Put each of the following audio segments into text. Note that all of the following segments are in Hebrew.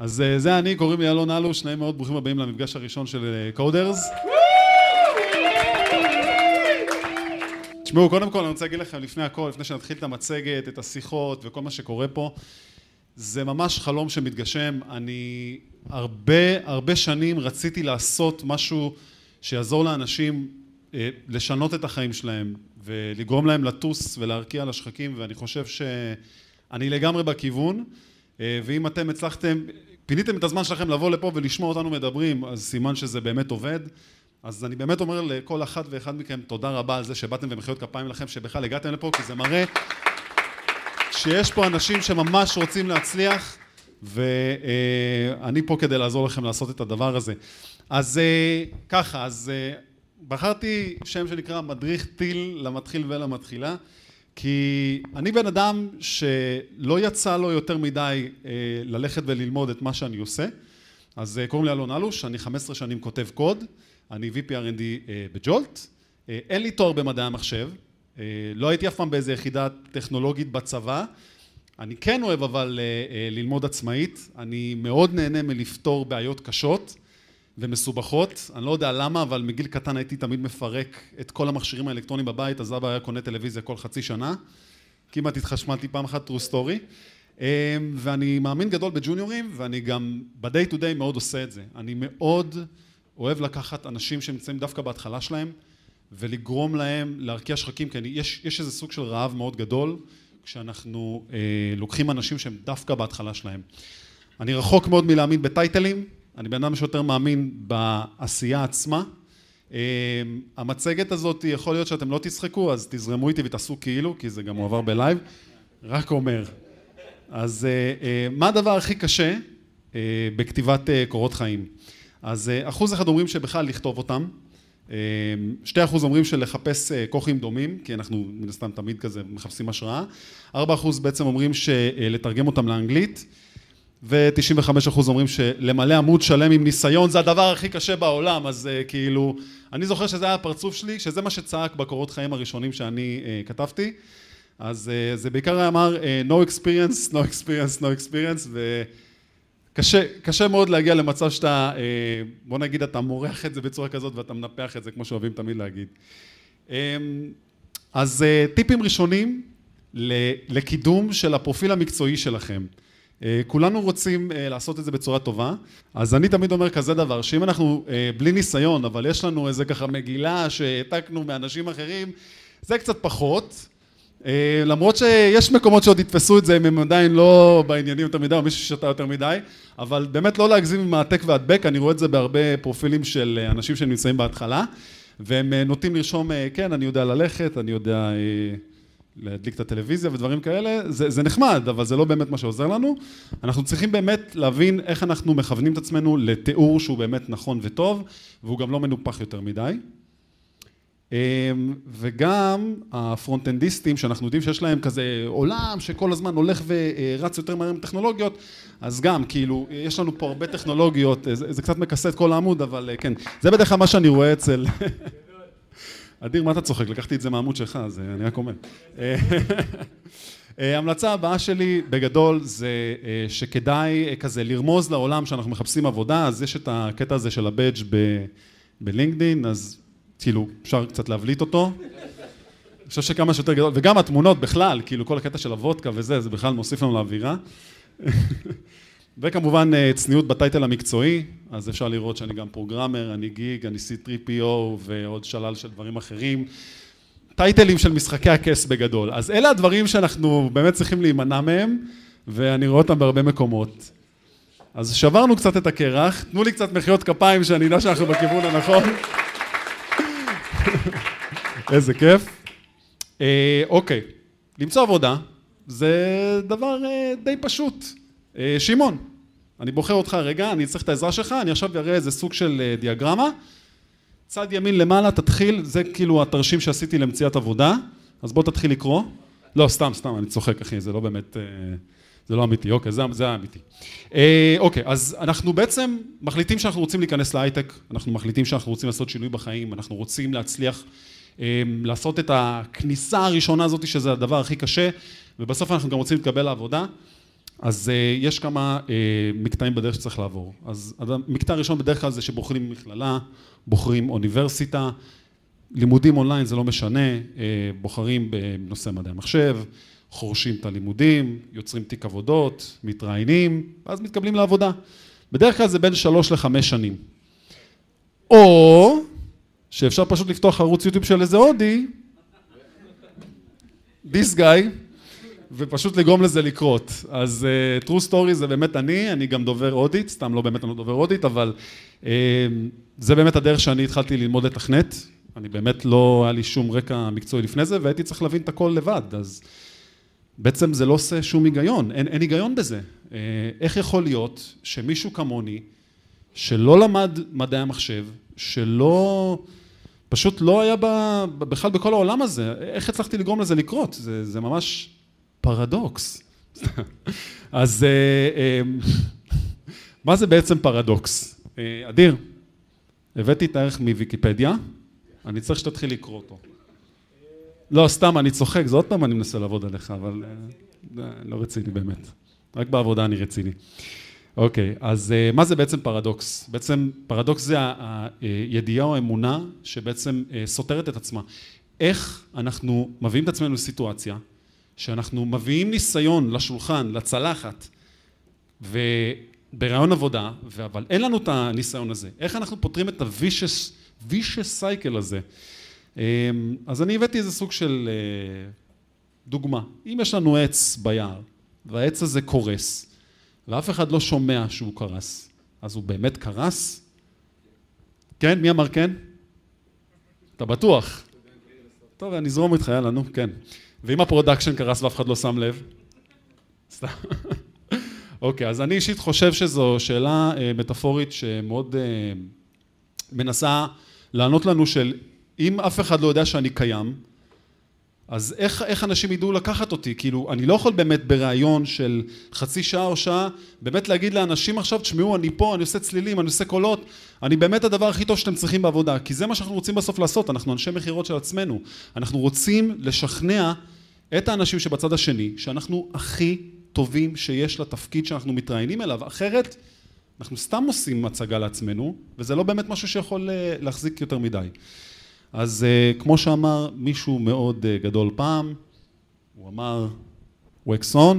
אז אה, זה אני, קוראים לי אלון אלוש, נעים מאוד, ברוכים הבאים למפגש הראשון של קודרס. תשמעו, קודם כל אני רוצה להגיד לכם לפני הכל, לפני שנתחיל את המצגת, את השיחות וכל מה שקורה פה, זה ממש חלום שמתגשם. אני הרבה, הרבה שנים רציתי לעשות משהו שיעזור לאנשים אה, לשנות את החיים שלהם ולגרום להם לטוס ולהרקיע לשחקים, ואני חושב שאני לגמרי בכיוון. אה, ואם אתם הצלחתם, פיניתם את הזמן שלכם לבוא לפה ולשמוע אותנו מדברים, אז סימן שזה באמת עובד. אז אני באמת אומר לכל אחת ואחד מכם תודה רבה על זה שבאתם ומחיאות כפיים לכם שבכלל הגעתם לפה, כי זה מראה שיש פה אנשים שממש רוצים להצליח, ואני פה כדי לעזור לכם לעשות את הדבר הזה. אז אה, ככה, אז אה, בחרתי שם שנקרא מדריך טיל למתחיל ולמתחילה. כי אני בן אדם שלא יצא לו יותר מדי אה, ללכת וללמוד את מה שאני עושה, אז אה, קוראים לי אלון אלוש, אני 15 שנים כותב קוד, אני VPRND אה, בג'ולט, אין לי תואר במדעי המחשב, לא הייתי אף פעם באיזה יחידה טכנולוגית בצבא, אני כן אוהב אבל ללמוד עצמאית, אני מאוד נהנה מלפתור בעיות קשות ומסובכות, אני לא יודע למה, אבל מגיל קטן הייתי תמיד מפרק את כל המכשירים האלקטרוניים בבית, אז אבא היה קונה טלוויזיה כל חצי שנה, כמעט התחשמלתי פעם אחת, true story, אמ, ואני מאמין גדול בג'וניורים, ואני גם ב-day to day מאוד עושה את זה. אני מאוד אוהב לקחת אנשים שנמצאים דווקא בהתחלה שלהם, ולגרום להם להרקיע שחקים, כי אני, יש, יש איזה סוג של רעב מאוד גדול, כשאנחנו אה, לוקחים אנשים שהם דווקא בהתחלה שלהם. אני רחוק מאוד מלהאמין בטייטלים, אני בן אדם שיותר מאמין בעשייה עצמה. אמ, המצגת הזאת, יכול להיות שאתם לא תצחקו, אז תזרמו איתי ותעשו כאילו, כי זה גם מועבר בלייב. רק אומר. אז אה, אה, מה הדבר הכי קשה אה, בכתיבת קורות חיים? אז אחוז אחד אומרים שבכלל לכתוב אותם. שתי אחוז אומרים שלחפש כוכים דומים, כי אנחנו מן הסתם תמיד כזה מחפשים השראה. ארבע אחוז בעצם אומרים שלתרגם אותם לאנגלית. ו-95% אומרים שלמלא עמוד שלם עם ניסיון זה הדבר הכי קשה בעולם, אז uh, כאילו, אני זוכר שזה היה הפרצוף שלי, שזה מה שצעק בקורות חיים הראשונים שאני uh, כתבתי, אז uh, זה בעיקר אמר uh, no experience, no experience, no experience, וקשה מאוד להגיע למצב שאתה, uh, בוא נגיד, אתה מורח את זה בצורה כזאת ואתה מנפח את זה, כמו שאוהבים תמיד להגיד. Um, אז uh, טיפים ראשונים לקידום של הפרופיל המקצועי שלכם. אה, כולנו רוצים אה, לעשות את זה בצורה טובה, אז אני תמיד אומר כזה דבר, שאם אנחנו אה, בלי ניסיון, אבל יש לנו איזה ככה מגילה שהעתקנו מאנשים אחרים, זה קצת פחות. למרות שיש מקומות שעוד יתפסו את זה אם הם עדיין לא בעניינים יותר מדי או מישהו ששתה יותר מדי אבל באמת לא להגזים עם העתק והדבק, אני רואה את זה בהרבה פרופילים של אנשים שנמצאים בהתחלה והם נוטים לרשום כן אני יודע ללכת, אני יודע להדליק את הטלוויזיה ודברים כאלה, זה, זה נחמד, אבל זה לא באמת מה שעוזר לנו. אנחנו צריכים באמת להבין איך אנחנו מכוונים את עצמנו לתיאור שהוא באמת נכון וטוב, והוא גם לא מנופח יותר מדי. אמ, וגם הפרונטנדיסטים, שאנחנו יודעים שיש להם כזה עולם שכל הזמן הולך ורץ יותר מהר עם טכנולוגיות, אז גם, כאילו, יש לנו פה הרבה טכנולוגיות, זה, זה קצת מכסה את כל העמוד, אבל כן, זה בדרך כלל מה שאני רואה אצל... אדיר, מה אתה צוחק? לקחתי את זה מהעמוד שלך, אז אה, אני רק אומר. אה, המלצה הבאה שלי בגדול זה אה, שכדאי כזה לרמוז לעולם שאנחנו מחפשים עבודה, אז יש את הקטע הזה של הבאג' בלינקדין, אז כאילו אפשר קצת להבליט אותו. אני חושב שכמה שיותר גדול, וגם התמונות בכלל, כאילו כל הקטע של הוודקה וזה, זה בכלל מוסיף לנו לאווירה. וכמובן אה, צניעות בטייטל המקצועי, אז אפשר לראות שאני גם פרוגרמר, אני גיג, אני C3PO ועוד שלל של דברים אחרים. טייטלים של משחקי הכס בגדול. אז אלה הדברים שאנחנו באמת צריכים להימנע מהם, ואני רואה אותם בהרבה מקומות. אז שברנו קצת את הקרח, תנו לי קצת מחיאות כפיים שאני יודע שאנחנו בכיוון הנכון. איזה כיף. אה, אוקיי, למצוא עבודה זה דבר אה, די פשוט. אה, שמעון, אני בוחר אותך רגע, אני צריך את העזרה שלך, אני עכשיו אראה איזה סוג של אה, דיאגרמה. צד ימין למעלה, תתחיל, זה כאילו התרשים שעשיתי למציאת עבודה, אז בוא תתחיל לקרוא. לא, סתם, סתם, אני צוחק, אחי, זה לא באמת, אה, זה לא אמיתי, אוקיי, זה, זה האמיתי. אוקיי, אז אנחנו בעצם מחליטים שאנחנו רוצים להיכנס להייטק, אנחנו מחליטים שאנחנו רוצים לעשות שינוי בחיים, אנחנו רוצים להצליח לעשות את הכניסה הראשונה הזאת, שזה הדבר הכי קשה, ובסוף אנחנו גם רוצים להתקבל לעבודה. אז uh, יש כמה uh, מקטעים בדרך שצריך לעבור. אז המקטע הראשון בדרך כלל זה שבוחרים מכללה, בוחרים אוניברסיטה, לימודים אונליין זה לא משנה, uh, בוחרים בנושא מדעי המחשב, חורשים את הלימודים, יוצרים תיק עבודות, מתראיינים, ואז מתקבלים לעבודה. בדרך כלל זה בין שלוש לחמש שנים. או שאפשר פשוט לפתוח ערוץ יוטיוב של איזה הודי, this guy, ופשוט לגרום לזה לקרות. אז uh, true story זה באמת אני, אני גם דובר הודית, סתם לא באמת אני לא דובר הודית, אבל uh, זה באמת הדרך שאני התחלתי ללמוד לתכנת. אני באמת לא, היה לי שום רקע מקצועי לפני זה, והייתי צריך להבין את הכל לבד, אז בעצם זה לא עושה שום היגיון, אין, אין היגיון בזה. Uh, איך יכול להיות שמישהו כמוני, שלא למד מדעי המחשב, שלא... פשוט לא היה בכלל בכל העולם הזה, איך הצלחתי לגרום לזה לקרות? זה, זה ממש פרדוקס. אז אה, אה, מה זה בעצם פרדוקס? אה, אדיר, הבאתי את הערך מוויקיפדיה, אני צריך שתתחיל לקרוא אותו. לא, סתם, אני צוחק, זה עוד פעם אני מנסה לעבוד עליך, אבל לא רציני באמת. רק בעבודה אני רציני. אוקיי, אז מה זה בעצם פרדוקס? בעצם פרדוקס זה הידיעה או האמונה שבעצם סותרת את עצמה. איך אנחנו מביאים את עצמנו לסיטואציה שאנחנו מביאים ניסיון לשולחן, לצלחת, וברעיון עבודה, אבל אין לנו את הניסיון הזה. איך אנחנו פותרים את ה-vicious cycle הזה? אמ, אז אני הבאתי איזה סוג של אה, דוגמה. אם יש לנו עץ ביער, והעץ הזה קורס, ואף אחד לא שומע שהוא קרס, אז הוא באמת קרס? כן? מי אמר כן? אתה בטוח? טוב, אני אזרום איתך, יאללה, נו, כן. ואם ה production קרס ואף אחד לא שם לב? סתם. אוקיי, אז אני אישית חושב שזו שאלה אה, מטאפורית שמאוד אה, מנסה לענות לנו של אם אף אחד לא יודע שאני קיים, אז איך, איך אנשים ידעו לקחת אותי? כאילו, אני לא יכול באמת בריאיון של חצי שעה או שעה, באמת להגיד לאנשים עכשיו, תשמעו, אני פה, אני עושה צלילים, אני עושה קולות, אני באמת הדבר הכי טוב שאתם צריכים בעבודה, כי זה מה שאנחנו רוצים בסוף לעשות, אנחנו אנשי מכירות של עצמנו. אנחנו רוצים לשכנע את האנשים שבצד השני, שאנחנו הכי טובים שיש לתפקיד שאנחנו מתראיינים אליו, אחרת אנחנו סתם עושים הצגה לעצמנו, וזה לא באמת משהו שיכול אה, להחזיק יותר מדי. אז uh, כמו שאמר מישהו מאוד uh, גדול פעם, הוא אמר wax on,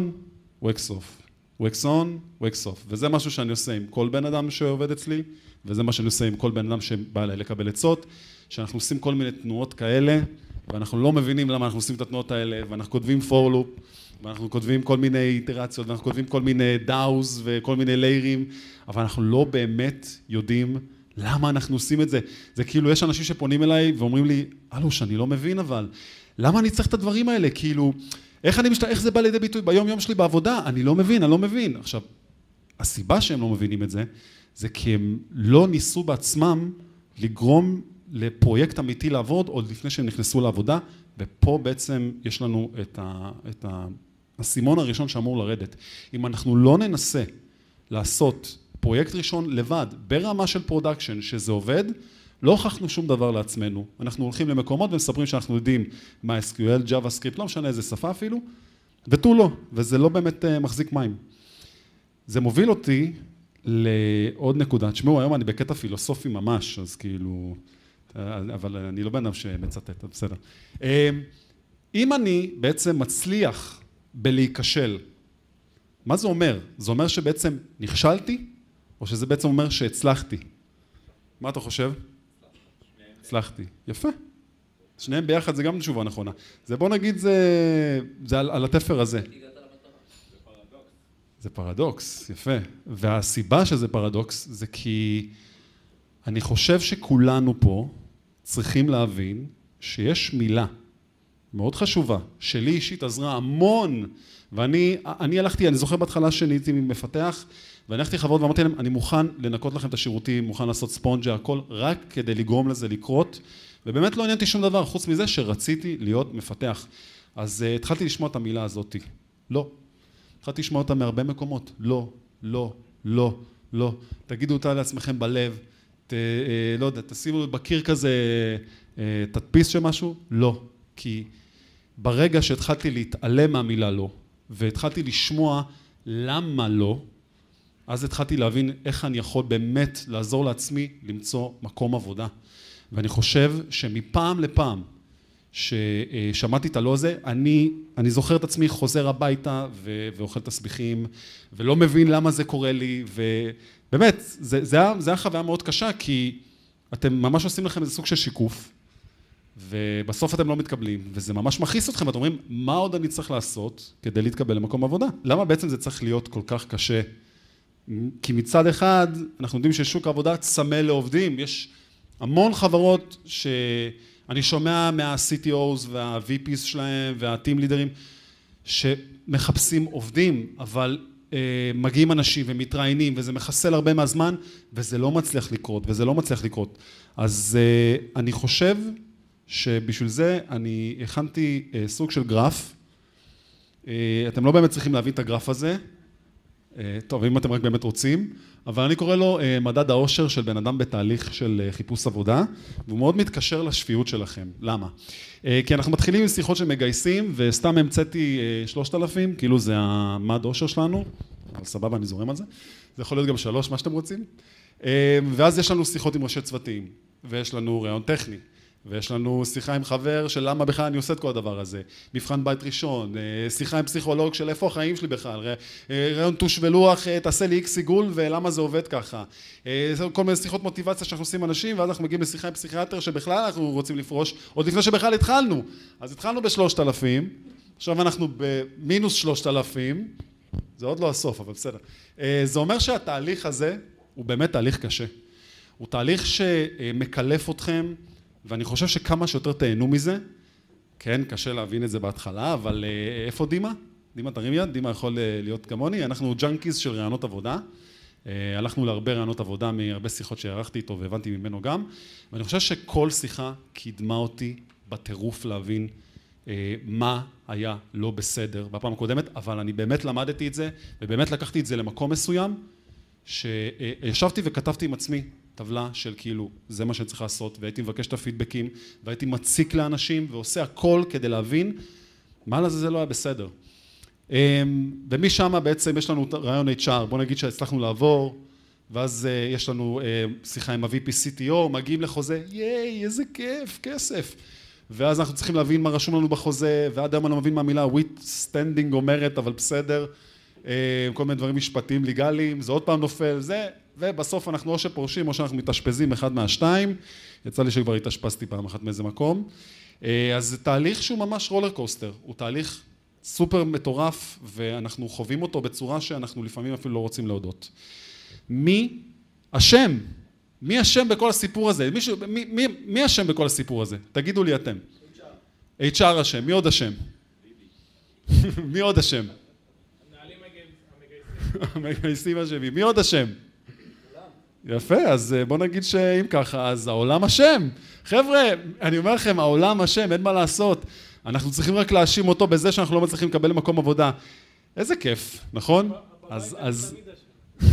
wax off, wax on, wax off, וזה משהו שאני עושה עם כל בן אדם שעובד אצלי, וזה מה שאני עושה עם כל בן אדם שבא אליי לקבל עצות, שאנחנו עושים כל מיני תנועות כאלה, ואנחנו לא מבינים למה אנחנו עושים את התנועות האלה, ואנחנו כותבים for loop, ואנחנו כותבים כל מיני איטרציות, ואנחנו כותבים כל מיני דאוז וכל מיני ליירים, אבל אנחנו לא באמת יודעים למה אנחנו עושים את זה? זה כאילו, יש אנשים שפונים אליי ואומרים לי, אלוש, אני לא מבין אבל, למה אני צריך את הדברים האלה? כאילו, איך, אני משת... איך זה בא לידי ביטוי ביום יום שלי בעבודה? אני לא מבין, אני לא מבין. עכשיו, הסיבה שהם לא מבינים את זה, זה כי הם לא ניסו בעצמם לגרום לפרויקט אמיתי לעבוד עוד לפני שהם נכנסו לעבודה, ופה בעצם יש לנו את, ה, את האסימון הראשון שאמור לרדת. אם אנחנו לא ננסה לעשות פרויקט ראשון לבד, ברמה של production, שזה עובד, לא הוכחנו שום דבר לעצמנו. אנחנו הולכים למקומות ומספרים שאנחנו יודעים מה SQL, JavaScript, לא משנה איזה שפה אפילו, ותו לא, וזה לא באמת uh, מחזיק מים. זה מוביל אותי לעוד נקודה. תשמעו, היום אני בקטע פילוסופי ממש, אז כאילו... אבל אני לא בן אדם שמצטט, בסדר. אה, אם אני בעצם מצליח בלהיכשל, מה זה אומר? זה אומר שבעצם נכשלתי? או שזה בעצם אומר שהצלחתי? מה אתה חושב? הצלחתי. יפה. שניהם ביחד זה גם תשובה נכונה. זה בוא נגיד זה, זה על, על התפר הזה. זה פרדוקס, יפה. והסיבה שזה פרדוקס זה כי אני חושב שכולנו פה צריכים להבין שיש מילה מאוד חשובה, שלי אישית עזרה המון, ואני אני הלכתי, אני זוכר בהתחלה שאני הייתי מפתח, ואני הלכתי לחברות ואמרתי להם, אני מוכן לנקות לכם את השירותים, מוכן לעשות ספונג'ה, הכל, רק כדי לגרום לזה לקרות, ובאמת לא עניינתי שום דבר, חוץ מזה שרציתי להיות מפתח. אז uh, התחלתי לשמוע את המילה הזאתי, לא. התחלתי לשמוע אותה מהרבה מקומות, לא, לא, לא, לא. תגידו אותה לעצמכם בלב, ת, uh, לא יודע, תשימו בקיר כזה uh, תדפיס של משהו, לא. כי ברגע שהתחלתי להתעלם מהמילה לא, והתחלתי לשמוע למה לא, אז התחלתי להבין איך אני יכול באמת לעזור לעצמי למצוא מקום עבודה. ואני חושב שמפעם לפעם ששמעתי את הלא הזה, אני, אני זוכר את עצמי חוזר הביתה ו, ואוכל תסביכים ולא מבין למה זה קורה לי ובאמת, זה, זה, היה, זה היה חוויה מאוד קשה כי אתם ממש עושים לכם איזה סוג של שיקוף ובסוף אתם לא מתקבלים וזה ממש מכעיס אתכם, אתם אומרים מה עוד אני צריך לעשות כדי להתקבל למקום עבודה? למה בעצם זה צריך להיות כל כך קשה? כי מצד אחד אנחנו יודעים ששוק העבודה צמא לעובדים, יש המון חברות שאני שומע מה-CTOs וה-VPs שלהם וה-team לידרים שמחפשים עובדים, אבל uh, מגיעים אנשים ומתראיינים וזה מחסל הרבה מהזמן וזה לא מצליח לקרות וזה לא מצליח לקרות. אז uh, אני חושב שבשביל זה אני הכנתי uh, סוג של גרף. Uh, אתם לא באמת צריכים להבין את הגרף הזה. אה, טוב, אם אתם רק באמת רוצים, אבל אני קורא לו אה, מדד האושר של בן אדם בתהליך של אה, חיפוש עבודה, והוא מאוד מתקשר לשפיות שלכם. למה? כי אנחנו מתחילים עם שיחות של מגייסים, וסתם המצאתי שלושת אלפים, כאילו זה המד אושר שלנו, אבל סבבה, אני זורם על זה. זה יכול להיות גם שלוש, מה שאתם רוצים. ואז יש לנו שיחות עם ראשי צוותים, ויש לנו ראיון טכני. ויש לנו שיחה עם חבר של למה בכלל אני עושה את כל הדבר הזה, מבחן בית ראשון, אה, שיחה עם פסיכולוג של איפה החיים שלי בכלל, אה, רעיון טוש ולוח, אה, תעשה לי איקס עיגול ולמה זה עובד ככה, כל מיני שיחות מוטיבציה שאנחנו עושים אנשים ואז אנחנו מגיעים לשיחה עם פסיכיאטר שבכלל אנחנו רוצים לפרוש עוד לפני שבכלל התחלנו, אז התחלנו בשלושת אלפים, עכשיו אנחנו במינוס שלושת אלפים, זה עוד לא הסוף אבל בסדר, זה אומר שהתהליך הזה הוא באמת תהליך קשה, הוא תהליך שמקלף אתכם ואני חושב שכמה שיותר תהנו מזה, כן, קשה להבין את זה בהתחלה, אבל אה, איפה דימה? דימה תרים יד, דימה יכול אה, להיות כמוני, אנחנו junkies של ראיונות עבודה, אה, הלכנו להרבה ראיונות עבודה מהרבה שיחות שערכתי איתו והבנתי ממנו גם, ואני חושב שכל שיחה קידמה אותי בטירוף להבין מה היה לא בסדר בפעם הקודמת, אבל אני באמת למדתי את זה, ובאמת לקחתי את זה למקום מסוים, שישבתי וכתבתי עם עצמי טבלה של כאילו זה מה שאני צריך לעשות והייתי מבקש את הפידבקים והייתי מציק לאנשים ועושה הכל כדי להבין מה לזה זה לא היה בסדר. אמ, ומשם בעצם יש לנו רעיון HR בוא נגיד שהצלחנו לעבור ואז אה, יש לנו אה, שיחה עם ה-VP CTO מגיעים לחוזה ייי איזה כיף כסף. ואז אנחנו צריכים להבין מה רשום לנו בחוזה ועד היום אני לא מבין מה המילה withstanding אומרת אבל בסדר. אה, כל מיני דברים משפטיים ליגליים זה עוד פעם נופל זה ובסוף אנחנו או שפורשים או שאנחנו מתאשפזים אחד מהשתיים, יצא לי שכבר התאשפזתי פעם אחת מאיזה מקום, אה, אז זה תהליך שהוא ממש roller coaster, הוא תהליך סופר מטורף ואנחנו חווים אותו בצורה שאנחנו לפעמים אפילו לא רוצים להודות. מי אשם? מי אשם בכל הסיפור הזה? מישהו, מי, מי, מי אשם בכל הסיפור הזה? תגידו לי אתם. HR. HR אשם, מי עוד אשם? מי עוד אשם? המגייסים אשמים, מי עוד אשם? יפה, אז אה, בוא נגיד שאם ככה, אז העולם אשם. חבר'ה, אני אומר לכם, העולם אשם, אין מה לעשות. אנחנו צריכים רק להאשים אותו בזה שאנחנו לא מצליחים לקבל מקום עבודה. איזה כיף, נכון? אז, אז...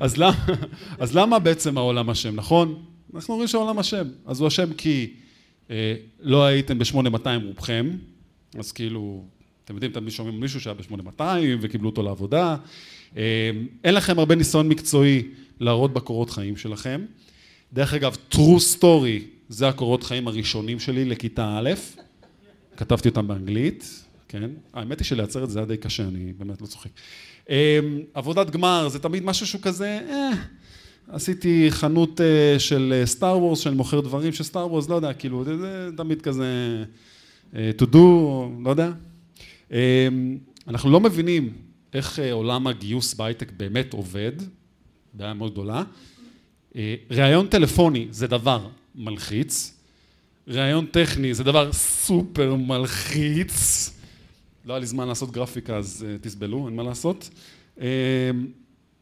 אז, למה, אז למה בעצם העולם אשם, נכון? אנחנו אומרים שהעולם אשם. אז הוא אשם כי אה, לא הייתם ב-8200 רובכם, אז כאילו, אתם יודעים, תמיד שומעים מישהו שהיה ב-8200 וקיבלו אותו לעבודה. אה, אין לכם הרבה ניסיון מקצועי להראות בקורות חיים שלכם. דרך אגב, true story זה הקורות חיים הראשונים שלי לכיתה א', כתבתי אותם באנגלית, כן? האמת היא שלייצר את זה היה די קשה, אני באמת לא צוחק. אמ, עבודת גמר זה תמיד משהו שהוא כזה, אה, עשיתי חנות אה, של סטאר אה, וורס, שאני מוכר דברים של סטאר וורס, לא יודע, כאילו, זה, זה תמיד כזה to do, לא יודע. אמ, אנחנו לא מבינים איך עולם הגיוס בהייטק באמת עובד, בעיה מאוד גדולה. אה, ראיון טלפוני זה דבר מלחיץ, ראיון טכני זה דבר סופר מלחיץ, לא היה לי זמן לעשות גרפיקה אז אה, תסבלו, אין מה לעשות. אה,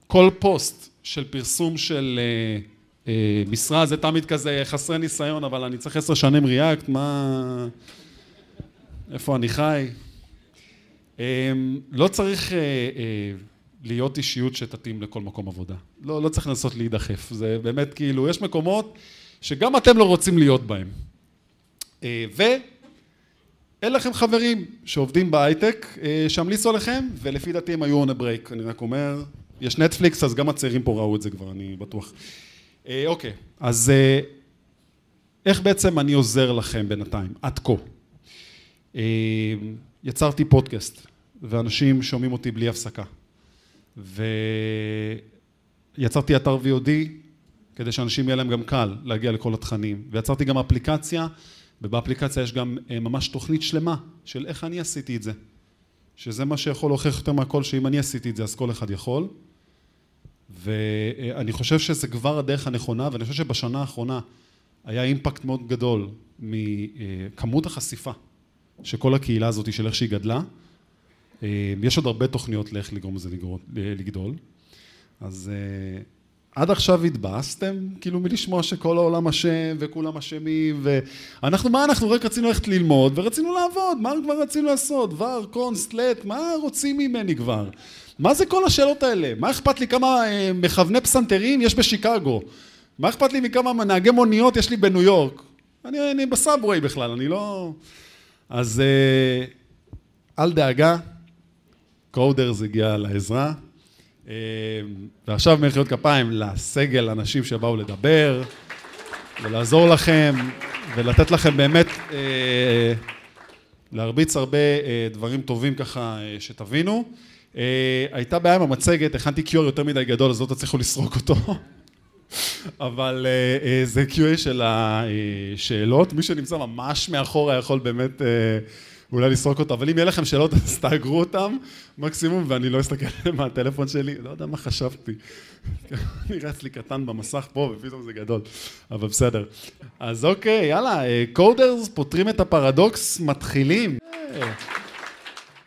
כל פוסט של פרסום של משרה זה תמיד כזה חסרי ניסיון אבל אני צריך עשר שנים ריאקט, מה... איפה אני חי? לא צריך להיות אישיות שתתאים לכל מקום עבודה. לא, לא צריך לנסות להידחף, זה באמת כאילו, יש מקומות שגם אתם לא רוצים להיות בהם. אה, אין לכם חברים שעובדים בהייטק שהמליצו עליכם, ולפי דעתי הם היו on a break, אני רק אומר, יש נטפליקס, אז גם הצעירים פה ראו את זה כבר, אני בטוח. אוקיי, אז איך בעצם אני עוזר לכם בינתיים, עד כה? יצרתי פודקאסט, ואנשים שומעים אותי בלי הפסקה. ויצרתי אתר VOD, כדי שאנשים יהיה להם גם קל להגיע לכל התכנים. ויצרתי גם אפליקציה, ובאפליקציה יש גם ממש תוכנית שלמה של איך אני עשיתי את זה. שזה מה שיכול להוכיח יותר מהכל, שאם אני עשיתי את זה אז כל אחד יכול. ואני חושב שזה כבר הדרך הנכונה, ואני חושב שבשנה האחרונה היה אימפקט מאוד גדול מכמות החשיפה שכל הקהילה הזאת של איך שהיא גדלה. יש עוד הרבה תוכניות לאיך לגרום לזה לגדול. אז עד עכשיו התבאסתם, כאילו מלשמוע שכל העולם אשם וכולם אשמים ואנחנו, מה אנחנו רק רצינו ללכת ללמוד ורצינו לעבוד, מה כבר רצינו לעשות? ור, קונסט, לט, מה רוצים ממני כבר? מה זה כל השאלות האלה? מה אכפת לי כמה מכווני פסנתרים יש בשיקגו? מה אכפת לי מכמה נהגי מוניות יש לי בניו יורק? אני, אני בסאבווי בכלל, אני לא... אז אל דאגה, קודרס הגיע לעזרה. ועכשיו מחיאות כפיים לסגל, אנשים שבאו לדבר ולעזור לכם ולתת לכם באמת להרביץ הרבה דברים טובים ככה שתבינו. הייתה בעיה עם המצגת, הכנתי QR יותר מדי גדול אז לא תצליחו לסרוק אותו אבל זה QA של השאלות, מי שנמצא ממש מאחורה יכול באמת אולי לסרוק אותו, אבל אם יהיה לכם שאלות אז תאגרו אותם מקסימום ואני לא אסתכל עליהם מהטלפון שלי, לא יודע מה חשבתי, נראה אצלי קטן במסך פה ופתאום זה גדול, אבל בסדר. אז אוקיי, יאללה, קודרס פותרים את הפרדוקס, מתחילים.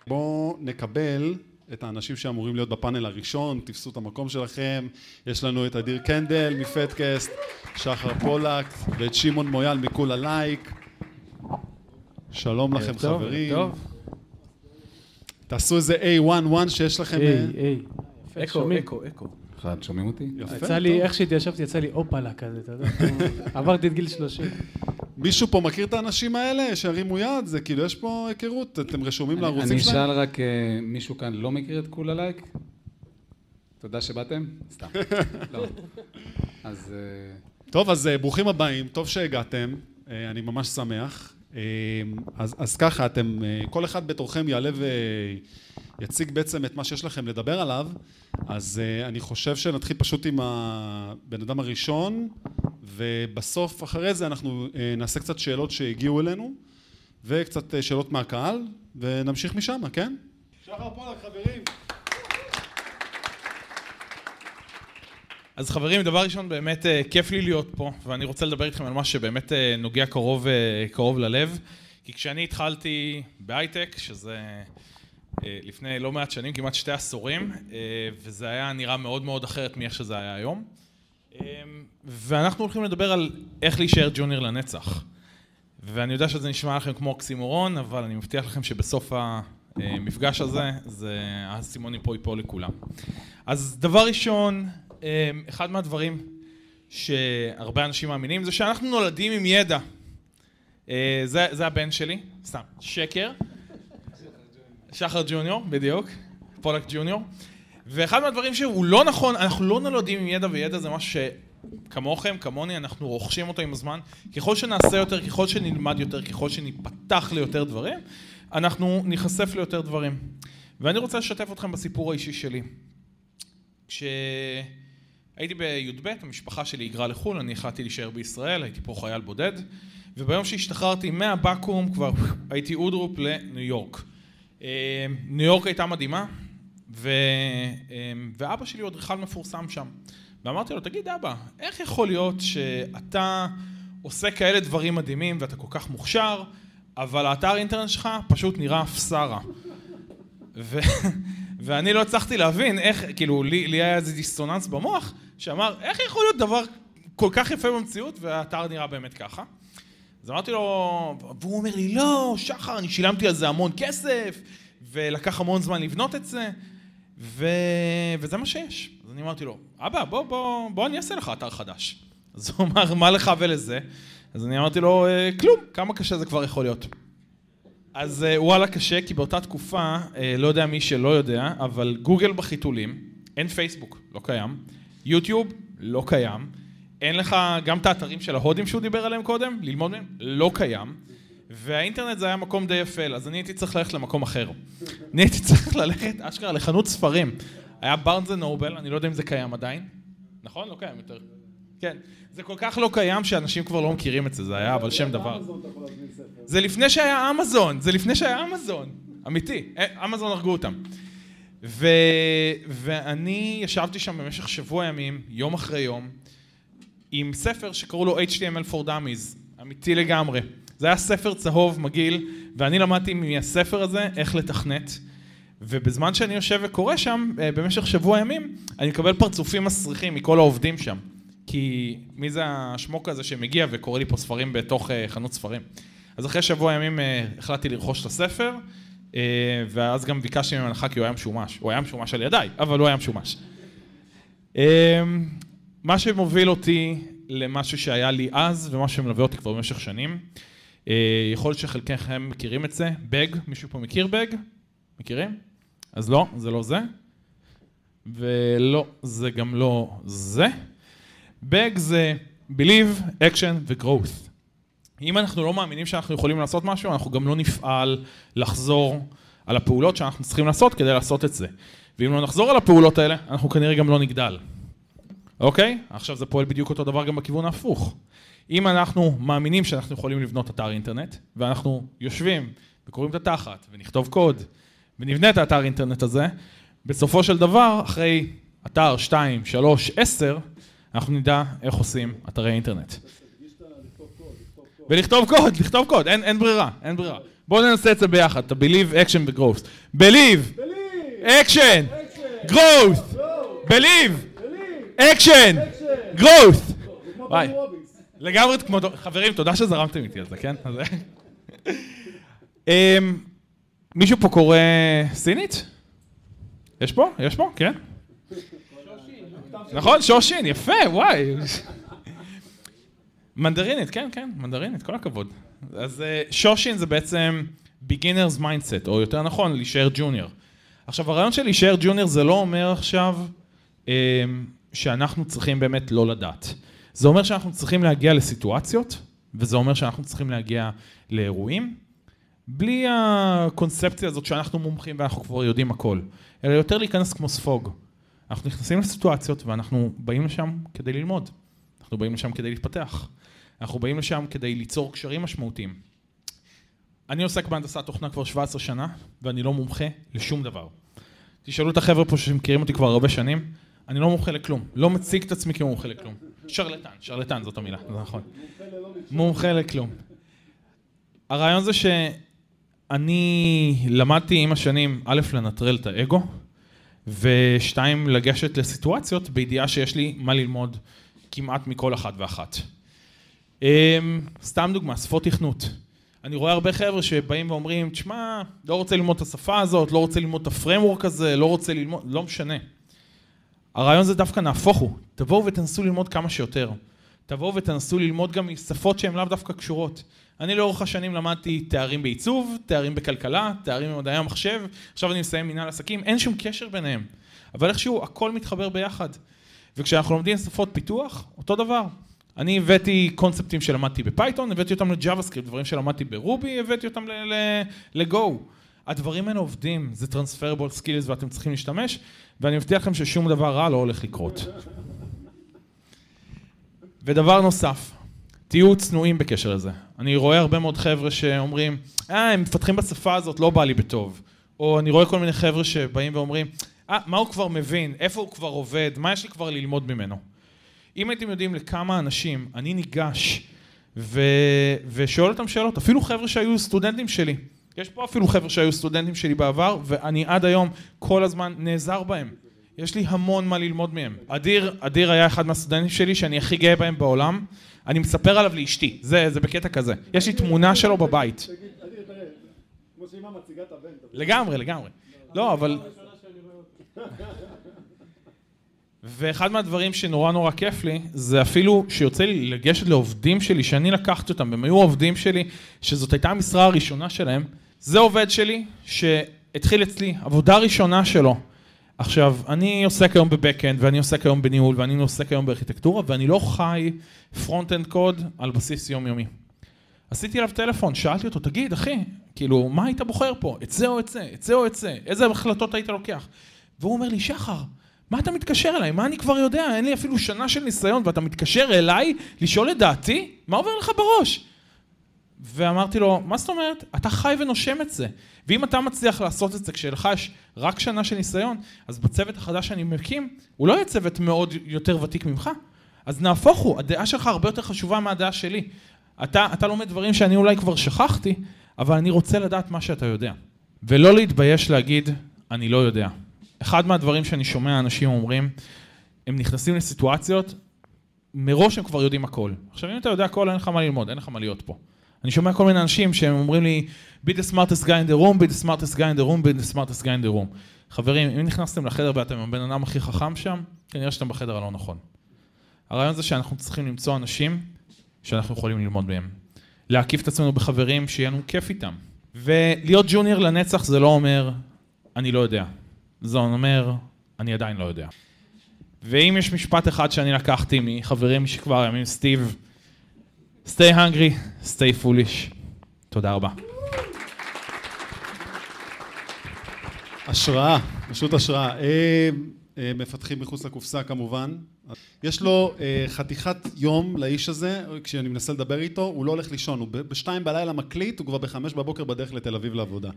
בואו נקבל את האנשים שאמורים להיות בפאנל הראשון, תפסו את המקום שלכם, יש לנו את אדיר קנדל מפטקאסט, שחר פולק ואת שמעון מויאל מכולה לייק. שלום לכם חברים. תעשו איזה A11 שיש לכם... אקו, אקו, אקו. אחד, שומעים אותי? יפה, יצא לי, איך שהתיישבתי, יצא לי אופלה כזה, אתה יודע, עברתי את גיל 30. מישהו פה מכיר את האנשים האלה שהרימו יד? זה כאילו, יש פה היכרות, אתם רשומים לערוצים שלהם? אני אשאל רק, מישהו כאן לא מכיר את כולה לייק? תודה שבאתם? סתם. לא. אז... טוב, אז ברוכים הבאים, טוב שהגעתם, אני ממש שמח. אז, אז ככה, אתם, כל אחד בתורכם יעלה ויציג בעצם את מה שיש לכם לדבר עליו, אז אני חושב שנתחיל פשוט עם הבן אדם הראשון, ובסוף, אחרי זה, אנחנו נעשה קצת שאלות שהגיעו אלינו, וקצת שאלות מהקהל, ונמשיך משם, כן? שחר פולק, חברים. אז חברים, דבר ראשון, באמת כיף לי להיות פה, ואני רוצה לדבר איתכם על מה שבאמת נוגע קרוב, קרוב ללב. כי כשאני התחלתי בהייטק, שזה לפני לא מעט שנים, כמעט שתי עשורים, וזה היה נראה מאוד מאוד אחרת מאיך שזה היה היום. ואנחנו הולכים לדבר על איך להישאר ג'וניור לנצח. ואני יודע שזה נשמע לכם כמו אוקסימורון, אבל אני מבטיח לכם שבסוף המפגש הזה, זה האסימון פה ייפול לכולם. אז דבר ראשון, אחד מהדברים שהרבה אנשים מאמינים זה שאנחנו נולדים עם ידע. זה, זה הבן שלי, סתם, שקר. שחר ג'וניור, בדיוק, פולק ג'וניור. ואחד מהדברים שהוא לא נכון, אנחנו לא נולדים עם ידע וידע זה משהו שכמוכם, כמוני, אנחנו רוכשים אותו עם הזמן. ככל שנעשה יותר, ככל שנלמד יותר, ככל שניפתח ליותר דברים, אנחנו ניחשף ליותר דברים. ואני רוצה לשתף אתכם בסיפור האישי שלי. כש... הייתי בי"ב, המשפחה שלי היגרה לחו"ל, אני החלטתי להישאר בישראל, הייתי פה חייל בודד, וביום שהשתחררתי מהבקו"ם כבר הייתי אודרופ לניו יורק. ניו יורק הייתה מדהימה, ו... ואבא שלי הוא אדריכל מפורסם שם. ואמרתי לו, תגיד אבא, איך יכול להיות שאתה עושה כאלה דברים מדהימים ואתה כל כך מוכשר, אבל האתר אינטרנט שלך פשוט נראה אפסרה. ואני לא הצלחתי להבין איך, כאילו, לי, לי היה איזה דיסטוננס במוח, שאמר, איך יכול להיות דבר כל כך יפה במציאות, והאתר נראה באמת ככה? אז אמרתי לו, והוא אומר לי, לא, שחר, אני שילמתי על זה המון כסף, ולקח המון זמן לבנות את זה, ו... וזה מה שיש. אז אני אמרתי לו, אבא, בוא, בוא, בוא אני אעשה לך אתר חדש. אז הוא אמר, מה לך ולזה? אז אני אמרתי לו, כלום, כמה קשה זה כבר יכול להיות. אז אה, וואלה קשה, כי באותה תקופה, אה, לא יודע מי שלא יודע, אבל גוגל בחיתולים, אין פייסבוק, לא קיים, יוטיוב, לא קיים, אין לך גם את האתרים של ההודים שהוא דיבר עליהם קודם, ללמוד מהם, לא קיים, והאינטרנט זה היה מקום די אפל, אז אני הייתי צריך ללכת למקום אחר. אני הייתי צריך ללכת, אשכרה, לחנות ספרים. היה בארנס ונובל, אני לא יודע אם זה קיים עדיין, נכון? לא קיים יותר. כן. זה כל כך לא קיים שאנשים כבר לא מכירים את זה, זה היה אבל שם דבר. זה לפני שהיה אמזון, זה לפני שהיה אמזון. אמיתי, אה, אמזון הרגו אותם. ו... ואני ישבתי שם במשך שבוע ימים, יום אחרי יום, עם ספר שקראו לו HTML for Dummies, אמיתי לגמרי. זה היה ספר צהוב מגעיל, ואני למדתי מהספר הזה איך לתכנת. ובזמן שאני יושב וקורא שם, אה, במשך שבוע ימים, אני מקבל פרצופים מסריחים מכל העובדים שם. כי מי זה השמוק הזה שמגיע וקורא לי פה ספרים בתוך אה, חנות ספרים. אז אחרי שבוע ימים אה, החלטתי לרכוש את הספר, ואז גם ביקשתי ממנו הנחה כי הוא היה משומש. הוא היה משומש על ידיי, אבל הוא היה משומש. מה שמוביל אותי למשהו שהיה לי אז, ומה שמלווה אותי כבר במשך שנים, יכול להיות שחלקכם מכירים את זה, בג, מישהו פה מכיר בג? מכירים? אז לא, זה לא זה. ולא, זה גם לא זה. בג זה Believe, Action ו-Growth. אם אנחנו לא מאמינים שאנחנו יכולים לעשות משהו, אנחנו גם לא נפעל לחזור על הפעולות שאנחנו צריכים לעשות כדי לעשות את זה. ואם לא נחזור על הפעולות האלה, אנחנו כנראה גם לא נגדל. אוקיי? עכשיו זה פועל בדיוק אותו דבר גם בכיוון ההפוך. אם אנחנו מאמינים שאנחנו יכולים לבנות אתר אינטרנט, ואנחנו יושבים וקוראים את התחת ונכתוב קוד, ונבנה את האתר אינטרנט הזה, בסופו של דבר, אחרי אתר 2, 3, 10, אנחנו נדע איך עושים אתרי אינטרנט. ולכתוב קוד, לכתוב קוד, אין, אין ברירה, אין ברירה. בואו ננסה את זה ביחד, את ה-Believe, Action ו-Growth. Believe, Action, Growth, Believe, Action, Growth. ביי. לגמרי כמו, חברים, תודה שזרמתם איתי על זה, כן? אמ, מישהו פה קורא סינית? יש פה? יש פה? כן? נכון, שושין, יפה, וואי. מנדרינית, כן, כן, מנדרינית, כל הכבוד. אז אה, שושין זה בעצם beginner's mindset, או יותר נכון, להישאר ג'וניור. עכשיו, הרעיון של להישאר ג'וניור זה לא אומר עכשיו אה, שאנחנו צריכים באמת לא לדעת. זה אומר שאנחנו צריכים להגיע לסיטואציות, וזה אומר שאנחנו צריכים להגיע לאירועים, בלי הקונספציה הזאת שאנחנו מומחים ואנחנו כבר יודעים הכל, אלא יותר להיכנס כמו ספוג. אנחנו נכנסים לסיטואציות ואנחנו באים לשם כדי ללמוד, אנחנו באים לשם כדי להתפתח, אנחנו באים לשם כדי ליצור קשרים משמעותיים. אני עוסק בהנדסת תוכנה כבר 17 שנה, ואני לא מומחה לשום דבר. תשאלו את החבר'ה פה שמכירים אותי כבר הרבה שנים, אני לא מומחה לכלום, לא מציג את עצמי כמומחה לכלום. שרלטן, שרלטן זאת המילה, זה נכון. מומחה לכלום. הרעיון זה שאני למדתי עם השנים, א', לנטרל את האגו, ושתיים, לגשת לסיטואציות בידיעה שיש לי מה ללמוד כמעט מכל אחת ואחת. אמ, סתם דוגמה, שפות תכנות. אני רואה הרבה חבר'ה שבאים ואומרים, תשמע, לא רוצה ללמוד את השפה הזאת, לא רוצה ללמוד את הפרמורק הזה, לא רוצה ללמוד, לא משנה. הרעיון זה דווקא נהפוך הוא, תבואו ותנסו ללמוד כמה שיותר. תבואו ותנסו ללמוד גם משפות שהן לאו דווקא קשורות. אני לאורך השנים למדתי תארים בעיצוב, תארים בכלכלה, תארים במדעי המחשב, עכשיו אני מסיים מנהל עסקים, אין שום קשר ביניהם. אבל איכשהו הכל מתחבר ביחד. וכשאנחנו לומדים שפות פיתוח, אותו דבר. אני הבאתי קונספטים שלמדתי ב Python, הבאתי אותם ל JavaScript, דברים שלמדתי ב Ruby, הבאתי אותם ל Go. הדברים האלה עובדים, זה transferable skills ואתם צריכים להשתמש, ואני מבטיח לכם ששום דבר רע לא הולך לקרות. ודבר נוסף, תהיו צנועים בקשר לזה. אני רואה הרבה מאוד חבר'ה שאומרים, אה, הם מפתחים בשפה הזאת, לא בא לי בטוב. או אני רואה כל מיני חבר'ה שבאים ואומרים, אה, מה הוא כבר מבין? איפה הוא כבר עובד? מה יש לי כבר ללמוד ממנו? אם הייתם יודעים לכמה אנשים אני ניגש ו... ושואל אותם שאלות, אפילו חבר'ה שהיו סטודנטים שלי, יש פה אפילו חבר'ה שהיו סטודנטים שלי בעבר, ואני עד היום כל הזמן נעזר בהם. יש לי המון מה ללמוד מהם. אדיר, אדיר היה אחד מהסטודנטים שלי שאני הכי גאה בהם בעולם. אני מספר עליו לאשתי, זה, זה בקטע כזה. יש לי תמונה שלו בבית. לגמרי, לגמרי. לא, אבל... ואחד מהדברים שנורא נורא כיף לי, זה אפילו שיוצא לי לגשת לעובדים שלי, שאני לקחתי אותם, והם היו עובדים שלי, שזאת הייתה המשרה הראשונה שלהם, זה עובד שלי, שהתחיל אצלי, עבודה ראשונה שלו. עכשיו, אני עוסק היום בבקאנד, ואני עוסק היום בניהול, ואני עוסק היום בארכיטקטורה, ואני לא חי front-end קוד על בסיס יומיומי. עשיתי אליו טלפון, שאלתי אותו, תגיד, אחי, כאילו, מה היית בוחר פה? את זה או את זה? את זה או את זה? איזה החלטות היית לוקח? והוא אומר לי, שחר, מה אתה מתקשר אליי? מה אני כבר יודע? אין לי אפילו שנה של ניסיון, ואתה מתקשר אליי לשאול את דעתי? מה עובר לך בראש? ואמרתי לו, מה זאת אומרת? אתה חי ונושם את זה. ואם אתה מצליח לעשות את זה כשלך יש רק שנה של ניסיון, אז בצוות החדש שאני מקים, הוא לא יהיה צוות מאוד יותר ותיק ממך. אז נהפוך הוא, הדעה שלך הרבה יותר חשובה מהדעה שלי. אתה, אתה לומד דברים שאני אולי כבר שכחתי, אבל אני רוצה לדעת מה שאתה יודע. ולא להתבייש להגיד, אני לא יודע. אחד מהדברים שאני שומע אנשים אומרים, הם נכנסים לסיטואציות, מראש הם כבר יודעים הכל. עכשיו אם אתה יודע הכל, אין לך מה ללמוד, אין לך מה להיות פה. אני שומע כל מיני אנשים שהם אומרים לי, be the smartest guy in the room, be the smartest guy in the room, be the smartest guy in the room. חברים, אם נכנסתם לחדר ואתם הבן אדם הכי חכם שם, כנראה שאתם בחדר הלא נכון. הרעיון זה שאנחנו צריכים למצוא אנשים שאנחנו יכולים ללמוד מהם. להקיף את עצמנו בחברים שיהיה לנו כיף איתם. ולהיות ג'וניור לנצח זה לא אומר, אני לא יודע. זה אומר, אני עדיין לא יודע. ואם יש משפט אחד שאני לקחתי מחברים שכבר ימים, סטיב, stay hungry, stay foolish. תודה רבה. השראה, פשוט השראה. אה, אה, מפתחים מחוץ לקופסה כמובן. יש לו אה, חתיכת יום לאיש הזה, כשאני מנסה לדבר איתו, הוא לא הולך לישון, הוא בשתיים בלילה מקליט, הוא כבר בחמש בבוקר בדרך לתל אביב לעבודה.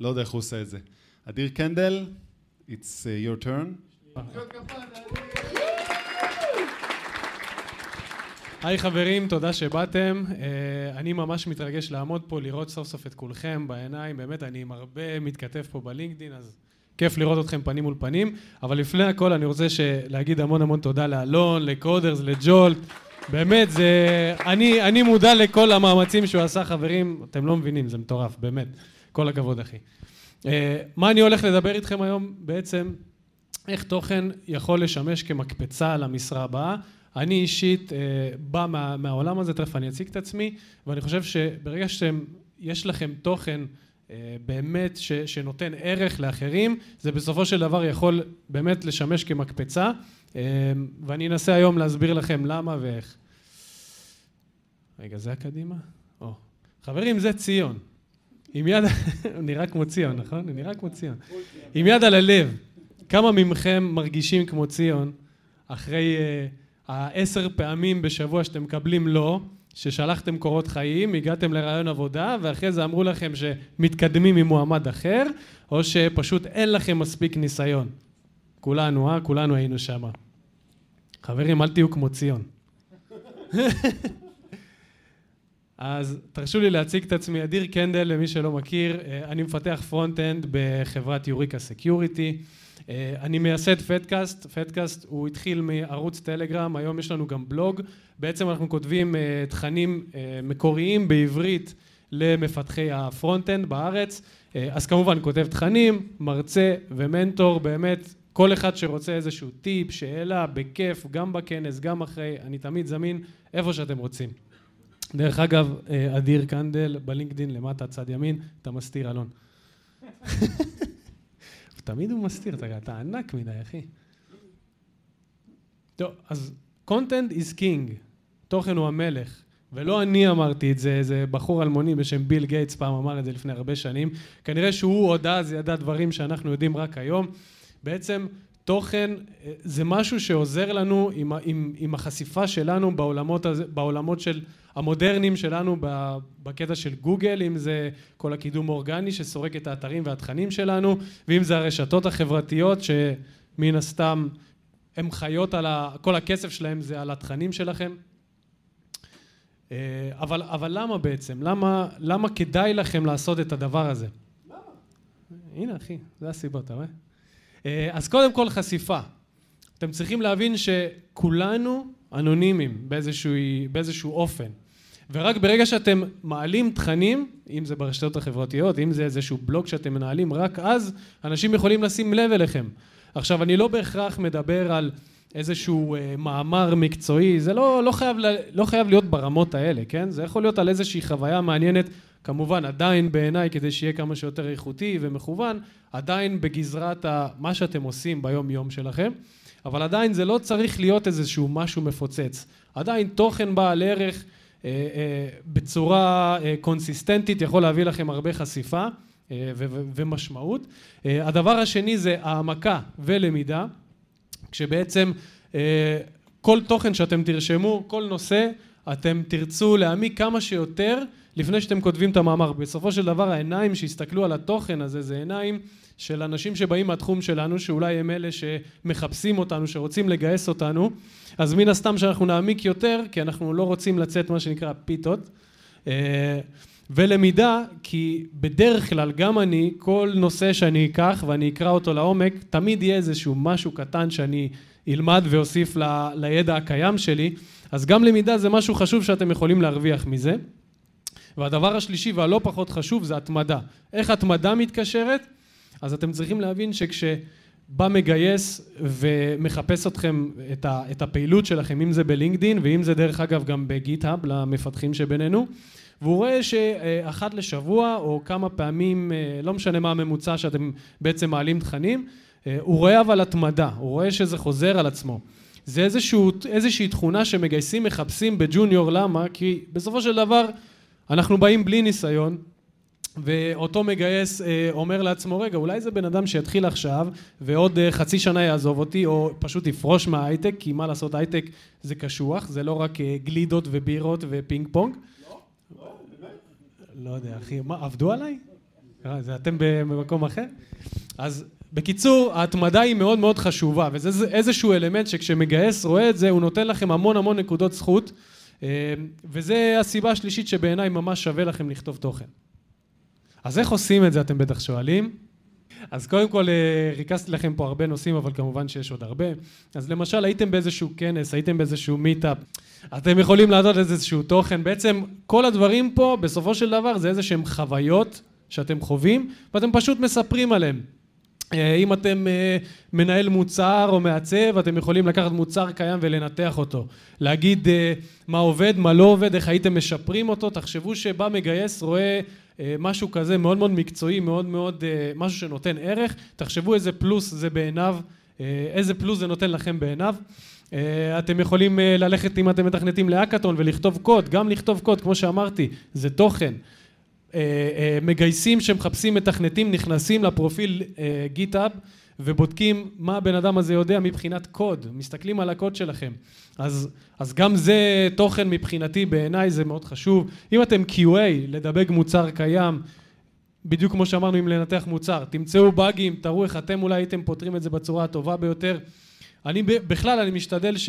לא יודע איך הוא עושה את זה. אדיר קנדל, it's your turn. היי חברים, תודה שבאתם. אה, אני ממש מתרגש לעמוד פה, לראות סוף סוף את כולכם בעיניים. באמת, אני עם הרבה מתכתב פה בלינקדין, אז כיף לראות אתכם פנים מול פנים. אבל לפני הכל, אני רוצה להגיד המון המון תודה לאלון, לקודרס, לג'ולט. באמת, זה... אני, אני מודע לכל המאמצים שהוא עשה, חברים. אתם לא מבינים, זה מטורף, באמת. כל הכבוד, אחי. אה, מה אני הולך לדבר איתכם היום? בעצם, איך תוכן יכול לשמש כמקפצה למשרה הבאה. אני אישית אה, בא מה, מהעולם הזה, תכף אני אציג את עצמי, ואני חושב שברגע שאתם, יש לכם תוכן אה, באמת ש, שנותן ערך לאחרים, זה בסופו של דבר יכול באמת לשמש כמקפצה, אה, ואני אנסה היום להסביר לכם למה ואיך. רגע, זה הקדימה? או. חברים, זה ציון. עם יד, הוא נראה כמו ציון, נכון? הוא נראה כמו ציון. עם יד על הלב, כמה מכם מרגישים כמו ציון אחרי uh, העשר פעמים בשבוע שאתם מקבלים לא, ששלחתם קורות חיים, הגעתם לרעיון עבודה, ואחרי זה אמרו לכם שמתקדמים עם מועמד אחר, או שפשוט אין לכם מספיק ניסיון. כולנו, אה? כולנו היינו שם. חברים, אל תהיו כמו ציון. אז תרשו לי להציג את עצמי, אדיר קנדל, למי שלא מכיר, אה, אני מפתח front-end בחברת Eureka Security. אני מייסד פודקאסט, פודקאסט הוא התחיל מערוץ טלגרם, היום יש לנו גם בלוג, בעצם אנחנו כותבים אה, תכנים אה, מקוריים בעברית למפתחי ה front-end בארץ, אה, אז כמובן כותב תכנים, מרצה ומנטור, באמת כל אחד שרוצה איזשהו טיפ, שאלה, בכיף, גם בכנס, גם אחרי, אני תמיד זמין איפה שאתם רוצים. דרך אגב, אדיר קנדל בלינקדין למטה צד ימין, אתה מסתיר אלון. תמיד הוא מסתיר, אתה, אתה ענק מדי, אחי. טוב, אז content is king, תוכן הוא המלך, ולא אני אמרתי את זה, איזה בחור אלמוני בשם ביל גייטס פעם אמר את זה לפני הרבה שנים, כנראה שהוא עוד אז ידע דברים שאנחנו יודעים רק היום. בעצם תוכן זה משהו שעוזר לנו עם, עם, עם החשיפה שלנו בעולמות, בעולמות של המודרניים שלנו בקטע של גוגל, אם זה כל הקידום האורגני שסורק את האתרים והתכנים שלנו, ואם זה הרשתות החברתיות שמן הסתם הן חיות על ה... כל הכסף שלהם זה על התכנים שלכם. אבל, אבל למה בעצם? למה, למה כדאי לכם לעשות את הדבר הזה? למה? הנה אחי, זה הסיבות, אתה רואה? אז קודם כל חשיפה. אתם צריכים להבין שכולנו אנונימיים באיזשהו, באיזשהו אופן. ורק ברגע שאתם מעלים תכנים, אם זה ברשתות החברתיות, אם זה איזשהו בלוג שאתם מנהלים, רק אז אנשים יכולים לשים לב אליכם. עכשיו, אני לא בהכרח מדבר על איזשהו אה, מאמר מקצועי, זה לא, לא, חייב, לא חייב להיות ברמות האלה, כן? זה יכול להיות על איזושהי חוויה מעניינת כמובן עדיין בעיניי כדי שיהיה כמה שיותר איכותי ומכוון, עדיין בגזרת מה שאתם עושים ביום יום שלכם, אבל עדיין זה לא צריך להיות איזשהו משהו מפוצץ. עדיין תוכן בעל ערך אה, אה, בצורה אה, קונסיסטנטית יכול להביא לכם הרבה חשיפה ומשמעות. הדבר השני זה העמקה ולמידה, כשבעצם כל תוכן שאתם תרשמו, כל נושא, אתם תרצו להעמיק כמה שיותר לפני שאתם כותבים את המאמר. בסופו של דבר העיניים שיסתכלו על התוכן הזה זה עיניים של אנשים שבאים מהתחום שלנו, שאולי הם אלה שמחפשים אותנו, שרוצים לגייס אותנו, אז מן הסתם שאנחנו נעמיק יותר, כי אנחנו לא רוצים לצאת מה שנקרא פיתות. אה, ולמידה, כי בדרך כלל גם אני, כל נושא שאני אקח ואני אקרא אותו לעומק, תמיד יהיה איזשהו משהו קטן שאני אלמד ואוסיף ל, לידע הקיים שלי, אז גם למידה זה משהו חשוב שאתם יכולים להרוויח מזה. והדבר השלישי והלא פחות חשוב זה התמדה. איך התמדה מתקשרת? אז אתם צריכים להבין שכשבא מגייס ומחפש אתכם את, ה, את הפעילות שלכם, אם זה בלינקדין ואם זה דרך אגב גם בגיט-האב למפתחים שבינינו, והוא רואה שאחת לשבוע או כמה פעמים, לא משנה מה הממוצע שאתם בעצם מעלים תכנים, הוא רואה אבל התמדה, הוא רואה שזה חוזר על עצמו. זה איזשהו, איזושהי תכונה שמגייסים מחפשים ב junior, למה? כי בסופו של דבר אנחנו באים בלי ניסיון, ואותו מגייס אה, אומר לעצמו, רגע, אולי זה בן אדם שיתחיל עכשיו ועוד אה, חצי שנה יעזוב אותי, או פשוט יפרוש מההייטק, כי מה לעשות, הייטק זה קשוח, זה לא רק אה, גלידות ובירות ופינג פונג. לא, לא, לא יודע, אחי, מה, עבדו עליי? זה אתם במקום אחר? אז בקיצור, ההתמדה היא מאוד מאוד חשובה, וזה איזשהו אלמנט שכשמגייס רואה את זה, הוא נותן לכם המון המון נקודות זכות, וזה הסיבה השלישית שבעיניי ממש שווה לכם לכתוב תוכן. אז איך עושים את זה, אתם בטח שואלים? אז קודם כל, אה, ריכזתי לכם פה הרבה נושאים, אבל כמובן שיש עוד הרבה. אז למשל, הייתם באיזשהו כנס, הייתם באיזשהו מיטאפ, אתם יכולים לעשות איזשהו תוכן. בעצם, כל הדברים פה, בסופו של דבר, זה איזה שהם חוויות שאתם חווים, ואתם פשוט מספרים עליהם. אה, אם אתם אה, מנהל מוצר או מעצב, אתם יכולים לקחת מוצר קיים ולנתח אותו. להגיד מה עובד, מה לא עובד, איך הייתם משפרים אותו. תחשבו שבא מגייס, רואה אה, משהו כזה מאוד מאוד מקצועי, מאוד מאוד, אה, משהו שנותן ערך, תחשבו איזה פלוס זה בעיניו, אה, איזה פלוס זה נותן לכם בעיניו. אתם יכולים ללכת אם אתם מתכנתים להאקתון ולכתוב קוד, גם לכתוב קוד, כמו שאמרתי, זה תוכן. מגייסים שמחפשים מתכנתים נכנסים לפרופיל גיטאב ובודקים מה הבן אדם הזה יודע מבחינת קוד, מסתכלים על הקוד שלכם. אז, אז גם זה תוכן מבחינתי, בעיניי זה מאוד חשוב. אם אתם QA, לדבק מוצר קיים, בדיוק כמו שאמרנו עם לנתח מוצר, תמצאו באגים, תראו איך אתם אולי הייתם פותרים את זה בצורה הטובה ביותר. אני בכלל, אני משתדל ש...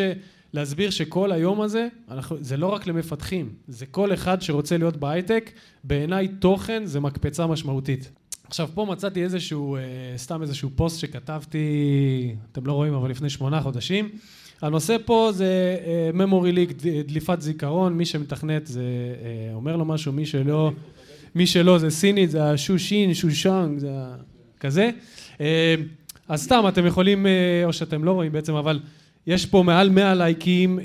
להסביר שכל היום הזה, אנחנו, זה לא רק למפתחים, זה כל אחד שרוצה להיות בהייטק, בעיניי תוכן זה מקפצה משמעותית. עכשיו, פה מצאתי איזשהו, אה, סתם איזשהו פוסט שכתבתי, אתם לא רואים, אבל לפני שמונה חודשים. הנושא פה זה אה, memory leak, דליפת זיכרון, מי שמתכנת זה אה, אומר לו משהו, מי שלא, מי שלא זה סינית, זה השושין, שושנג, זה כזה. אז סתם, אתם יכולים, או שאתם לא רואים בעצם, אבל יש פה מעל 100 לייקים,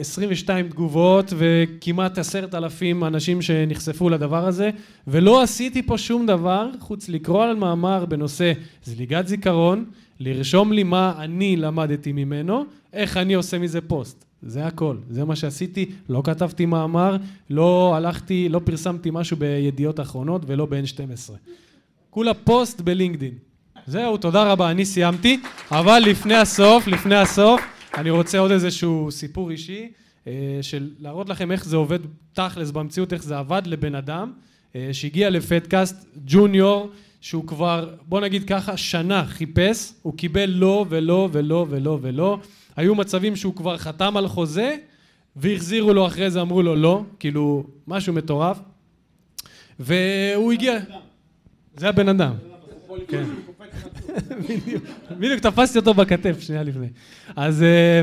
22 אה, תגובות וכמעט עשרת אלפים אנשים שנחשפו לדבר הזה ולא עשיתי פה שום דבר חוץ לקרוא על מאמר בנושא זליגת זיכרון, לרשום לי מה אני למדתי ממנו, איך אני עושה מזה פוסט. זה הכל, זה מה שעשיתי, לא כתבתי מאמר, לא הלכתי, לא פרסמתי משהו בידיעות אחרונות ולא ב-N12. כולה פוסט בלינקדין. זהו, תודה רבה, אני סיימתי, אבל לפני הסוף, לפני הסוף, אני רוצה עוד איזשהו סיפור אישי, אה, של להראות לכם איך זה עובד תכלס במציאות, איך זה עבד לבן אדם אה, שהגיע לפדקאסט ג'וניור, שהוא כבר, בוא נגיד ככה, שנה חיפש, הוא קיבל לא ולא ולא ולא ולא, היו מצבים שהוא כבר חתם על חוזה והחזירו לו אחרי זה, אמרו לו לא, כאילו, משהו מטורף, והוא הגיע... זה הבן אדם. כן. בדיוק תפסתי אותו בכתף שנייה לפני. אז, אה,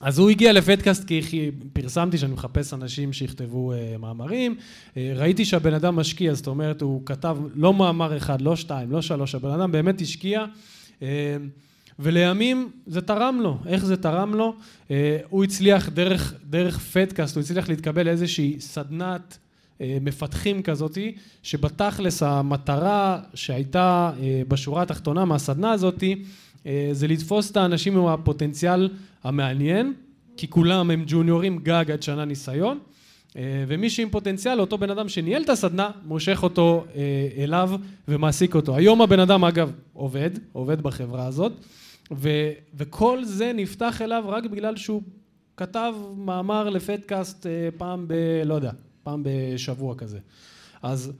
אז הוא הגיע לפדקאסט כי פרסמתי שאני מחפש אנשים שיכתבו אה, מאמרים. אה, ראיתי שהבן אדם משקיע, זאת אומרת, הוא כתב לא מאמר אחד, לא שתיים, לא שלוש, הבן אדם באמת השקיע. ולימים זה תרם לו. איך זה תרם לו? הוא הצליח דרך, דרך פדקאסט, הוא הצליח להתקבל לאיזושהי סדנת אה, מפתחים כזאתי, שבתכלס המטרה שהייתה אה, בשורה התחתונה מהסדנה הזאתי, אה, זה לתפוס את האנשים עם הפוטנציאל המעניין, כי כולם הם ג'וניורים גג עד שנה ניסיון, ומי שעם פוטנציאל, אותו בן אדם שניהל את הסדנה, מושך אותו אליו ומעסיק אותו. היום הבן אדם אגב עובד, עובד בחברה הזאת, ו, וכל זה נפתח אליו רק בגלל שהוא כתב מאמר לפדקאסט פעם ב... לא יודע, פעם בשבוע כזה. אז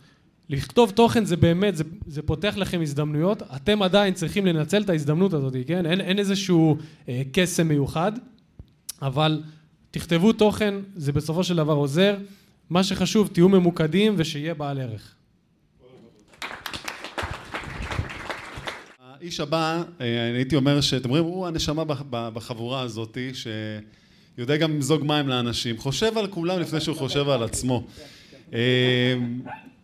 לכתוב תוכן זה באמת, זה, זה פותח לכם הזדמנויות, אתם עדיין צריכים לנצל את ההזדמנות הזאת, כן? אין, אין איזשהו אה, קסם מיוחד, אבל תכתבו תוכן, זה בסופו של דבר עוזר. מה שחשוב, תהיו ממוקדים ושיהיה בעל ערך. האיש הבא, אה, הייתי אומר שאתם רואים, הוא הנשמה בחבורה הזאתי, ש... יודע גם למזוג מים לאנשים, חושב על כולם לפני שהוא חושב על עצמו. אה,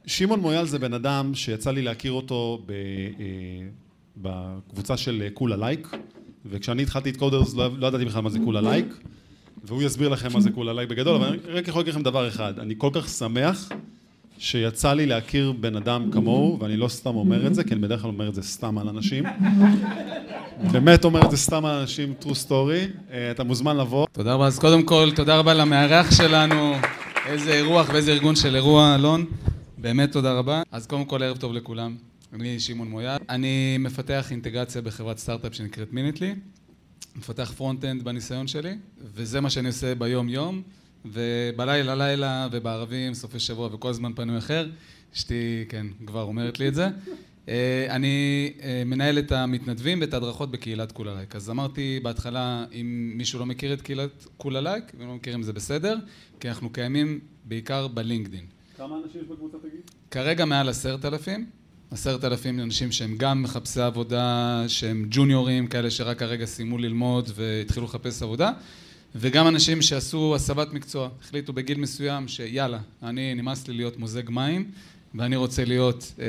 שמעון מויאל זה בן אדם שיצא לי להכיר אותו ב, אה, בקבוצה של כולה לייק, וכשאני התחלתי את Coders לא, לא ידעתי בכלל מה זה כולה לייק, והוא יסביר לכם מה זה כולה לייק בגדול, אבל אני רק יכול להגיד לכם דבר אחד, אני כל כך שמח שיצא לי להכיר בן אדם כמוהו, ואני לא סתם אומר את זה, כי אני בדרך כלל אומר את זה סתם על אנשים. באמת אומר את זה סתם על אנשים, true story. אה, אתה מוזמן לבוא. תודה רבה. אז קודם כל, תודה רבה למארח שלנו. איזה אירוח ואיזה ארגון של אירוע, אלון. באמת תודה רבה. אז קודם כל, ערב טוב לכולם. אני שמעון מויאל. אני מפתח אינטגרציה בחברת סטארט-אפ שנקראת Minutely. מפתח front-end בניסיון שלי, וזה מה שאני עושה ביום-יום. ובלילה לילה ובערבים, סופי שבוע וכל הזמן פנוי אחר. אשתי, כן, כבר אומרת לי את זה. אה, אני אה, מנהל את המתנדבים ואת ההדרכות בקהילת כולה לייק. אז אמרתי בהתחלה, אם מישהו לא מכיר את קהילת כולה לייק, אם לא מכירים זה בסדר, כי אנחנו קיימים בעיקר בלינקדין. כמה אנשים יש בקבוצה תגיד? כרגע מעל עשרת אלפים. עשרת אלפים אנשים שהם גם מחפשי עבודה, שהם ג'וניורים, כאלה שרק הרגע סיימו ללמוד והתחילו לחפש עבודה. וגם אנשים שעשו הסבת מקצוע, החליטו בגיל מסוים שיאללה, אני נמאס לי להיות מוזג מים ואני רוצה להיות אה,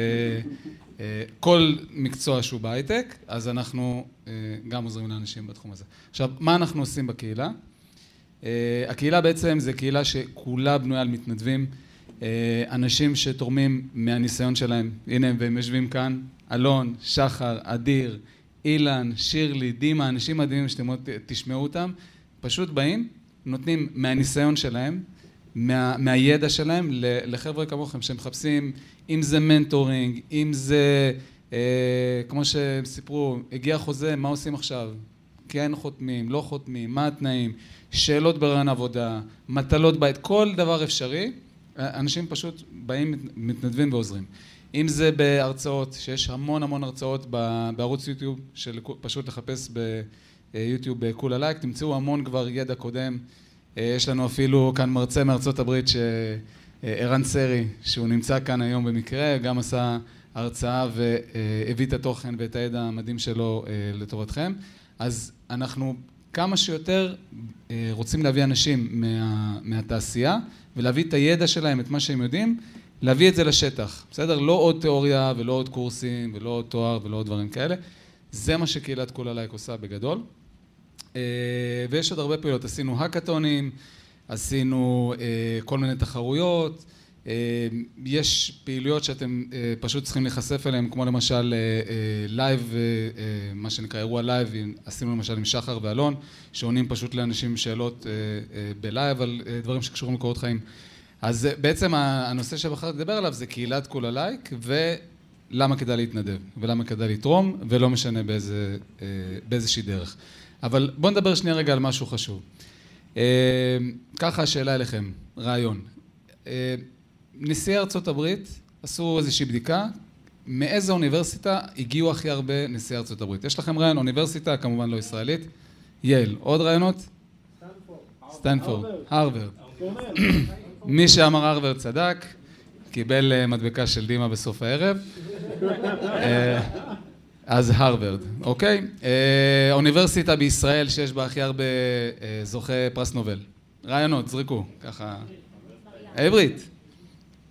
אה, כל מקצוע שהוא בהייטק, אז אנחנו אה, גם עוזרים לאנשים בתחום הזה. עכשיו, מה אנחנו עושים בקהילה? אה, הקהילה בעצם זה קהילה שכולה בנויה על מתנדבים, אה, אנשים שתורמים מהניסיון שלהם, הנה והם יושבים כאן, אלון, שחר, אדיר, אילן, שירלי, דימה, אנשים מדהימים שאתם עוד תשמעו אותם פשוט באים, נותנים מהניסיון שלהם, מה, מהידע שלהם לחבר'ה כמוכם שמחפשים, אם זה mentoring, אם זה, אה, כמו שסיפרו, הגיע חוזה, מה עושים עכשיו? כן חותמים, לא חותמים, מה התנאים, שאלות בראיון עבודה, מטלות בית, כל דבר אפשרי, אנשים פשוט באים, מתנדבים ועוזרים. אם זה בהרצאות, שיש המון המון הרצאות בערוץ יוטיוב, של פשוט לחפש ב... יוטיוב כולה לייק, תמצאו המון כבר ידע קודם. אה, יש לנו אפילו כאן מרצה מארצות הברית, ערן סרי, שהוא נמצא כאן היום במקרה, גם עשה הרצאה והביא את התוכן ואת הידע המדהים שלו אה, לטובתכם. אז אנחנו כמה שיותר אה, רוצים להביא אנשים מה, מהתעשייה ולהביא את הידע שלהם, את מה שהם יודעים, להביא את זה לשטח, בסדר? לא עוד תיאוריה ולא עוד קורסים ולא עוד תואר ולא עוד דברים כאלה. זה מה שקהילת כולה לייק עושה בגדול. אה, ויש עוד הרבה פעולות, עשינו האקתונים, עשינו אה, כל מיני תחרויות, אה, יש פעילויות שאתם פשוט צריכים להיחשף אליהן, כמו למשל לייב, מה שנקרא אירוע לייב, עשינו למשל עם שחר ואלון, שעונים פשוט לאנשים שאלות בלייב על דברים שקשורים לקורות חיים. אז בעצם הנושא שבחרתי לדבר עליו זה קהילת כולה לייק, ולמה כדאי להתנדב, ולמה כדאי לתרום, ולא משנה באיזה, באיזושהי דרך. אבל בואו נדבר שנייה רגע על משהו חשוב. אה, ככה השאלה אליכם, רעיון. אה, נשיאי ארצות הברית עשו איזושהי בדיקה, מאיזה אוניברסיטה הגיעו הכי הרבה נשיאי ארצות הברית. יש לכם רעיון, אוניברסיטה, כמובן לא ישראלית, ייל. עוד רעיונות? סטנפורד. הרווארד. מי שאמר הרווארד צדק, קיבל אה, מדבקה של דימה בסוף הערב. אז הרווארד, אוקיי? אה, אוניברסיטה בישראל שיש בה הכי הרבה אה, זוכי פרס נובל. רעיונות, זרקו, ככה. העברית.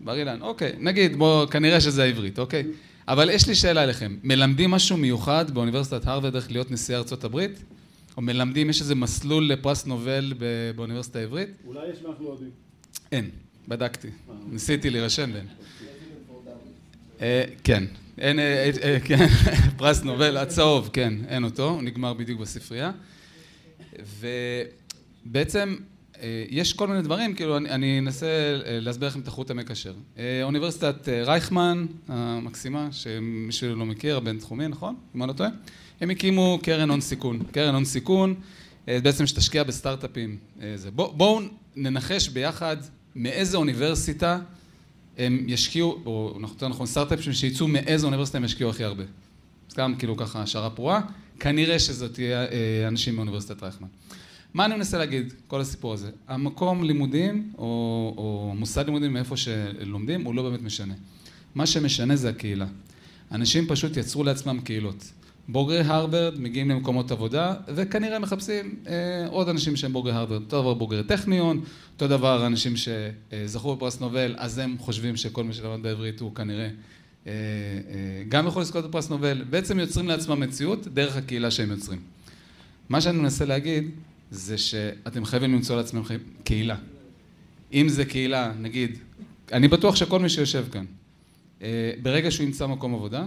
בר אילן, אוקיי. נגיד, בואו, כנראה שזה העברית, אוקיי? אבל יש לי שאלה אליכם. מלמדים משהו מיוחד באוניברסיטת הרווארד איך להיות נשיא ארצות הברית? או מלמדים, יש איזה מסלול לפרס נובל באוניברסיטה העברית? אולי יש ואנחנו לא יודעים. אין. בדקתי. ניסיתי להירשם בין. אה, כן, אין, אה, אה, כן, פרס נובל, הצהוב, כן, אין אותו, הוא נגמר בדיוק בספרייה. ובעצם יש כל מיני דברים, כאילו אני אנסה להסביר לכם את החוט המקשר. אוניברסיטת רייכמן המקסימה, שמי שלא מכיר, הבינתחומי, נכון? אם אני לא טועה? הם הקימו קרן הון סיכון. קרן הון סיכון, בעצם שתשקיע בסטארט-אפים. בואו ננחש ביחד מאיזה אוניברסיטה הם ישקיעו, או יותר נכון סטארט-אפים שיצאו מאיזה אוניברסיטה הם ישקיעו הכי הרבה. סתם כאילו ככה השערה פרועה, כנראה שזאת תהיה אה, אנשים מאוניברסיטת רייכמן. מה אני מנסה להגיד, כל הסיפור הזה? המקום לימודים, או, או מוסד לימודים מאיפה שלומדים, הוא לא באמת משנה. מה שמשנה זה הקהילה. אנשים פשוט יצרו לעצמם קהילות. בוגרי הרווארד מגיעים למקומות עבודה וכנראה מחפשים אה, עוד אנשים שהם בוגרי הרווארד, אותו דבר בוגרי טכניון, אותו דבר אנשים שזכו בפרס נובל, אז הם חושבים שכל מי שלמד בעברית הוא כנראה אה, אה, גם יכול לזכות בפרס נובל, בעצם יוצרים לעצמם מציאות דרך הקהילה שהם יוצרים. מה שאני מנסה להגיד זה שאתם חייבים למצוא לעצמם קהילה. אם זה קהילה, נגיד, אני בטוח שכל מי שיושב כאן, אה, ברגע שהוא ימצא מקום עבודה,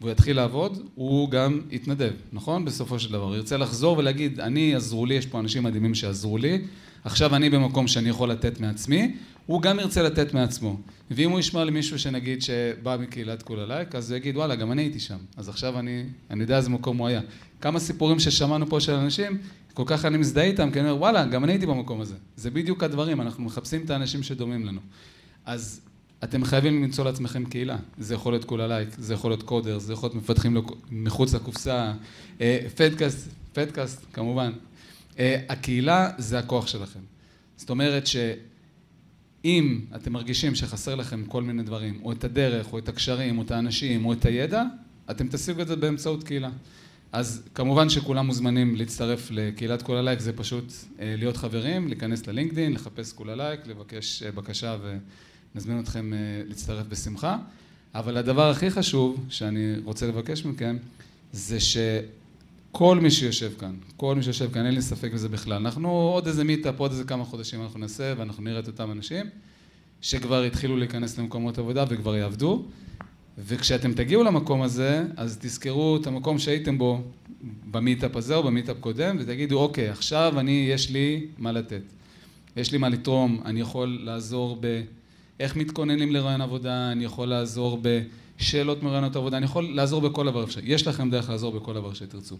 והוא יתחיל לעבוד, הוא גם יתנדב, נכון? בסופו של דבר. ירצה לחזור ולהגיד, אני, עזרו לי, יש פה אנשים מדהימים שעזרו לי, עכשיו אני במקום שאני יכול לתת מעצמי, הוא גם ירצה לתת מעצמו. ואם הוא ישמע למישהו שנגיד שבא מקהילת כולה לייק, אז הוא יגיד, וואלה, גם אני הייתי שם. אז עכשיו אני, אני יודע איזה מקום הוא היה. כמה סיפורים ששמענו פה של אנשים, כל כך אני מזדהה איתם, כי אני אומר, וואלה, גם אני הייתי במקום הזה. זה בדיוק הדברים, אנחנו מחפשים את האנשים שדומים לנו. אז אתם חייבים למצוא לעצמכם קהילה. זה יכול להיות כולה לייק, זה יכול להיות קודר, זה יכול להיות מפתחים מחוץ לקופסה, פדקאסט, פדקאסט כמובן. אה, הקהילה זה הכוח שלכם. זאת אומרת שאם אתם מרגישים שחסר לכם כל מיני דברים, או את הדרך, או את הקשרים, או את האנשים, או את הידע, אתם תשיגו את זה באמצעות קהילה. אז כמובן שכולם מוזמנים להצטרף לקהילת כולה לייק, זה פשוט אה, להיות חברים, להיכנס ללינקדאין, לחפש כולה לייק, לבקש אה, בקשה ו... נזמין אתכם אה, להצטרף בשמחה. אבל הדבר הכי חשוב שאני רוצה לבקש מכם, זה שכל מי שיושב כאן, כל מי שיושב כאן, אין לי ספק בזה בכלל. אנחנו עוד איזה מיטאפ, עוד איזה כמה חודשים אנחנו נעשה, ואנחנו נראה את אותם אנשים שכבר התחילו להיכנס למקומות עבודה וכבר יעבדו. וכשאתם תגיעו למקום הזה, אז תזכרו את המקום שהייתם בו במיטאפ הזה או במיטאפ קודם, ותגידו, אוקיי, עכשיו אני, יש לי מה לתת. יש לי מה לתרום, אני יכול לעזור ב... איך מתכוננים לרעיון עבודה, אני יכול לעזור בשאלות מרעיונות עבודה, אני יכול לעזור בכל דבר אפשר. יש לכם דרך לעזור בכל דבר שתרצו.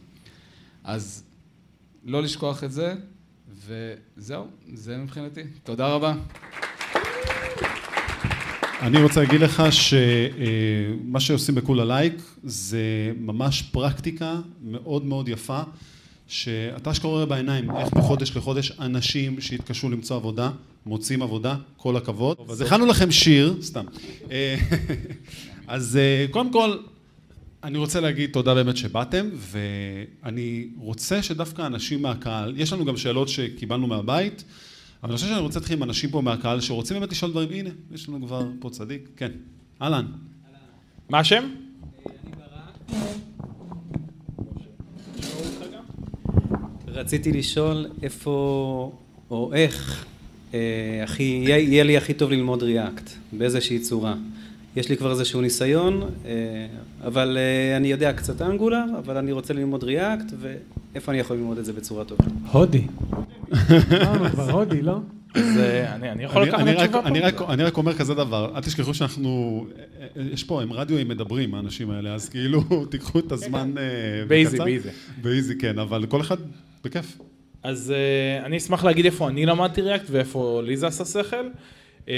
אז לא לשכוח את זה, וזהו, זה מבחינתי. תודה רבה. אני רוצה להגיד לך שמה שעושים בכולה לייק זה ממש פרקטיקה מאוד מאוד יפה שאתה שקורא בעיניים איך מחודש לחודש אנשים שהתקשו למצוא עבודה מוצאים עבודה, כל הכבוד. אז הכנו לכם שיר, סתם. אה, אז אה, קודם כל, אני רוצה להגיד תודה באמת שבאתם, ואני רוצה שדווקא אנשים מהקהל, יש לנו גם שאלות שקיבלנו מהבית, אבל אני חושב שאני רוצה להתחיל עם אנשים פה מהקהל שרוצים באמת לשאול דברים, הנה, יש לנו כבר פה צדיק, כן, אהלן. מה השם? רציתי לשאול איפה או איך הכי, יהיה לי הכי טוב ללמוד ריאקט באיזושהי צורה. יש לי כבר איזשהו ניסיון, אה, אבל אה, אני יודע קצת אנגולר, אבל אני רוצה ללמוד ריאקט, ואיפה אני יכול ללמוד את זה בצורה טובה? הודי. אמרנו כבר הודי, לא? אני יכול לקחת את התשובה פה. אני רק אומר כזה דבר, אל תשכחו שאנחנו, יש פה, הם רדיו מדברים, האנשים האלה, אז כאילו, תיקחו את הזמן באיזי, באיזי. באיזי, כן, אבל כל אחד, בכיף. אז uh, אני אשמח להגיד איפה אני למדתי ריאקט ואיפה לי זה עשה שכל. Uh,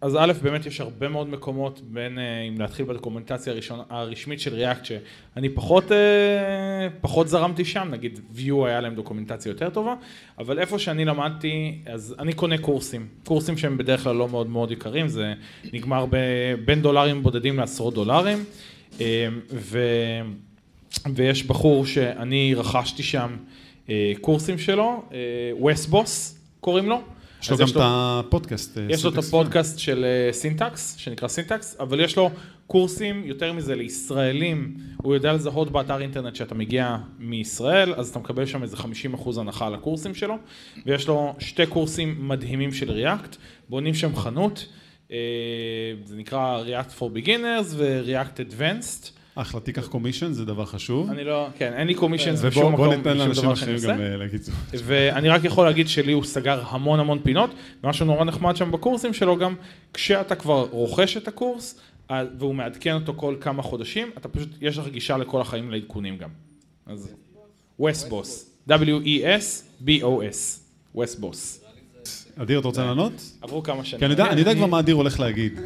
אז א', באמת יש הרבה מאוד מקומות בין, uh, אם להתחיל בדוקומנטציה הראשון, הרשמית של ריאקט, שאני פחות, uh, פחות זרמתי שם, נגיד View היה להם דוקומנטציה יותר טובה, אבל איפה שאני למדתי, אז אני קונה קורסים, קורסים שהם בדרך כלל לא מאוד מאוד יקרים, זה נגמר בין דולרים בודדים לעשרות דולרים, ו, ויש בחור שאני רכשתי שם, אה, קורסים שלו, Wes Bos קוראים לו, יש לו גם את הפודקאסט. אה, יש לו את. הפודקאסט של אה, Syntax, שנקרא Syntax, אבל יש לו קורסים, יותר מזה, לישראלים. הוא יודע לזהות באתר אינטרנט שאתה מגיע מישראל, אז אתה מקבל שם איזה 50% הנחה על הקורסים שלו. ויש לו שתי קורסים מדהימים של React, בונים שם חנות, אה, זה נקרא React for Beginners ו-React Advanced. אחלה, תיקח קומישן, זה דבר חשוב. אני לא, כן, אין לי קומישנס ובוא בשום מקום, ניתן בשום לאנשים אחרים גם. אה, להגיד זאת. ואני רק יכול להגיד שלי הוא סגר המון המון פינות, ומשהו נורא נחמד שם בקורסים שלו גם, כשאתה כבר רוכש את הקורס, אה, והוא מעדכן אותו כל כמה חודשים, אתה פשוט, יש לך גישה לכל החיים לעדכונים גם. אז Westboss, W-E-S-B-O-S, Westboss. אדיר, אתה רוצה לענות? עברו כמה שנים. כי אני יודע- כבר מה אדיר הולך להגיד.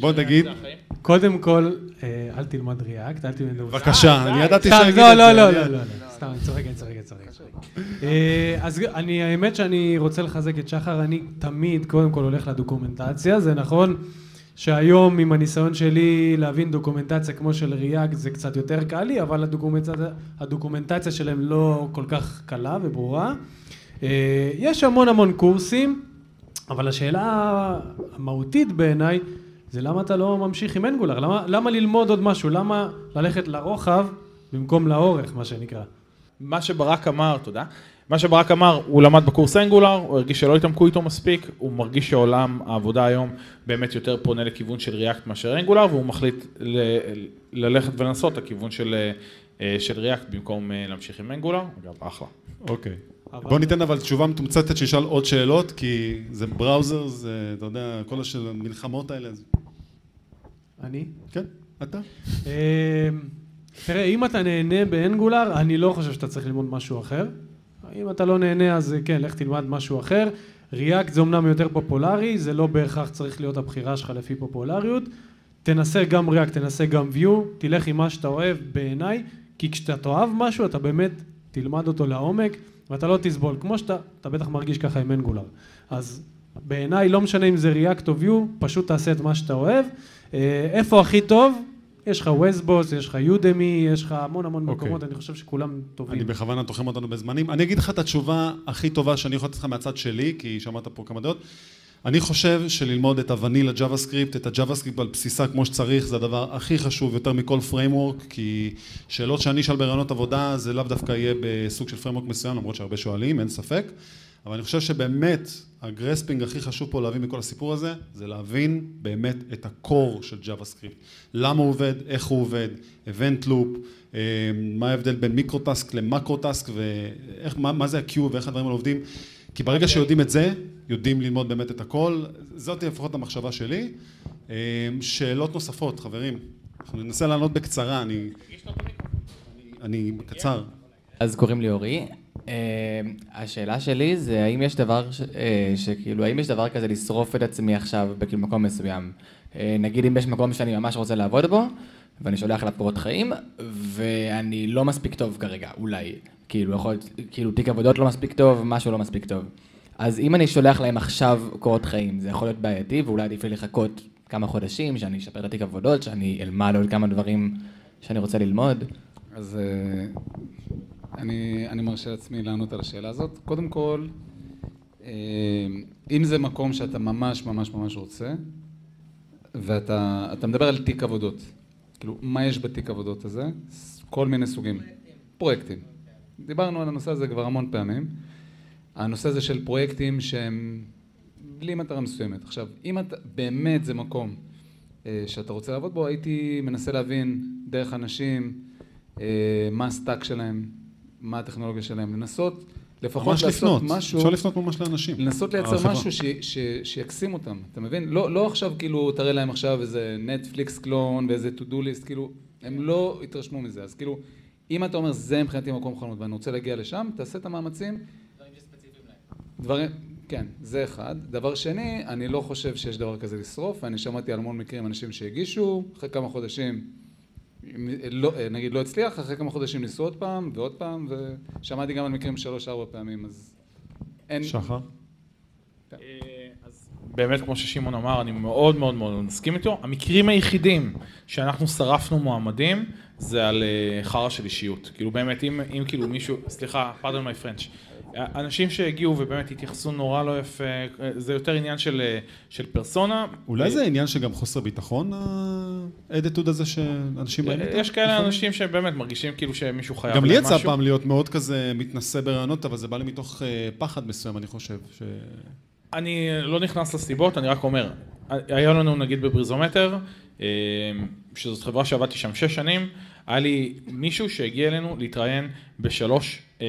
בוא תגיד, קודם כל, אה, אל תלמד ריאקט, אל תלמד... בבקשה, אני ידעתי סתם, שיגיד לא, את לא, זה. לא, לא, לא, לא, סתם, אני צוחק, אני צוחק, אני צוחק. אה, אז אני, האמת שאני רוצה לחזק את שחר, אני תמיד קודם כל הולך לדוקומנטציה, זה נכון שהיום עם הניסיון שלי להבין דוקומנטציה כמו של ריאקט זה קצת יותר קל לי, אבל הדוקומנטציה, הדוקומנטציה שלהם לא כל כך קלה וברורה. אה, יש המון המון קורסים, אבל השאלה המהותית בעיניי זה למה אתה לא ממשיך עם אנגולר? למה, למה ללמוד עוד משהו? למה ללכת לרוחב במקום לאורך, מה שנקרא? מה שברק אמר, תודה, מה שברק אמר, הוא למד בקורס אנגולר, הוא הרגיש שלא התעמקו איתו מספיק, הוא מרגיש שעולם העבודה היום באמת יותר פונה לכיוון של ריאקט מאשר אנגולר, והוא מחליט ל- ללכת ולנסות את הכיוון של, אה, של ריאקט במקום אה, להמשיך עם אנגולר, אגב, אחלה. אוקיי. אבל- בוא ניתן אבל תשובה מתומצתת שישאל עוד שאלות, כי זה בראוזר, זה, אתה יודע, כל הש- המלחמות האלה. אני? כן, אתה? אמ, תראה, אם אתה נהנה באנגולר, אני לא חושב שאתה צריך ללמוד משהו אחר. אם אתה לא נהנה, אז כן, לך תלמד משהו אחר. ריאקט זה אמנם יותר פופולרי, זה לא בהכרח צריך להיות הבחירה שלך לפי פופולריות. תנסה גם ריאקט, תנסה גם ויו, תלך עם מה שאתה אוהב בעיניי, כי כשאתה תאהב משהו, אתה באמת תלמד אותו לעומק, ואתה לא תסבול. כמו שאתה, אתה בטח מרגיש ככה עם אנגולר. אז בעיניי, לא משנה אם זה ריאקט או ויו, פשוט תעשה את מה שאתה אוהב. אה, איפה הכי טוב? יש לך וסטבוס, יש לך יודמי, יש לך המון המון אוקיי. מקומות, אני חושב שכולם טובים. אני בכוונה תוחם אותנו בזמנים. אני אגיד לך את התשובה הכי טובה שאני יכול לתת לך מהצד שלי, כי שמעת פה כמה דעות. אני חושב שללמוד את ה vanilla JavaScript, את ה JavaScript על בסיסה כמו שצריך, זה הדבר הכי חשוב יותר מכל framework, כי שאלות שאני אשאל בראיונות עבודה, זה לאו דווקא יהיה בסוג של framework מסוים, למרות שהרבה שואלים, אין ספק. אבל אני חושב שבאמת, ה grasping הכי חשוב פה להבין מכל הסיפור הזה, זה להבין באמת את ה core של JavaScript. למה הוא עובד, איך הוא עובד, event loop, אה, מה ההבדל בין micro-task ל macro-task, ומה מה זה ה-queue ואיך הדברים האלה עובדים. כי ברגע שיודעים את זה, יודעים ללמוד באמת את הכל. זאת לפחות המחשבה שלי. אה, שאלות נוספות, חברים. אנחנו ננסה לענות בקצרה, אני... אני קצר. אז קוראים לי אורי. Uh, השאלה שלי זה האם יש דבר, uh, שכאילו, האם יש דבר כזה לשרוף את עצמי עכשיו בכאילו מקום מסוים? נגיד אם יש מקום שאני ממש רוצה לעבוד בו, ואני שולח אליו קורות חיים, ואני לא מספיק טוב כרגע, אולי. כאילו, יכול להיות, כאילו, תיק עבודות לא מספיק טוב, משהו לא מספיק טוב. אז אם אני שולח להם עכשיו קורות חיים, זה יכול להיות בעייתי, ואולי עדיף לי לחכות כמה חודשים, שאני אשפר את התיק עבודות, שאני אלמד עוד כמה דברים שאני רוצה ללמוד. אז אה, אני, אני מרשה לעצמי לענות על השאלה הזאת. קודם כל, אה, אם זה מקום שאתה ממש ממש ממש רוצה, ואתה אתה מדבר על תיק עבודות, כאילו, מה יש בתיק עבודות הזה? כל מיני סוגים. פרויקטים. דיברנו על הנושא הזה כבר המון פעמים. הנושא הזה של פרויקטים שהם בלי מטרה מסוימת. עכשיו, אם אתה, באמת זה מקום אה, שאתה רוצה לעבוד בו, הייתי מנסה להבין דרך אנשים, אה, מה ה stack שלהם, מה הטכנולוגיה שלהם, לנסות לפחות לעשות לפנות. משהו, אפשר לפנות ממש לאנשים. לנסות לייצר החברה. משהו ש, ש, שיקסים אותם, אתה מבין? לא, לא עכשיו כאילו תראה להם עכשיו איזה Netflix clone ואיזה to do list, כאילו, הם לא יתרשמו מזה, אז כאילו, אם אתה אומר זה מבחינתי מקום חנות ואני רוצה להגיע לשם, תעשה את המאמצים. דברים, כן, זה אחד. דבר שני, אני לא חושב שיש דבר כזה לשרוף, אני שמעתי על המון מקרים אנשים שהגישו, אחרי כמה חודשים, לא, נגיד לא הצליח, אחרי כמה חודשים ניסו עוד פעם ועוד פעם, ושמעתי גם על מקרים שלוש-ארבע פעמים, אז אין... שחר? אה, אז באמת, כמו ששמעון אמר, אני מאוד מאוד מאוד מסכים איתו. המקרים היחידים שאנחנו שרפנו מועמדים, זה על אה, חרא של אישיות. כאילו באמת, אם, אם כאילו מישהו, סליחה, pardon my French, אנשים שהגיעו ובאמת התייחסו נורא לא יפה, אה, זה יותר עניין של, אה, של פרסונה. אולי זה עניין שגם חוסר ביטחון, האדיטוד הזה שאנשים באים איתו? יש כאלה אנשים שבאמת מרגישים כאילו שמישהו חייב גם לי יצא. פעם להיות מאוד כזה מתנשא ברעיונות, אבל זה בא לי מתוך פחד מסוים, אני חושב. ש... אני לא נכנס לסיבות, אני רק אומר, היה לנו נגיד ב BreezoMeter, אה, שזאת חברה שעבדתי שם שש שנים, היה לי מישהו שהגיע אלינו להתראיין בשלוש אה,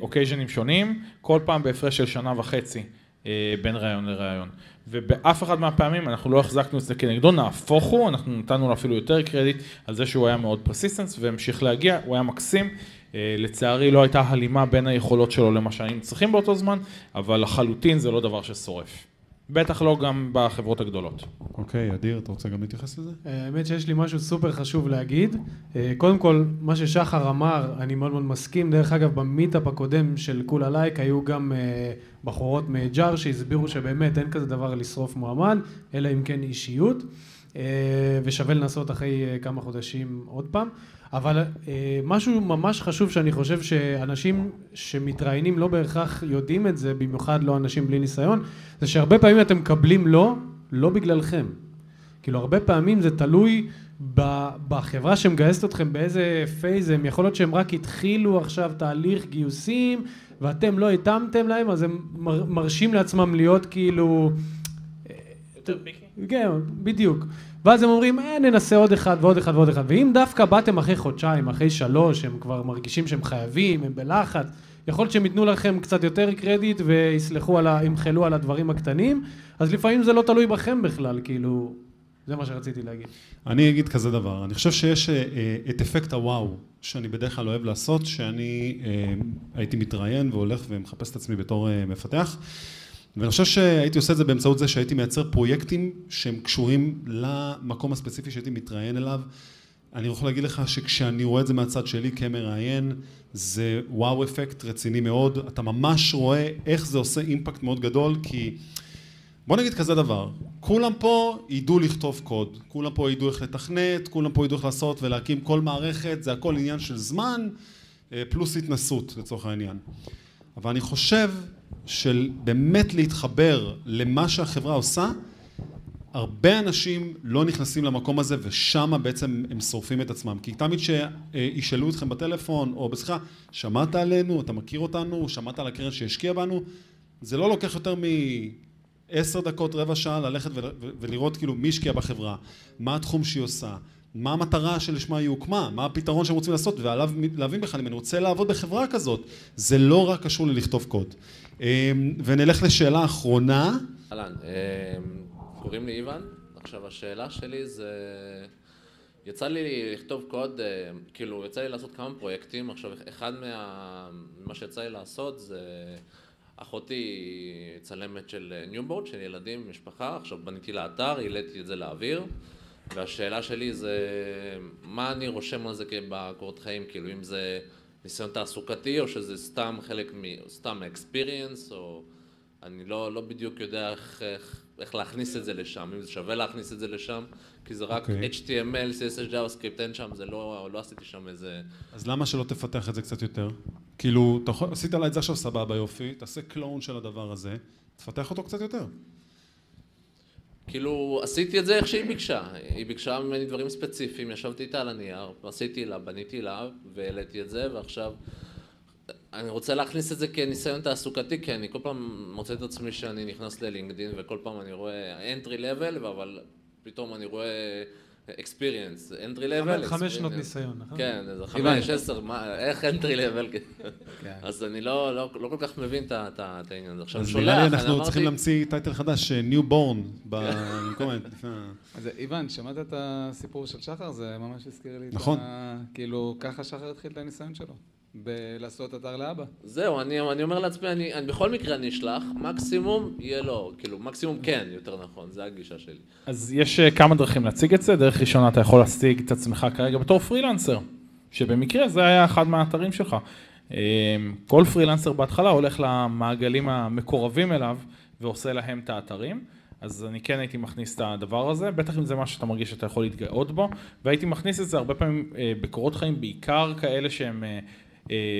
אוקייז'נים שונים, כל פעם בהפרש של שנה וחצי אה, בין ראיון לראיון. ובאף אחד מהפעמים אנחנו לא החזקנו את זה כנגדו, נהפוך הוא, אנחנו נתנו לו אפילו יותר קרדיט על זה שהוא היה מאוד persistent והמשיך להגיע, הוא היה מקסים. אה, לצערי לא הייתה הלימה בין היכולות שלו למה שהיינו צריכים באותו זמן, אבל לחלוטין זה לא דבר ששורף. בטח לא גם בחברות הגדולות. אוקיי, אדיר, אתה רוצה גם להתייחס לזה? האמת שיש לי משהו סופר חשוב להגיד. אה, קודם כל, מה ששחר אמר, אני מאוד מאוד מסכים. דרך אגב, במיטאפ הקודם של כולה לייק היו גם אה, בחורות מ HR שהסבירו שבאמת אין כזה דבר לשרוף מועמד, אלא אם כן אישיות, אה, ושווה לנסות אחרי אה, כמה חודשים עוד פעם. אבל אה, משהו ממש חשוב שאני חושב שאנשים שמתראיינים לא בהכרח יודעים את זה, במיוחד לא אנשים בלי ניסיון, זה שהרבה פעמים אתם מקבלים לא, לא בגללכם. כאילו הרבה פעמים זה תלוי ב- בחברה שמגייסת אתכם באיזה phase הם, יכול להיות שהם רק התחילו עכשיו תהליך גיוסים ואתם לא התאמתם להם, אז הם מר, מרשים לעצמם להיות כאילו... יותר picky? כן, בדיוק. ואז הם אומרים, אה, ננסה עוד אחד ועוד אחד ועוד אחד. ואם דווקא באתם אחרי חודשיים, אחרי שלוש, הם כבר מרגישים שהם חייבים, הם בלחץ, יכול להיות שהם ייתנו לכם קצת יותר קרדיט ויסלחו על ה... ימחלו על הדברים הקטנים, אז לפעמים זה לא תלוי בכם בכלל, כאילו, זה מה שרציתי להגיד. אני אגיד כזה דבר, אני חושב שיש אה, אה, את אפקט הוואו, שאני בדרך כלל אוהב לעשות, שאני אה, הייתי מתראיין והולך ומחפש את עצמי בתור אה, מפתח, ואני חושב שהייתי עושה את זה באמצעות זה שהייתי מייצר פרויקטים שהם קשורים למקום הספציפי שהייתי מתראיין אליו. אני יכול להגיד לך שכשאני רואה את זה מהצד שלי כמראיין, זה וואו אפקט רציני מאוד, אתה ממש רואה איך זה עושה אימפקט מאוד גדול, כי בוא נגיד כזה דבר, כולם פה ידעו לכתוב קוד, כולם פה ידעו איך לתכנת, כולם פה ידעו איך לעשות ולהקים כל מערכת, זה הכל עניין של זמן אה, פלוס התנסות לצורך העניין. אבל אני חושב של באמת להתחבר למה שהחברה עושה, הרבה אנשים לא נכנסים למקום הזה ושם בעצם הם שורפים את עצמם. כי תמיד שישאלו אתכם בטלפון או בשיחה, שמעת עלינו, אתה מכיר אותנו, שמעת על הקרן שהשקיע בנו, זה לא לוקח יותר מעשר דקות, רבע שעה ללכת ולראות כאילו מי השקיע בחברה, מה התחום שהיא עושה, מה המטרה שלשמה היא הוקמה, מה הפתרון שהם רוצים לעשות, ועליו להבין בכלל אם אני רוצה לעבוד בחברה כזאת, זה לא רק קשור ללכתוב קוד. אמ, ונלך לשאלה אחרונה. אהלן, אה, קוראים לי איוון. עכשיו השאלה שלי זה... יצא לי לכתוב קוד, אה, כאילו יצא לי לעשות כמה פרויקטים, עכשיו אחד מה... מה שיצא לי לעשות זה אחותי צלמת של newborn, של ילדים, משפחה, עכשיו בניתי לה אתר, העליתי את זה לאוויר והשאלה שלי זה מה אני רושם על זה בקורות חיים, כאילו אם זה ניסיון תעסוקתי או שזה סתם חלק מ... סתם experience או אני לא, לא בדיוק יודע איך, איך, איך להכניס את זה לשם, אם זה שווה להכניס את זה לשם, כי זה רק אוקיי. HTML, CSS, JavaScript, אין שם, זה לא, לא עשיתי שם איזה... אז למה שלא תפתח את זה קצת יותר? כאילו, אתה עשית לה את זה עכשיו סבבה יופי, תעשה קלון של הדבר הזה, תפתח אותו קצת יותר. כאילו, עשיתי את זה איך שהיא ביקשה. היא ביקשה ממני דברים ספציפיים, ישבתי איתה על הנייר, עשיתי לה, בניתי לה, והעליתי את זה, ועכשיו... אני רוצה להכניס את זה כניסיון תעסוקתי, כי אני כל פעם מוצא את עצמי שאני נכנס ללינקדין, וכל פעם אני רואה entry level, אבל פתאום אני רואה experience, entry level, חמש שנות. ניסיון, נכון? כן, זה חמש, עשר, מה- איך entry level? כן. אז אני לא, לא, לא כל כך מבין את העניין הזה. עכשיו, אז שולח, נראה לי אני אנחנו אמרתי- צריכים להמציא טייטל חדש, ניו בורן, במקום ה... לפני ה- אז איוון, שמעת את הסיפור של שחר? זה ממש הזכיר לי את נכון. ה... כאילו, ככה שחר התחיל את הניסיון שלו. בלעשות אתר לאבא. זהו, אני, אני אומר לעצמי, אני, אני בכל מקרה אני אשלח, מקסימום יהיה לא, כאילו, מקסימום כן, יותר נכון, זה הגישה שלי. אז יש אה, כמה דרכים להציג את זה, דרך ראשונה אתה יכול להשיג את עצמך כרגע בתור פרילנסר, שבמקרה זה היה אחד מהאתרים שלך. אה, כל פרילנסר בהתחלה הולך למעגלים המקורבים אליו ועושה להם את האתרים, אז אני כן הייתי מכניס את הדבר הזה, בטח אם זה משהו שאתה מרגיש שאתה יכול להתגאות בו, והייתי מכניס את זה הרבה פעמים אה, בקורות חיים, בעיקר כאלה שהם אה,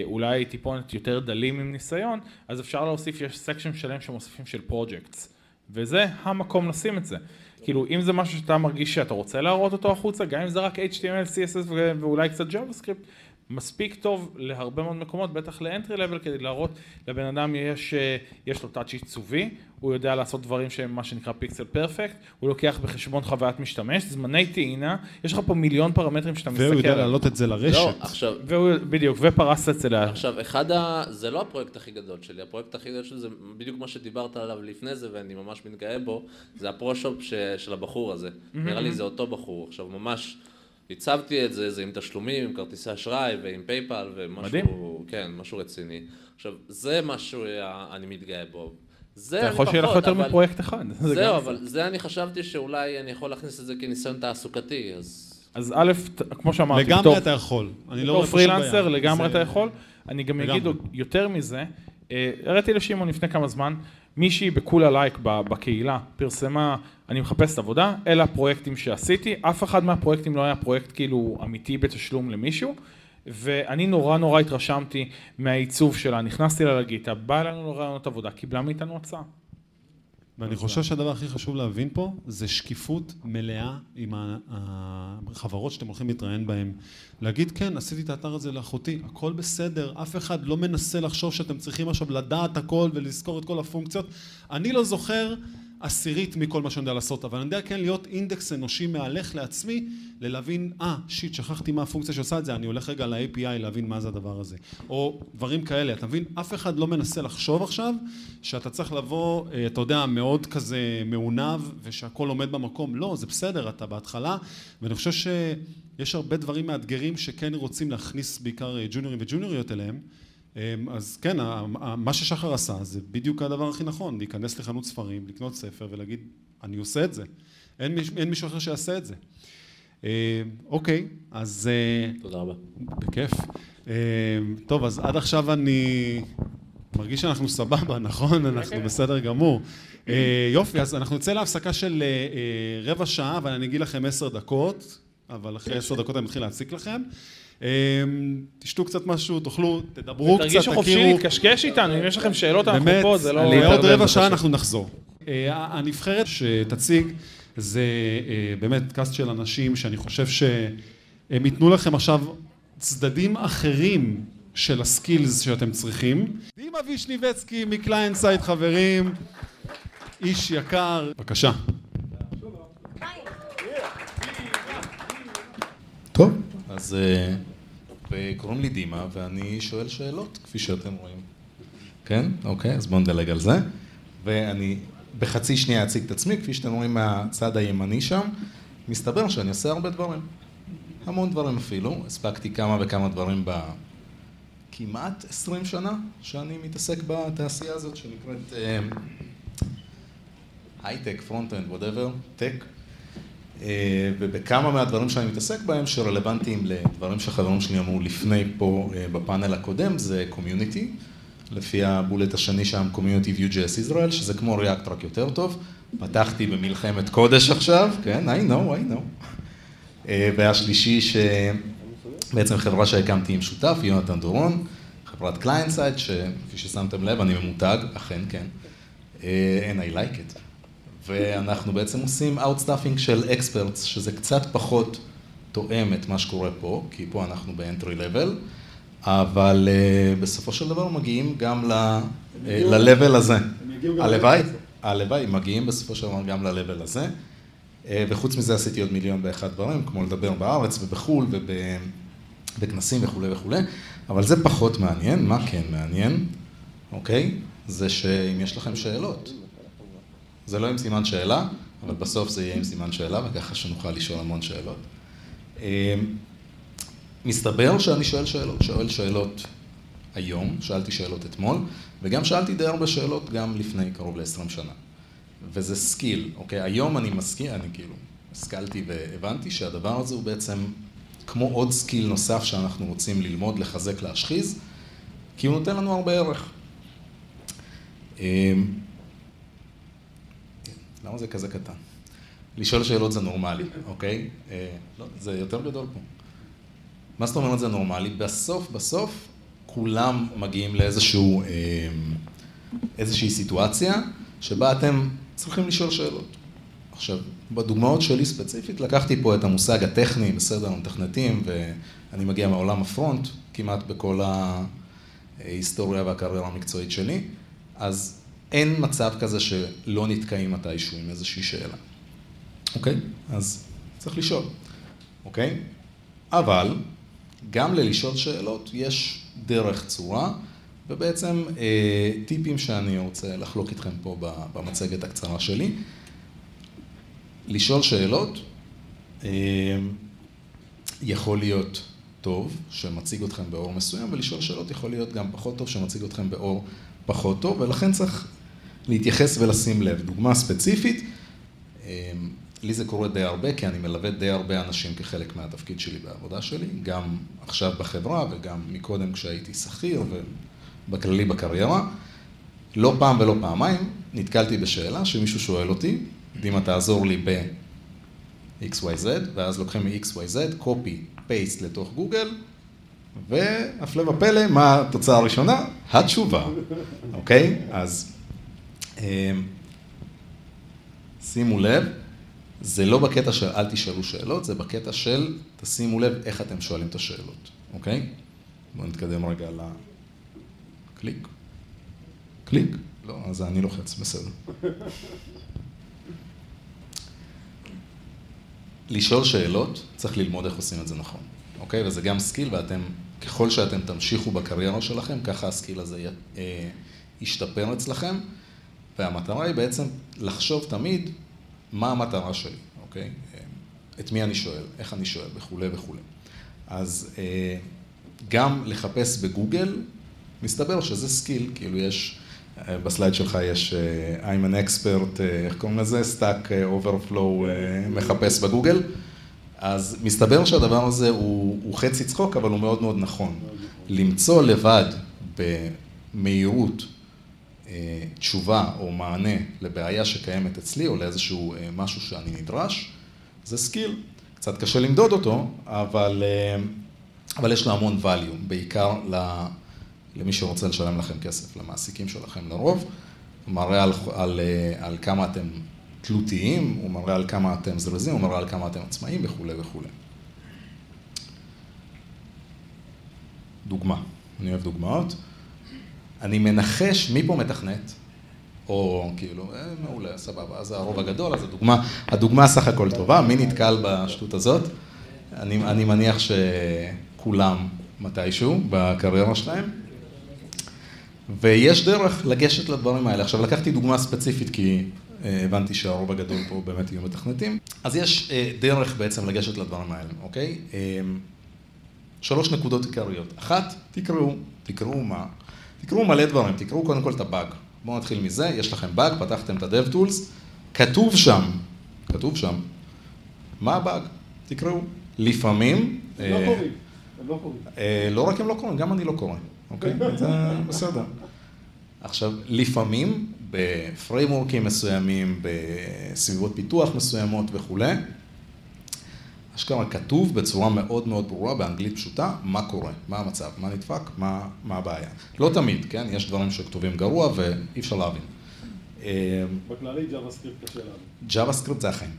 אולי טיפונת יותר דלים עם ניסיון, אז אפשר להוסיף, יש section שלם שמוסיפים של projects, וזה המקום לשים את זה. כאילו, אם זה משהו שאתה מרגיש שאתה רוצה להראות אותו החוצה, גם אם זה רק HTML, CSS ואולי קצת JavaScript, מספיק טוב להרבה מאוד מקומות, בטח לאנטרי לבל, כדי להראות לבן אדם יש, אה, יש לו טאצ' עיצובי, הוא יודע לעשות דברים שהם מה שנקרא פיקסל פרפקט, הוא לוקח בחשבון חוויית משתמש, זמני טעינה, יש לך פה מיליון פרמטרים שאתה מסתכל. והוא יודע להעלות את זה לרשת. לא, עכשיו, והוא, בדיוק, ופרס את זה ל... עכשיו, אחד ה... זה לא הפרויקט הכי גדול שלי, הפרויקט הכי גדול שלי זה בדיוק מה שדיברת עליו לפני זה, ואני ממש מתגאה בו, זה הפרו-שופ ש... של הבחור הזה. נראה לי זה אותו בחור. עכשיו, ממש... הצבתי את זה, זה עם תשלומים, עם כרטיסי אשראי ועם פייפל ומשהו, מדהים. כן, משהו רציני. עכשיו, זה משהו אני מתגאה בו. זה אתה יכול שיהיה לך יותר אבל- מפרויקט אחד. זה זהו, גם- אבל זה אני חשבתי שאולי אני יכול להכניס את זה כניסיון תעסוקתי, אז... אז א', כמו שאמרתי, לגמרי בתור- אתה יכול. אני לא רואה. פרילנסר לגמרי זה- אתה יכול. אני גם. אגיד יותר מזה, אה, הראיתי לשמעון לפני כמה זמן, מישהי בכולה לייק בקהילה פרסמה, אני מחפשת עבודה, אלה הפרויקטים שעשיתי, אף אחד מהפרויקטים לא היה פרויקט כאילו אמיתי בתשלום למישהו, ואני נורא נורא התרשמתי מהעיצוב שלה, נכנסתי לה לגיטה, באה אלינו לרעיונות עבודה, קיבלה מאיתנו הצעה. ואני חושב שהדבר הכי חשוב להבין פה זה שקיפות מלאה עם החברות שאתם הולכים להתראיין בהן. להגיד, כן, עשיתי את האתר הזה לאחותי, הכל בסדר, אף אחד לא מנסה לחשוב שאתם צריכים עכשיו לדעת הכל ולזכור את כל הפונקציות. אני לא זוכר עשירית מכל מה שאני יודע לעשות, אבל אני יודע כן להיות אינדקס אנושי מהלך לעצמי, ללהבין, אה, שיט, שכחתי מה הפונקציה שעושה את זה, אני הולך רגע ל-API להבין מה זה הדבר הזה. או דברים כאלה, אתה מבין? אף אחד לא מנסה לחשוב עכשיו שאתה צריך לבוא, אה, אתה יודע, מאוד כזה מעונב ושהכול עומד במקום. לא, זה בסדר, אתה בהתחלה, ואני חושב שיש הרבה דברים מאתגרים שכן רוצים להכניס בעיקר אה, ג'וניורים וג'וניוריות אליהם. אה, אז כן, מה ששחר עשה זה בדיוק הדבר הכי נכון, להיכנס לחנות ספרים, לקנות ספר ולהגיד, אני עושה את זה. אין, מיש- אין מישהו אחר שיעשה את זה. אה, אוקיי, אז אה, תודה רבה. בכיף. אה, טוב, אז עד עכשיו אני מרגיש שאנחנו סבבה, נכון? אנחנו בסדר גמור. אה, יופי, אז אנחנו נצא להפסקה של אה, אה, רבע שעה, אבל אני אגיד לכם עשר דקות, אבל אחרי עשר דקות אני מתחיל להציק לכם. אה, תשתו קצת משהו, תאכלו, תדברו קצת, תרגישו חופשי תכירו. להתקשקש איתנו, אם יש לכם שאלות, אנחנו באמת, פה, זה לא... בעוד להתערבב רבע שעה. אנחנו נחזור. אה, הנבחרת שתציג זה אה, באמת cast של אנשים שאני חושב שהם ייתנו לכם עכשיו צדדים אחרים של ה skills שאתם צריכים. דימה וישניבצקי מ ClientSide חברים, איש יקר, בבקשה. טוב, אז אה, וקוראים לי דימה, ואני שואל שאלות, כפי שאתם רואים. כן? אוקיי, אז בואו נדלג על זה. ואני בחצי שנייה אציג את עצמי, כפי שאתם רואים מהצד הימני שם, מסתבר שאני עושה הרבה דברים. המון דברים אפילו. הספקתי כמה וכמה דברים בכמעט 20 שנה שאני מתעסק בתעשייה הזאת שנקראת אה, הייטק, front-end, whatever, tech. אה, ובכמה מהדברים שאני מתעסק בהם שרלוונטיים לדברים שחברים שלי אמרו לפני פה אה, בפאנל הקודם זה community, לפי ה bullet השני שם community Vue.js Israel, שזה כמו React רק יותר טוב. פתחתי במלחמת קודש עכשיו, כן, I know, I know. אה, והשלישי שבעצם חברה שהקמתי עם שותף, יונתן דורון, חברת ClientSide, שכפי ששמתם לב, אני ממותג, אכן כן, and I like it. ואנחנו בעצם עושים outstaffing של experts, שזה קצת פחות תואם את מה שקורה פה, כי פה אנחנו ב entry level, אבל אה, בסופו של דבר מגיעים גם ל-level הזה. הלוואי, הלוואי, מגיעים בסופו של דבר גם ל-level הזה. אה, וחוץ מזה עשיתי עוד מיליון ואחד דברים, כמו לדבר בארץ ובחו"ל ובכנסים וכולי וכולי, אבל זה פחות מעניין, מה כן מעניין, אוקיי? זה שאם יש לכם שאלות. זה לא עם סימן שאלה, אבל בסוף זה יהיה עם סימן שאלה, וככה שנוכל לשאול המון שאלות. אה, מסתבר שאני שואל שאלות, שואל שאלות היום, שאלתי שאלות אתמול, וגם שאלתי די הרבה שאלות גם לפני קרוב ל-20 שנה. וזה skill, אוקיי? היום אני מסכים, אני כאילו השכלתי והבנתי שהדבר הזה הוא בעצם כמו עוד skill נוסף שאנחנו רוצים ללמוד, לחזק, להשחיז, כי הוא נותן לנו הרבה ערך. למה זה כזה קטן? לשאול שאלות זה נורמלי, אוקיי? אה, לא, זה יותר גדול פה. מה זאת אומרת זה נורמלי? בסוף, בסוף, כולם מגיעים לאיזשהו, אה, איזושהי סיטואציה שבה אתם צריכים לשאול שאלות. עכשיו, בדוגמאות שלי ספציפית, לקחתי פה את המושג הטכני, בסדר, המתכנתים, ואני מגיע מעולם הפרונט, כמעט בכל ההיסטוריה והקריירה המקצועית שלי, אז אין מצב כזה שלא נתקעים מתישהו עם איזושהי שאלה. אוקיי? אז צריך לשאול, אוקיי? אבל גם ללשאול שאלות יש דרך צורה, ובעצם אה, טיפים שאני רוצה לחלוק איתכם פה במצגת הקצרה שלי. לשאול שאלות אה, יכול להיות טוב, שמציג אתכם באור מסוים, ולשאול שאלות יכול להיות גם פחות טוב, שמציג אתכם באור פחות טוב, ולכן צריך להתייחס ולשים לב. דוגמה ספציפית, אה, לי זה קורה די הרבה, כי אני מלווה די הרבה אנשים כחלק מהתפקיד שלי בעבודה שלי, גם עכשיו בחברה וגם מקודם כשהייתי שכיר ובכללי בקריירה. לא פעם ולא פעמיים נתקלתי בשאלה שמישהו שואל אותי, דימה תעזור לי ב-XYZ, ואז לוקחים מ-XYZ, copy, paste לתוך גוגל, והפלא ופלא, מה התוצאה הראשונה? התשובה, אוקיי? אז אמ, שימו לב, זה לא בקטע של אל תשאלו שאלות, זה בקטע של תשימו לב איך אתם שואלים את השאלות, אוקיי? בואו נתקדם רגע לקליק. קליק? לא, אז אני לוחץ, בסדר. לשאול שאלות, צריך ללמוד איך עושים את זה נכון, אוקיי? וזה גם skill, ואתם, ככל שאתם תמשיכו בקריירה שלכם, ככה ה skill הזה אה, ישתפר אצלכם, והמטרה היא בעצם לחשוב תמיד מה המטרה שלי, אוקיי? את מי אני שואל, איך אני שואל, וכולי וכולי. אז אה, גם לחפש בגוגל, מסתבר שזה skill, כאילו יש, אה, ב slide שלך יש אה, I'm an expert, איך קוראים לזה? Stack Overflow מחפש בגוגל. אז מסתבר שהדבר הזה הוא, הוא חצי צחוק, אבל הוא מאוד מאוד נכון. למצוא לבד במהירות אה, תשובה או מענה לבעיה שקיימת אצלי, או לאיזשהו אה, משהו שאני נדרש, זה skill. קצת קשה למדוד אותו, אבל, אה, אבל יש לו המון value, בעיקר למי שרוצה לשלם לכם כסף, למעסיקים שלכם לרוב. הוא מראה על, על, על כמה אתם תלותיים, הוא מראה על כמה אתם זריזים, הוא מראה על כמה אתם עצמאים וכולי וכולי. דוגמה, אני אוהב דוגמאות. אני מנחש מי פה מתכנת, או כאילו, אה, מעולה, סבבה, אז הרוב הגדול, אז הדוגמה, הדוגמה סך הכל טובה, מי נתקל בשטות הזאת? אני, אני מניח שכולם מתישהו בקריירה שלהם. ויש דרך לגשת לדברים האלה. עכשיו, לקחתי דוגמה ספציפית כי אה, הבנתי שהרוב הגדול פה באמת יהיו מתכנתים. אז יש אה, דרך בעצם לגשת לדברים האלה, אוקיי? אה, שלוש נקודות עיקריות. אחת, תקראו, תקראו מה. תקראו מלא דברים, תקראו קודם כל את הבאג. בואו נתחיל מזה, יש לכם באג, פתחתם את ה-DevTools, כתוב שם, כתוב שם, מה הבאג? תקראו. לפעמים... הם לא אה, קוראים, הם לא קוראים. אה, לא רק הם לא קוראים, גם אני לא קורא, אוקיי? זה בסדר. עכשיו, לפעמים בפריימורקים מסוימים, בסביבות פיתוח מסוימות וכולי, אשכרה כתוב בצורה מאוד מאוד ברורה, באנגלית פשוטה, מה קורה, מה המצב, מה נדפק, מה, מה הבעיה. לא תמיד, כן? יש דברים שכתובים גרוע ואי אפשר להבין. בכללי JavaScript קשה להבין. JavaScript זה החיים.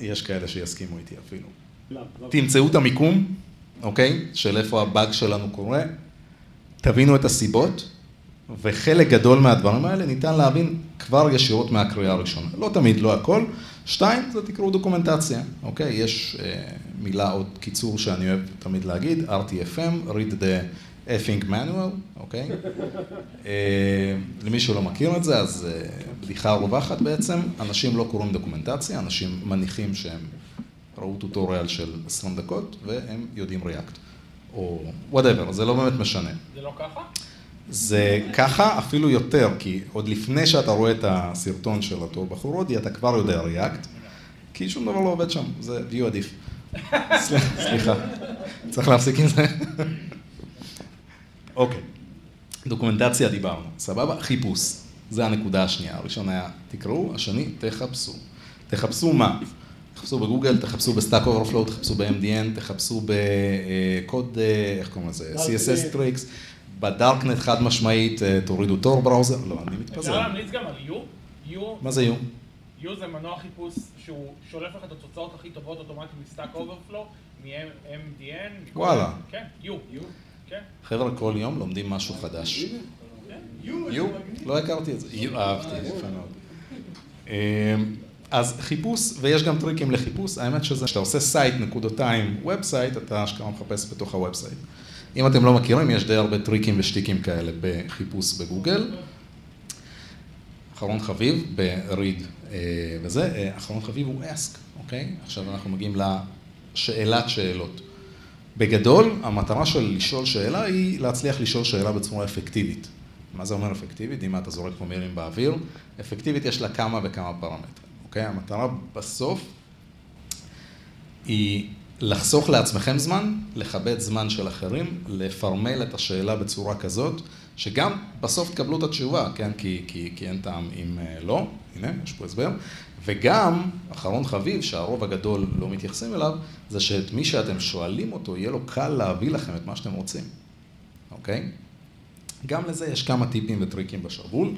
יש כאלה שיסכימו איתי אפילו. תמצאו את המיקום, אוקיי? של איפה הבאג שלנו קורה, תבינו את הסיבות, וחלק גדול מהדברים האלה ניתן להבין כבר ישירות מהקריאה הראשונה. לא תמיד, לא הכל. שתיים, זה תקראו דוקומנטציה, אוקיי? יש אה, מילה, עוד קיצור שאני אוהב תמיד להגיד, RTFM, read the effing manual, אוקיי? אה, למי שלא מכיר את זה, אז אה, בדיחה רווחת בעצם, אנשים לא קוראים דוקומנטציה, אנשים מניחים שהם ראו tutorial של 20 דקות, והם יודעים React. או whatever, זה לא באמת משנה. זה לא ככה? זה ככה אפילו יותר, כי עוד לפני שאתה רואה את הסרטון של אותו בחור הודי, אתה כבר יודע React, כי שום דבר לא עובד שם, זה Vue עדיף. סליחה, צריך להפסיק עם זה. אוקיי, דוקומנטציה דיברנו, סבבה? חיפוש. זה הנקודה השנייה. הראשון היה תקראו, השני תחפשו. תחפשו מה? תחפשו בגוגל, תחפשו ב-Stack Overflow, תחפשו ב-MDN, תחפשו בקוד, איך קוראים לזה? CSS Tricks, בדארקנט חד משמעית, אה, תורידו Tor Browser, לא, אני אפשר מתפזר. להמליץ גם על יו? יו מה זה יום? יו זה מנוע חיפוש שהוא שולף לך את התוצאות הכי טובות אוטומטית מ-Stack Overflow, מ-MDN. וואלה. כן, יו. כן. חבר'ה, כל יום לומדים משהו חדש. יו, לא הכרתי את זה. יו, אהבתי, יפה מאוד. אמ, אז חיפוש, ויש גם טריקים לחיפוש, האמת שזה, כשאתה עושה site נקודותיים website, אתה אשכרה מחפש בתוך ה-website. אם אתם לא מכירים, יש די הרבה טריקים ושטיקים כאלה בחיפוש בגוגל. אחרון חביב ב-read אה, וזה, אה, אחרון חביב הוא ask, אוקיי? עכשיו אנחנו מגיעים לשאלת שאלות. בגדול, המטרה של לשאול שאלה היא להצליח לשאול שאלה בצורה אפקטיבית. מה זה אומר אפקטיבית? אם אתה זורק פה מילים באוויר, אפקטיבית יש לה כמה וכמה פרמטרים, אוקיי? המטרה בסוף היא לחסוך לעצמכם זמן, לכבד זמן של אחרים, לפרמל את השאלה בצורה כזאת, שגם בסוף תקבלו את התשובה, כן? כי, כי, כי אין טעם אם אה, לא, הנה, יש פה הסבר. וגם, אחרון חביב, שהרוב הגדול לא מתייחסים אליו, זה שאת מי שאתם שואלים אותו, יהיה לו קל להביא לכם את מה שאתם רוצים, אוקיי? גם לזה יש כמה טיפים וטריקים בשרוול.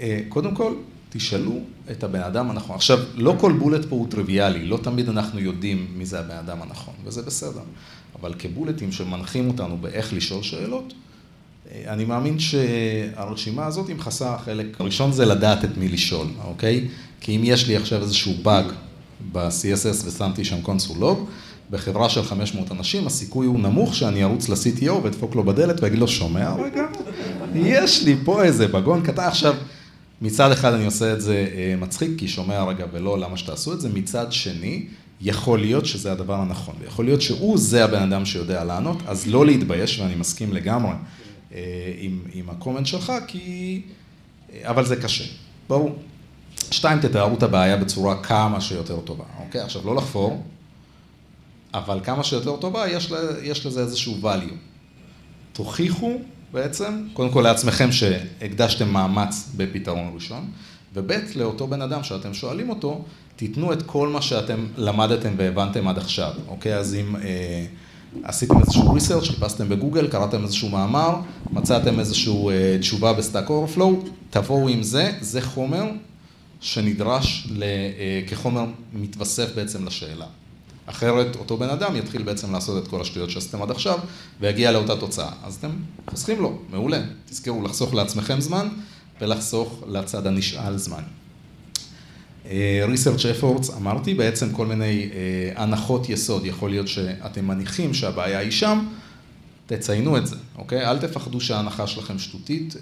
אה, קודם כל, תשאלו את הבן אדם הנכון. עכשיו, לא כל בולט פה הוא טריוויאלי, לא תמיד אנחנו יודעים מי זה הבן אדם הנכון, וזה בסדר. אבל כבולטים שמנחים אותנו באיך לשאול שאלות, אה, אני מאמין שהרשימה הזאת היא מכסה חלק הראשון זה לדעת את מי לשאול, אוקיי? כי אם יש לי עכשיו איזשהו באג ב-CSS ושמתי שם קונסול לוג, בחברה של 500 אנשים, הסיכוי הוא נמוך שאני ארוץ ל-CTO ואדפוק לו בדלת ואגיד לו, שומע רגע? יש לי פה איזה בגון קטן. עכשיו, מצד אחד אני עושה את זה אה, מצחיק, כי שומע רגע ולא למה שתעשו את זה, מצד שני, יכול להיות שזה הדבר הנכון, ויכול להיות שהוא זה הבן אדם שיודע לענות, אז לא להתבייש, ואני מסכים לגמרי אה, עם, עם הקומנט שלך, כי... אה, אבל זה קשה, ברור. שתיים, תתארו את הבעיה בצורה כמה שיותר טובה, אוקיי? עכשיו, לא לחפור, אבל כמה שיותר טובה, יש, לה, יש לזה איזשהו value. תוכיחו בעצם, קודם כל לעצמכם שהקדשתם מאמץ בפתרון ראשון, וב' לאותו בן אדם שאתם שואלים אותו, תיתנו את כל מה שאתם למדתם והבנתם עד עכשיו, אוקיי? אז אם אה, עשיתם איזשהו research, חיפשתם בגוגל, קראתם איזשהו מאמר, מצאתם איזשהו אה, תשובה ב-Stack Overflow, תבואו עם זה, זה חומר שנדרש ל, אה, כחומר מתווסף בעצם לשאלה. אחרת אותו בן אדם יתחיל בעצם לעשות את כל השטויות שעשיתם עד עכשיו ויגיע לאותה תוצאה. אז אתם חוסכים לו, מעולה. תזכרו לחסוך לעצמכם זמן ולחסוך לצד הנשאל זמן. Uh, research efforts, אמרתי, בעצם כל מיני uh, הנחות יסוד, יכול להיות שאתם מניחים שהבעיה היא שם, תציינו את זה, אוקיי? אל תפחדו שההנחה שלכם שטותית, uh,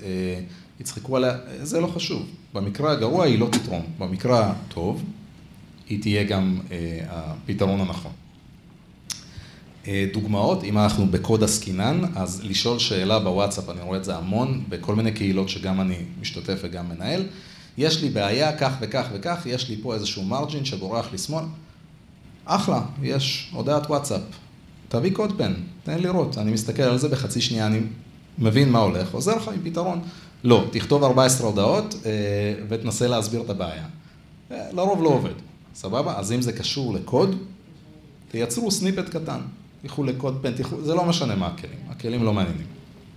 יצחקו עליה, זה לא חשוב. במקרה הגרוע היא לא תתרום, במקרה הטוב, היא תהיה גם uh, הפתרון הנכון. Uh, דוגמאות, אם אנחנו בקוד עסקינן, אז לשאול שאלה בוואטסאפ, אני רואה את זה המון, בכל מיני קהילות שגם אני משתתף וגם מנהל. יש לי בעיה, כך וכך וכך, יש לי פה איזשהו מרג'ין שבורח לי שמאל. אחלה, יש הודעת וואטסאפ. תביא קוד פן, תן לראות. אני מסתכל על זה בחצי שנייה, אני מבין מה הולך, עוזר לך עם פתרון. לא, תכתוב 14 הודעות אה, ותנסה להסביר את הבעיה. אה, לרוב לא עובד, סבבה? אז אם זה קשור לקוד, תייצרו סניפט קטן. תלכו לקוד פן, תלכו, זה לא משנה מה הכלים, הכלים לא מעניינים,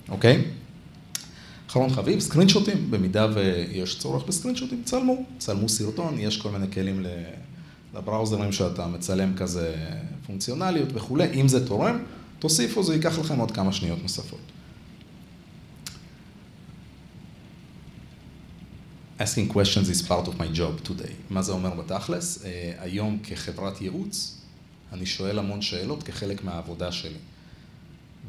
אוקיי? אחרון חביב, סקרין שוטים, במידה ויש צורך בסקרין שוטים, צלמו, צלמו סרטון, יש כל מיני כלים לבראוזרים שאתה מצלם כזה פונקציונליות וכולי, אם זה תורם, תוסיפו, זה ייקח לכם עוד כמה שניות נוספות. Asking questions is part of my job today. מה זה אומר בתכלס? Uh, היום כחברת ייעוץ, אני שואל המון שאלות כחלק מהעבודה שלי.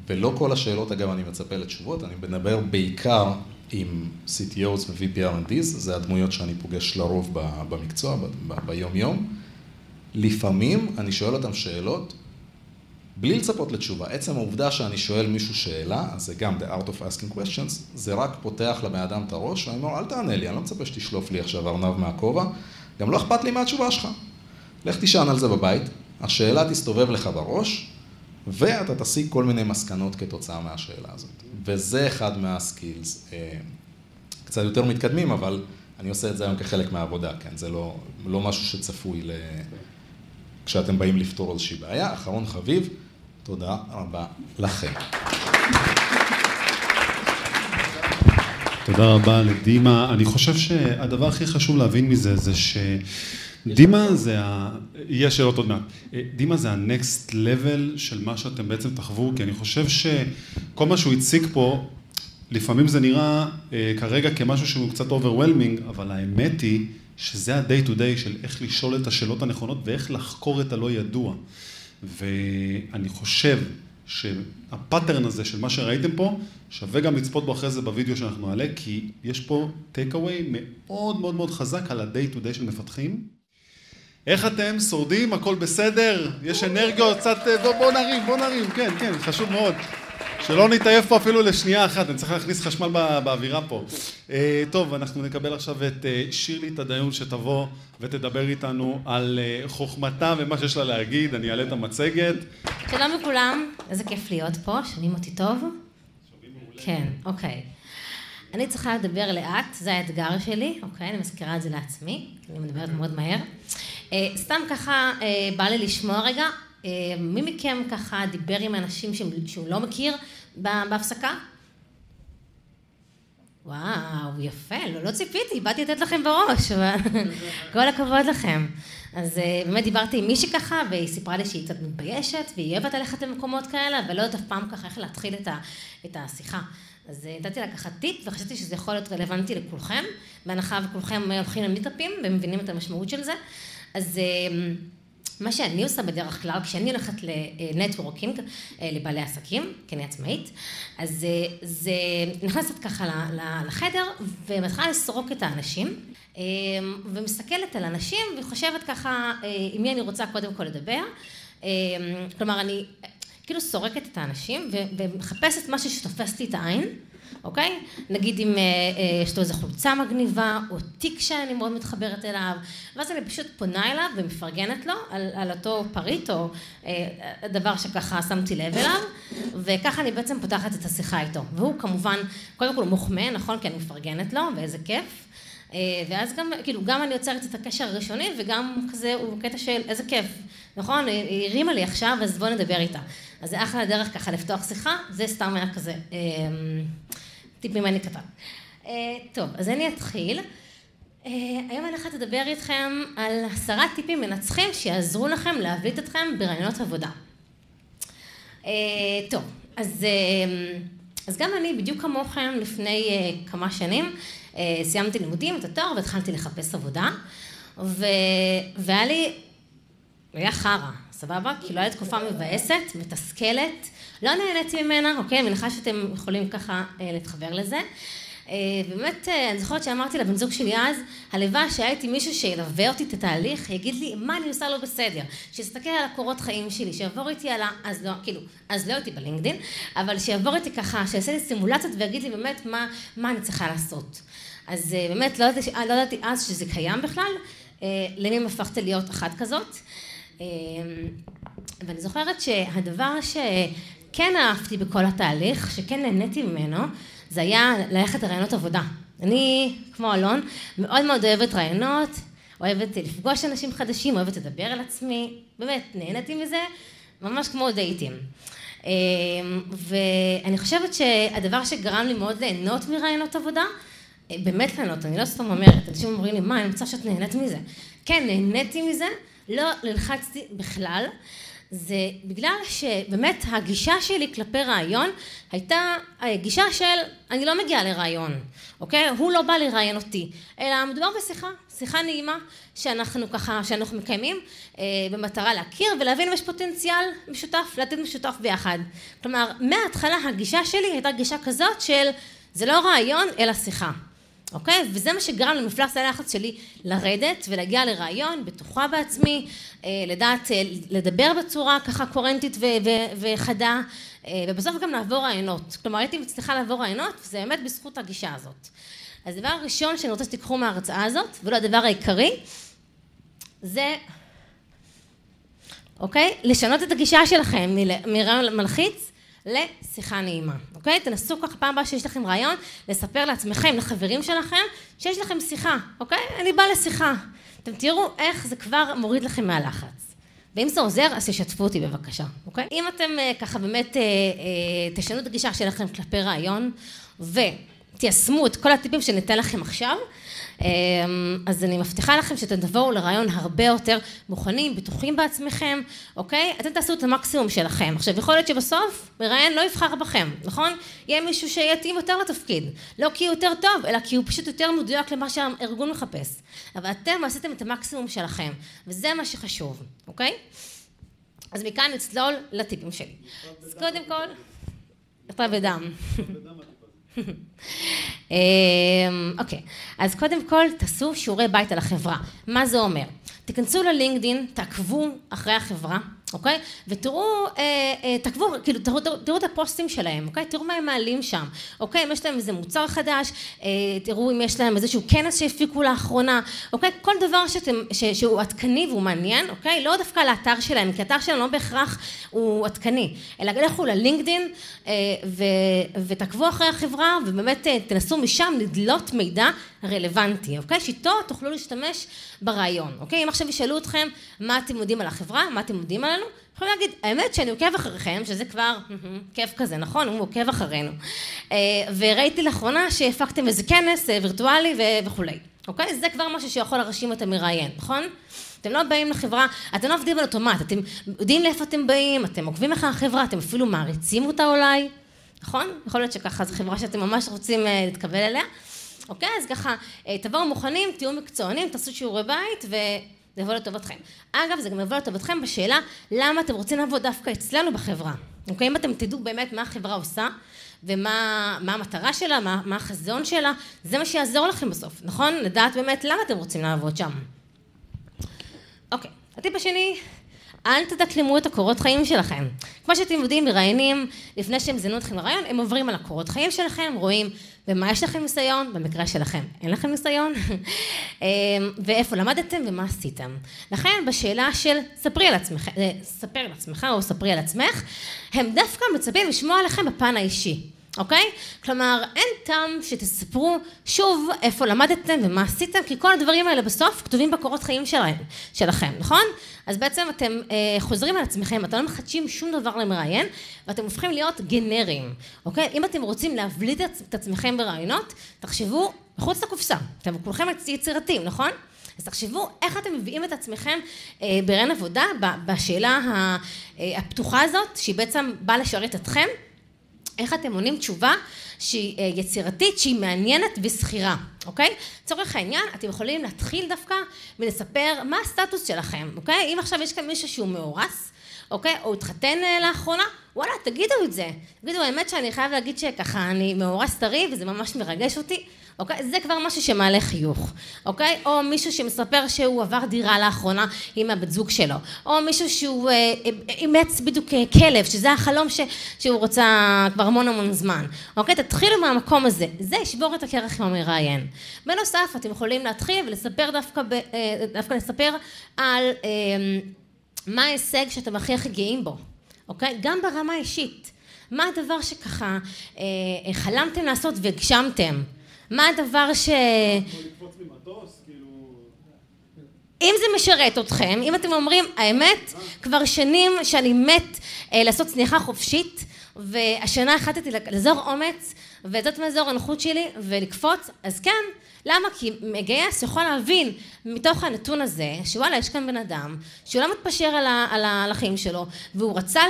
ולא כל השאלות, אגב, אני מצפה לתשובות, אני מדבר בעיקר עם CTOs ו-VPRNDs, זה הדמויות שאני פוגש לרוב במקצוע, ביום-יום. לפעמים אני שואל אותם שאלות בלי לצפות לתשובה. עצם העובדה שאני שואל מישהו שאלה, זה גם the art of asking questions, זה רק פותח לבן אדם את הראש, ואני אומר, אל תענה לי, אני לא מצפה שתשלוף לי עכשיו ארנב מהכובע, גם לא אכפת לי מהתשובה שלך. לך תישן על זה בבית, השאלה תסתובב לך בראש, ואתה תסיק כל מיני מסקנות כתוצאה מהשאלה הזאת. וזה אחד מהסקילס אה, קצת יותר מתקדמים, אבל אני עושה את זה היום כחלק מהעבודה, כן? זה לא, לא משהו שצפוי ל... כשאתם באים לפתור איזושהי בעיה. אחרון חביב, תודה רבה לכם. תודה רבה לדימה. אני חושב שהדבר הכי חשוב להבין מזה זה שדימה זה ה... יהיה שאלות עוד מעט. דימה זה ה-next level של מה שאתם בעצם תחוו, כי אני חושב שכל מה שהוא הציג פה, לפעמים זה נראה אה, כרגע כמשהו שהוא קצת overwhelming, אבל האמת היא שזה ה-day to day של איך לשאול את השאלות הנכונות ואיך לחקור את הלא ידוע. ואני חושב שהפאטרן הזה של מה שראיתם פה, שווה גם לצפות בו אחרי זה בווידאו שאנחנו נעלה, כי יש פה take away מאוד מאוד מאוד חזק על ה-day to day של מפתחים. איך אתם? שורדים? הכל בסדר? יש אנרגיות? קצת... בוא, בוא נרים, בוא נרים, כן, כן, חשוב מאוד. שלא נתעייף פה אפילו לשנייה אחת, אני צריך להכניס חשמל בא, באווירה פה. אה, טוב, אנחנו נקבל עכשיו את אה, שירלי תדיון שתבוא ותדבר איתנו על אה, חוכמתה ומה שיש לה להגיד, אני אעלה את המצגת. שלום לכולם, איזה כיף להיות פה, שומעים אותי טוב? כן, אוקיי. אני צריכה לדבר לאט, זה האתגר שלי, אוקיי? אני מזכירה את זה לעצמי, אני מדברת מאוד מהר. סתם ככה בא לי לשמוע רגע מי מכם ככה דיבר עם אנשים שהוא לא מכיר בהפסקה? וואו, יפה, לא, לא ציפיתי, באתי לתת לכם בראש, כל הכבוד לכם. אז אה, באמת דיברתי עם מישהי ככה, והיא סיפרה לי שהיא קצת מתביישת, והיא אוהבת ללכת למקומות כאלה, ולא יודעת אף פעם ככה איך להתחיל את, ה, את השיחה. אז אה, נתתי לה ככה טיפ, וחשבתי שזה יכול להיות רלוונטי לכולכם, בהנחה וכולכם הולכים למיטאפים ומבינים את המשמעות של זה. אז מה שאני עושה בדרך כלל, כשאני הולכת לנטוורקינג, אה, לבעלי עסקים, כי אני עצמאית, אז אה, זה נכנסת ככה לחדר ומתחילה לסרוק את האנשים, אה, ומסתכלת על אנשים וחושבת ככה עם מי אני רוצה קודם כל לדבר. כלומר, אני כאילו סורקת את האנשים ומחפשת משהו שתופס לי את העין. אוקיי? נגיד אם אה, אה, יש לו איזו חולצה מגניבה, או תיק שאני מאוד מתחברת אליו, ואז אני פשוט פונה אליו ומפרגנת לו על, על אותו פריט, או אה, דבר שככה שמתי לב אליו, וככה אני בעצם פותחת את השיחה איתו. והוא כמובן, קודם כל הוא מוחמא, נכון? כי אני מפרגנת לו, ואיזה כיף. ואז גם, כאילו, גם אני יוצרת את הקשר הראשוני, וגם כזה, הוא קטע של איזה כיף, נכון? היא הרימה לי עכשיו, אז בוא נדבר איתה. אז זה אחלה דרך ככה לפתוח שיחה, זה סתם היה כזה. טיפ ממני קטן. Uh, טוב, אז אני אתחיל. Uh, היום אני הולכת לדבר איתכם על עשרה טיפים מנצחים שיעזרו לכם להבליט אתכם ברעיונות עבודה. Uh, טוב, אז, אז גם אני, בדיוק כמוכם, לפני כמה שנים, סיימתי לימודים, את התואר, והתחלתי לחפש עבודה, ו... והיה לי, היה חרא, סבבה? כאילו הייתה תקופה מבאסת, מתסכלת, לא נהניתי ממנה, אוקיי? אני מניחה שאתם יכולים ככה אה, להתחבר לזה. אה, באמת, אה, אני זוכרת שאמרתי לבן זוג שלי אז, הלוואי שהיה איתי מישהו שילווה אותי את התהליך, יגיד לי מה אני עושה לא בסדר, שיסתכל על הקורות חיים שלי, שיעבור איתי על ה... אז לא, כאילו, אז לא הייתי בלינקדין, אבל שיעבור איתי ככה, שיעשה לי סימולציות ויגיד לי באמת מה, מה אני צריכה לעשות. אז באמת, לא ידעתי, לא ידעתי אז שזה קיים בכלל, לימים הפכתי להיות אחת כזאת. ואני זוכרת שהדבר שכן אהבתי בכל התהליך, שכן נהניתי ממנו, זה היה ללכת לרעיונות עבודה. אני, כמו אלון, מאוד מאוד אוהבת רעיונות, אוהבת לפגוש אנשים חדשים, אוהבת לדבר על עצמי, באמת, נהניתי מזה, ממש כמו דייטים. אמ, ואני חושבת שהדבר שגרם לי מאוד ליהנות מרעיונות עבודה, באמת ליהנות, אני לא סתם אומרת, אנשים אומרים לי, מה, אני רוצה שאת נהנית מזה. כן, נהניתי מזה, לא נלחצתי בכלל. זה בגלל שבאמת הגישה שלי כלפי רעיון הייתה גישה של אני לא מגיעה לרעיון, אוקיי? הוא לא בא לראיין אותי, אלא מדובר בשיחה, שיחה נעימה שאנחנו ככה, שאנחנו מקיימים אה, במטרה להכיר ולהבין אם יש פוטנציאל משותף, לעתיד משותף ביחד. כלומר, מההתחלה הגישה שלי הייתה גישה כזאת של זה לא רעיון אלא שיחה. אוקיי? וזה מה שגרם למפלס הלחץ שלי לרדת ולהגיע לרעיון, בטוחה בעצמי, אה, לדעת אה, לדבר בצורה ככה קוהרנטית וחדה, אה, ובסוף גם לעבור רעיונות. כלומר, הייתי מצליחה לעבור רעיונות, וזה באמת בזכות הגישה הזאת. אז הדבר הראשון שאני רוצה שתיקחו מההרצאה הזאת, ולא הדבר העיקרי, זה, אוקיי? לשנות את הגישה שלכם מרעיון מלחיץ לשיחה נעימה, אוקיי? תנסו ככה פעם הבאה שיש לכם רעיון, לספר לעצמכם, לחברים שלכם, שיש לכם שיחה, אוקיי? אני באה לשיחה. אתם תראו איך זה כבר מוריד לכם מהלחץ. ואם זה עוזר, אז תשתפו אותי בבקשה, אוקיי? אם אתם אה, ככה באמת אה, אה, תשנו את הגישה שלכם כלפי רעיון, ותיישמו את כל הטיפים שניתן לכם עכשיו, אז אני מבטיחה לכם שאתם תבואו לרעיון הרבה יותר מוכנים, בטוחים בעצמכם, אוקיי? אתם תעשו את המקסימום שלכם. עכשיו, יכול להיות שבסוף מראיין לא יבחר בכם, נכון? יהיה מישהו שיתאים יותר לתפקיד. לא כי הוא יותר טוב, אלא כי הוא פשוט יותר מדויק למה שהארגון מחפש. אבל אתם עשיתם את המקסימום שלכם, וזה מה שחשוב, אוקיי? אז מכאן נצלול לטיפים שלי. אז קודם כל... אתה בדם. אמ, אוקיי, אז קודם כל תעשו שיעורי בית על החברה. מה זה אומר? תיכנסו ללינקדין, תעקבו אחרי החברה, אוקיי? ותראו, אה, אה, תעקבו, כאילו, תראו, תראו, תראו את הפוסטים שלהם, אוקיי? תראו מה הם מעלים שם, אוקיי? אם יש להם איזה מוצר חדש, אה, תראו אם יש להם איזשהו כנס שהפיקו לאחרונה, אוקיי? כל דבר שאתם, ש, שהוא עדכני והוא מעניין, אוקיי? לא דווקא לאתר שלהם, כי האתר שלהם לא בהכרח הוא עדכני, אלא לכו ללינקדין אה, ו, ותעקבו אחרי החברה, ובאמת אה, תנסו משם לדלות מידע רלוונטי, אוקיי? שאיתו תוכלו להשתמש ברעיון, אוקיי? אם עכשיו ישאלו אתכם מה אתם יודעים על החברה, מה אתם יודעים עלינו, יכולים להגיד, האמת שאני עוקב אחריכם, שזה כבר כיף כזה, נכון? הוא עוקב אחרינו. אה, וראיתי לאחרונה שהפקתם איזה כנס אה, וירטואלי וכולי, אוקיי? זה כבר משהו שיכול להרשים את המראיין, נכון? אתם לא באים לחברה, אתם לא עובדים על אוטומט, אתם יודעים לאיפה אתם באים, אתם עוקבים אחרי החברה, אתם אפילו מעריצים אותה אולי, נכון? יכול להיות שככה זו חברה שאתם ממש רוצים אה, להתקבל אליה. אוקיי? אז ככה, תבואו מוכנים, תהיו מקצוענים, תעשו שיעורי בית וזה יבוא לטובתכם. אגב, זה גם יבוא לטובתכם בשאלה למה אתם רוצים לעבוד דווקא אצלנו בחברה. אוקיי? אם אתם תדעו באמת מה החברה עושה ומה המטרה שלה, מה, מה החזון שלה, זה מה שיעזור לכם בסוף, נכון? לדעת באמת למה אתם רוצים לעבוד שם. אוקיי, הטיפ השני אל תדקלמו את הקורות חיים שלכם. כמו שאתם יודעים, מראיינים, לפני שהם זינו אתכם לרעיון, הם עוברים על הקורות חיים שלכם, רואים במה יש לכם ניסיון, במקרה שלכם אין לכם ניסיון, אמ, ואיפה למדתם ומה עשיתם. לכן בשאלה של ספרי על עצמך, אה, ספר על עצמך או ספרי על עצמך, הם דווקא מצפים לשמוע עליכם בפן האישי. אוקיי? כלומר, אין טעם שתספרו שוב איפה למדתם ומה עשיתם, כי כל הדברים האלה בסוף כתובים בקורות חיים שלהם, שלכם, נכון? אז בעצם אתם אה, חוזרים על עצמכם, אתם לא מחדשים שום דבר למראיין, ואתם הופכים להיות גנריים, אוקיי? אם אתם רוצים להבליט את עצמכם ברעיונות, תחשבו מחוץ לקופסה. אתם כולכם יצירתיים, נכון? אז תחשבו איך אתם מביאים את עצמכם אה, ברעיון עבודה בשאלה אה, הפתוחה הזאת, שהיא בעצם באה לשרת אתכם. איך אתם עונים תשובה שהיא אה, יצירתית, שהיא מעניינת ושכירה, אוקיי? לצורך העניין, אתם יכולים להתחיל דווקא ולספר מה הסטטוס שלכם, אוקיי? אם עכשיו יש כאן מישהו שהוא מאורס, אוקיי? או התחתן אה, לאחרונה, וואלה, תגידו את זה. תגידו, האמת שאני חייב להגיד שככה, אני מאורס טרי וזה ממש מרגש אותי. אוקיי? זה כבר משהו שמעלה חיוך, אוקיי? או מישהו שמספר שהוא עבר דירה לאחרונה עם הבת זוג שלו, או מישהו שהוא אה, אימץ בדיוק אה, כלב, שזה החלום ש, שהוא רוצה כבר המון המון זמן, אוקיי? תתחילו מהמקום הזה, זה ישבור את הקרח עם המראיין. בנוסף, אתם יכולים להתחיל ולספר דווקא, ב, אה, דווקא לספר על מה ההישג שאתם הכי הכי גאים בו, אוקיי? גם ברמה האישית. מה הדבר שככה חלמתם לעשות והגשמתם? מה הדבר ש... כאילו- אם זה משרת אתכם, אם אתם אומרים, האמת, כבר שנים שאני מת אה, לעשות צניחה חופשית, והשנה החלטתי לאזור אומץ, ולצאת מאזור הנוחות שלי ולקפוץ, אז כן, למה? כי מגייס יכול להבין מתוך הנתון הזה, שוואלה, יש כאן בן אדם, שהוא לא מתפשר על, ה, על, ה, על החיים שלו, והוא רצה,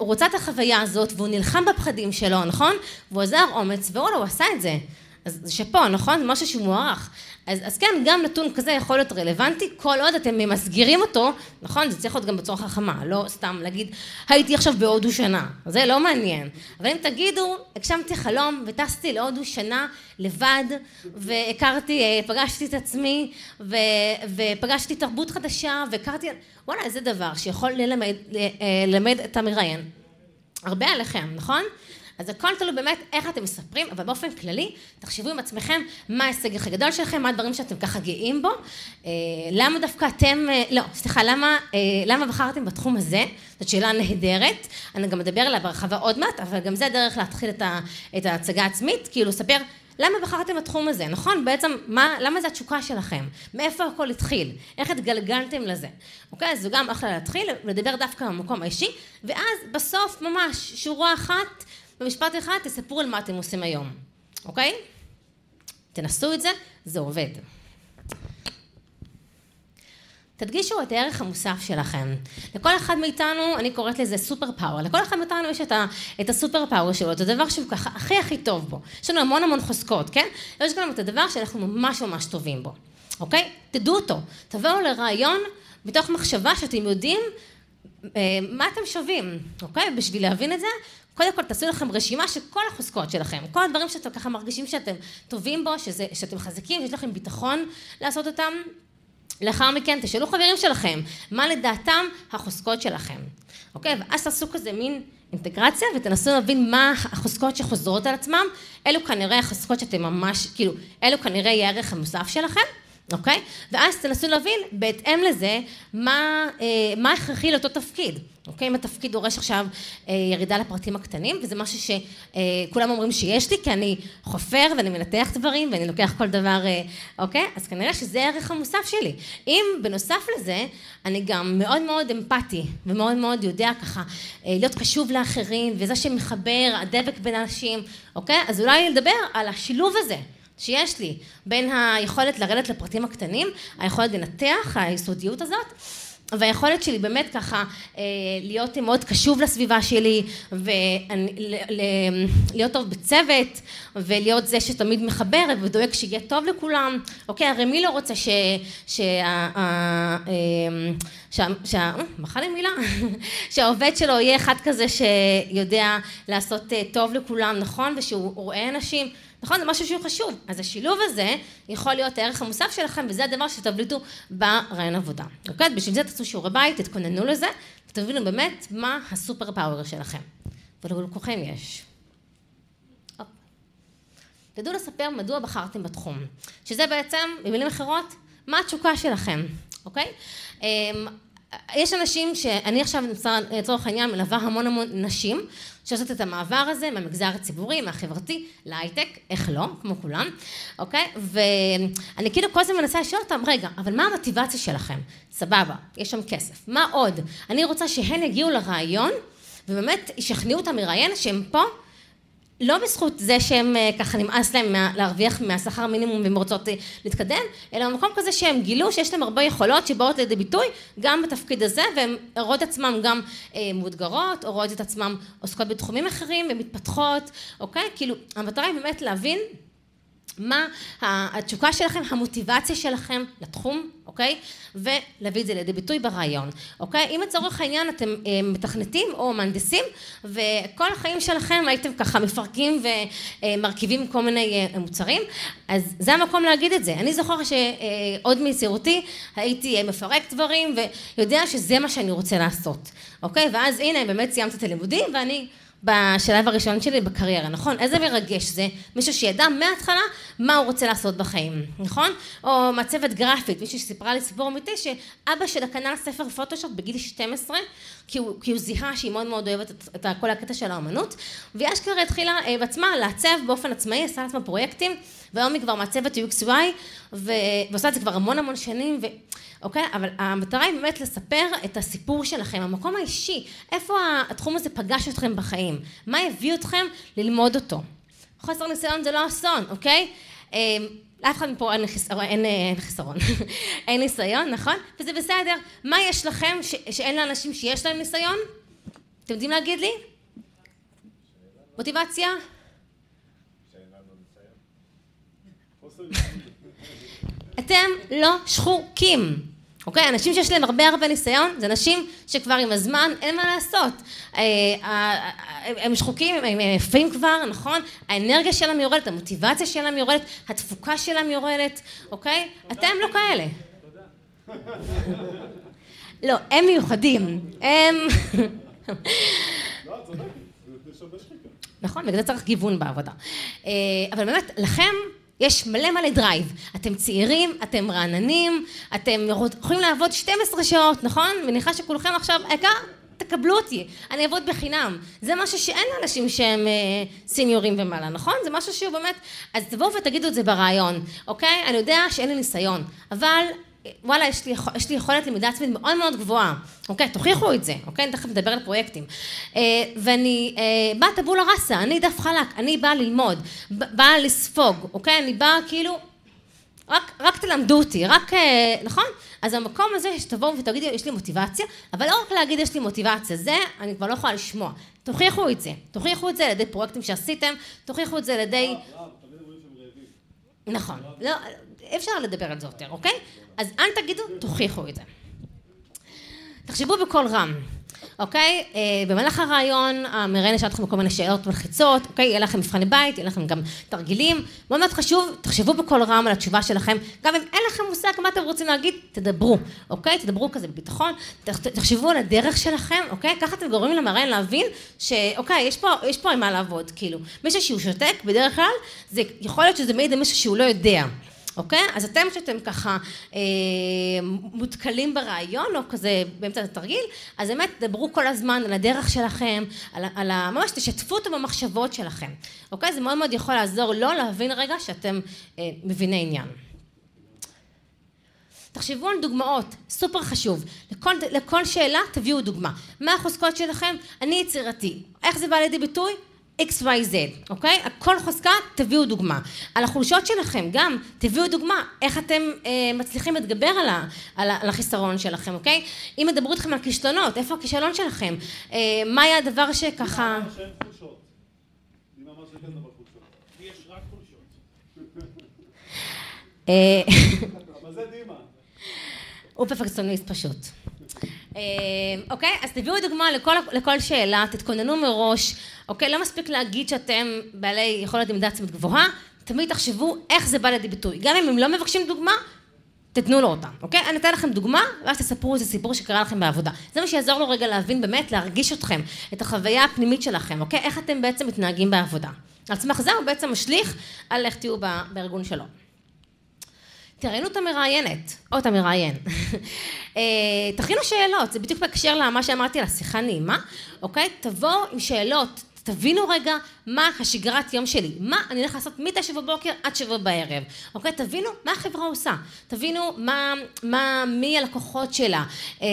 רצה את החוויה הזאת, והוא נלחם בפחדים שלו, נכון? והוא עזר אומץ, ווואלה, הוא עשה את זה. אז זה שאפו, נכון? זה משהו שהוא מוערך. אז, אז כן, גם נתון כזה יכול להיות רלוונטי, כל עוד אתם ממסגרים אותו, נכון? זה צריך להיות גם בצורה חכמה, לא סתם להגיד, הייתי עכשיו בהודו שנה, זה לא מעניין. אבל אם תגידו, הגשמתי חלום וטסתי להודו שנה לבד, והכרתי, אה, פגשתי את עצמי, ו, ופגשתי תרבות חדשה, והכרתי, וואלה, איזה דבר שיכול ללמד, אה, ללמד את המראיין. הרבה עליכם, נכון? אז הכל תלוי באמת איך אתם מספרים, אבל באופן כללי, תחשבו עם עצמכם מה ההישג הכי גדול שלכם, מה הדברים שאתם ככה גאים בו, אה, למה דווקא אתם, אה, לא, סליחה, למה, אה, למה בחרתם בתחום הזה? זאת שאלה נהדרת, אני גם אדבר עליה בהרחבה עוד מעט, אבל גם זה הדרך להתחיל את, ה, את ההצגה העצמית, כאילו לספר למה בחרתם בתחום הזה, נכון? בעצם, מה, למה זה התשוקה שלכם? מאיפה הכל התחיל? איך התגלגלתם לזה? אוקיי? אז זה גם אחלה להתחיל, לדבר דווקא במקום האישי, ואז בסוף, ממש, שורה אחת, במשפט אחד, תספרו על מה אתם עושים היום, אוקיי? תנסו את זה, זה עובד. תדגישו את הערך המוסף שלכם. לכל אחד מאיתנו, אני קוראת לזה סופר פאוור, לכל אחד מאיתנו יש את, ה, את הסופר פאוור שלו, את הדבר שהוא ככה הכי הכי טוב בו. יש לנו המון המון חוזקות, כן? יש גם את הדבר שאנחנו ממש ממש טובים בו, אוקיי? תדעו אותו. תבואו לרעיון מתוך מחשבה שאתם יודעים אה, מה אתם שווים, אוקיי? בשביל להבין את זה, קודם כל תעשו לכם רשימה של כל החוזקות שלכם, כל הדברים שאתם ככה מרגישים שאתם טובים בו, שזה, שאתם חזקים, שיש לכם ביטחון לעשות אותם, לאחר מכן תשאלו חברים שלכם, מה לדעתם החוזקות שלכם, אוקיי? ואז תעשו כזה מין אינטגרציה ותנסו להבין מה החוזקות שחוזרות על עצמם, אלו כנראה החוזקות שאתם ממש, כאילו, אלו כנראה יהיה הערך המוסף שלכם. אוקיי? ואז תנסו להבין בהתאם לזה מה, אה, מה הכרחי לאותו תפקיד. אוקיי? אם התפקיד דורש עכשיו אה, ירידה לפרטים הקטנים, וזה משהו שכולם אה, אומרים שיש לי, כי אני חופר ואני מנתח דברים ואני לוקח כל דבר, אוקיי? אז כנראה שזה הערך המוסף שלי. אם בנוסף לזה, אני גם מאוד מאוד אמפתי, ומאוד מאוד יודע ככה להיות קשוב לאחרים, וזה שמחבר, הדבק בין אנשים, אוקיי? אז אולי לדבר על השילוב הזה. שיש לי בין היכולת לרדת לפרטים הקטנים, היכולת לנתח, היסודיות הזאת, והיכולת שלי באמת ככה אה, להיות מאוד קשוב לסביבה שלי ולהיות טוב בצוות ולהיות זה שתמיד מחבר ודואג שיהיה טוב לכולם. אוקיי הרי מי לא רוצה ש... שה... שה... שה... מחר לי מילה? שהעובד שלו יהיה אחד כזה שיודע לעשות אה, טוב לכולם נכון? ושהוא רואה אנשים נכון? זה משהו שהוא חשוב. אז השילוב הזה יכול להיות הערך המוסף שלכם, וזה הדבר שתבליטו ברעיון עבודה. אוקיי? בשביל זה תעשו שיעורי בית, תתכוננו לזה, ותבינו באמת מה הסופר פאוור שלכם. ולכולכם יש. תדעו לספר מדוע בחרתם בתחום. שזה בעצם, במילים אחרות, מה התשוקה שלכם, אוקיי? יש אנשים שאני עכשיו לצורך העניין מלווה המון המון נשים שעושות את המעבר הזה מהמגזר הציבורי, מהחברתי, להייטק, איך לא, כמו כולם, אוקיי? ואני כאילו כל הזמן מנסה לשאול אותם, רגע, אבל מה המוטיבציה שלכם? סבבה, יש שם כסף, מה עוד? אני רוצה שהן יגיעו לרעיון ובאמת ישכנעו אותם מראיין שהם פה לא בזכות זה שהם אה, ככה נמאס להם להרוויח מהשכר מינימום והם רוצות אה, להתקדם, אלא במקום כזה שהם גילו שיש להם הרבה יכולות שבאות לידי ביטוי גם בתפקיד הזה והם רואות עצמם גם אה, מאותגרות או רואות את עצמם עוסקות בתחומים אחרים ומתפתחות, אוקיי? כאילו המטרה היא באמת להבין מה התשוקה שלכם, המוטיבציה שלכם לתחום, אוקיי? ולהביא את זה לידי ביטוי ברעיון, אוקיי? אם לצורך העניין אתם אה, מתכנתים או מהנדסים וכל החיים שלכם הייתם ככה מפרקים ומרכיבים כל מיני אה, מוצרים, אז זה המקום להגיד את זה. אני זוכר שעוד מצעירותי הייתי מפרק דברים ויודע שזה מה שאני רוצה לעשות, אוקיי? ואז הנה באמת סיימתי את הלימודים ואני בשלב הראשון שלי בקריירה, נכון? איזה מרגש זה, מישהו שידע מההתחלה מה הוא רוצה לעשות בחיים, נכון? או מעצבת גרפית, מישהי שסיפרה לי סיפור אמיתי שאבא שלה קנה ספר פוטושופ בגיל 12 כי הוא, כי הוא זיהה שהיא מאוד מאוד אוהבת את, את כל הקטע של האמנות והיא אשכרה התחילה אה, בעצמה לעצב באופן עצמאי, עשה לעצמה פרויקטים והיום היא כבר מעצבת UXY ועושה את זה כבר המון המון שנים ו... אוקיי? אבל המטרה היא באמת לספר את הסיפור שלכם, המקום האישי, איפה התחום הזה פגש אתכם בחיים, מה הביא אתכם ללמוד אותו. חוסר ניסיון זה לא אסון, אוקיי? אמ, לאף אחד מפה אין, חיסרון, אין, אין חיסרון, אין ניסיון, נכון? וזה בסדר. מה יש לכם ש, שאין לאנשים שיש להם ניסיון? אתם יודעים להגיד לי? מוטיבציה? אתם לא שחוקים. אוקיי? אנשים שיש להם הרבה הרבה ניסיון, זה אנשים שכבר עם הזמן אין מה לעשות. אה, הם שחוקים, הם יפים כבר, נכון? האנרגיה שלהם יורדת, המוטיבציה שלהם יורדת, התפוקה שלהם יורדת, אוקיי? אתם לא כאלה. לא, הם מיוחדים. הם... נכון? בגלל זה צריך גיוון בעבודה. אה, אבל באמת, לכם יש מלא מלא drive. אתם צעירים, אתם רעננים, אתם יכולים לעבוד 12 שעות, נכון? מניחה שכולכם עכשיו, העיקר, תקבלו אותי, אני אעבוד בחינם. זה משהו שאין לאנשים שהם אה, סיניורים ומעלה, נכון? זה משהו שהוא באמת... אז תבואו ותגידו את זה בריאיון, אוקיי? אני יודע שאין לי ניסיון, אבל וואלה, יש לי, יש לי יכולת למידה עצמית מאוד מאוד גבוהה, אוקיי? תוכיחו את זה, אוקיי? אני תכף נדבר על פרויקטים. אה, ואני אה, באה טבולה ראסה, אני דף חלק, אני באה ללמוד, באה לספוג, אוקיי? אני באה כאילו, רק, רק תלמדו אותי, רק, אה, נכון? אז המקום הזה שתבואו ותגידו, יש לי מוטיבציה, אבל לא רק להגיד יש לי מוטיבציה, זה אני כבר לא יכולה לשמוע. תוכיחו את זה, תוכיחו את זה על ידי פרויקטים שעשיתם, תוכיחו את זה על ידי... נכון, לא, אי אפשר לדבר על זה יותר, אוקיי? אז אל תגידו, תוכיחו את זה. תחשבו בקול רם. אוקיי? אה, במהלך הרעיון המראיין ישאל אתכם כל מיני שאלות מלחיצות, אוקיי? יהיה לכם מבחני בית, יהיה לכם גם תרגילים. מאוד מאוד חשוב, תחשבו בקול רם על התשובה שלכם. גם אם אין לכם מושג מה אתם רוצים להגיד, תדברו, אוקיי? תדברו כזה בביטחון, תחשבו על הדרך שלכם, אוקיי? ככה אתם גורמים למראיין להבין שאוקיי, יש פה, יש פה עם מה לעבוד, כאילו. מישהו שהוא שותק, בדרך כלל, זה יכול להיות שזה מעיד על מישהו שהוא לא יודע. אוקיי? אז אתם שאתם ככה אה, מותקלים ברעיון, או כזה באמצע התרגיל, אז באמת דברו כל הזמן על הדרך שלכם, על, על ה... ממש תשתפו אותו במחשבות שלכם, אוקיי? זה מאוד מאוד יכול לעזור לו להבין רגע שאתם אה, מביני עניין. תחשבו על דוגמאות, סופר חשוב. לכל, לכל שאלה תביאו דוגמה. מה החוזקות שלכם? אני יצירתי. איך זה בא לידי ביטוי? XYZ, אוקיי? כל חוזקה תביאו דוגמה. על החולשות שלכם גם תביאו דוגמה איך אתם אה, מצליחים להתגבר על, ה, על, ה, על החיסרון שלכם, אוקיי? אם ידברו איתכם על כישלונות, איפה הכישלון שלכם? אה, מה היה הדבר שככה... אה, הוא פרפקציוניסט פשוט. אה, אוקיי? אז תביאו דוגמה לכל, לכל שאלה, תתכוננו מראש, אוקיי? לא מספיק להגיד שאתם בעלי יכולת למידה עצמית גבוהה, תמיד תחשבו איך זה בא לידי ביטוי. גם אם הם לא מבקשים דוגמה, תתנו לו אותה, אוקיי? אני אתן לכם דוגמה, ואז תספרו איזה סיפור שקרה לכם בעבודה. זה מה שיעזור לו רגע להבין באמת, להרגיש אתכם, את החוויה הפנימית שלכם, אוקיי? איך אתם בעצם מתנהגים בעבודה. על סמך זה הוא בעצם משליך על איך תהיו בארגון שלו. תראיינו את המראיינת, או את המראיין. אה, תכינו שאלות, זה בדיוק בהקשר למה שאמרתי על השיחה נעימה, אוקיי? תבואו עם שאלות, תבינו רגע מה השגרת יום שלי, מה אני הולך לעשות מתשע בבוקר עד שבע בערב, אוקיי? תבינו מה החברה עושה, תבינו מה, מה, מי הלקוחות שלה, אה,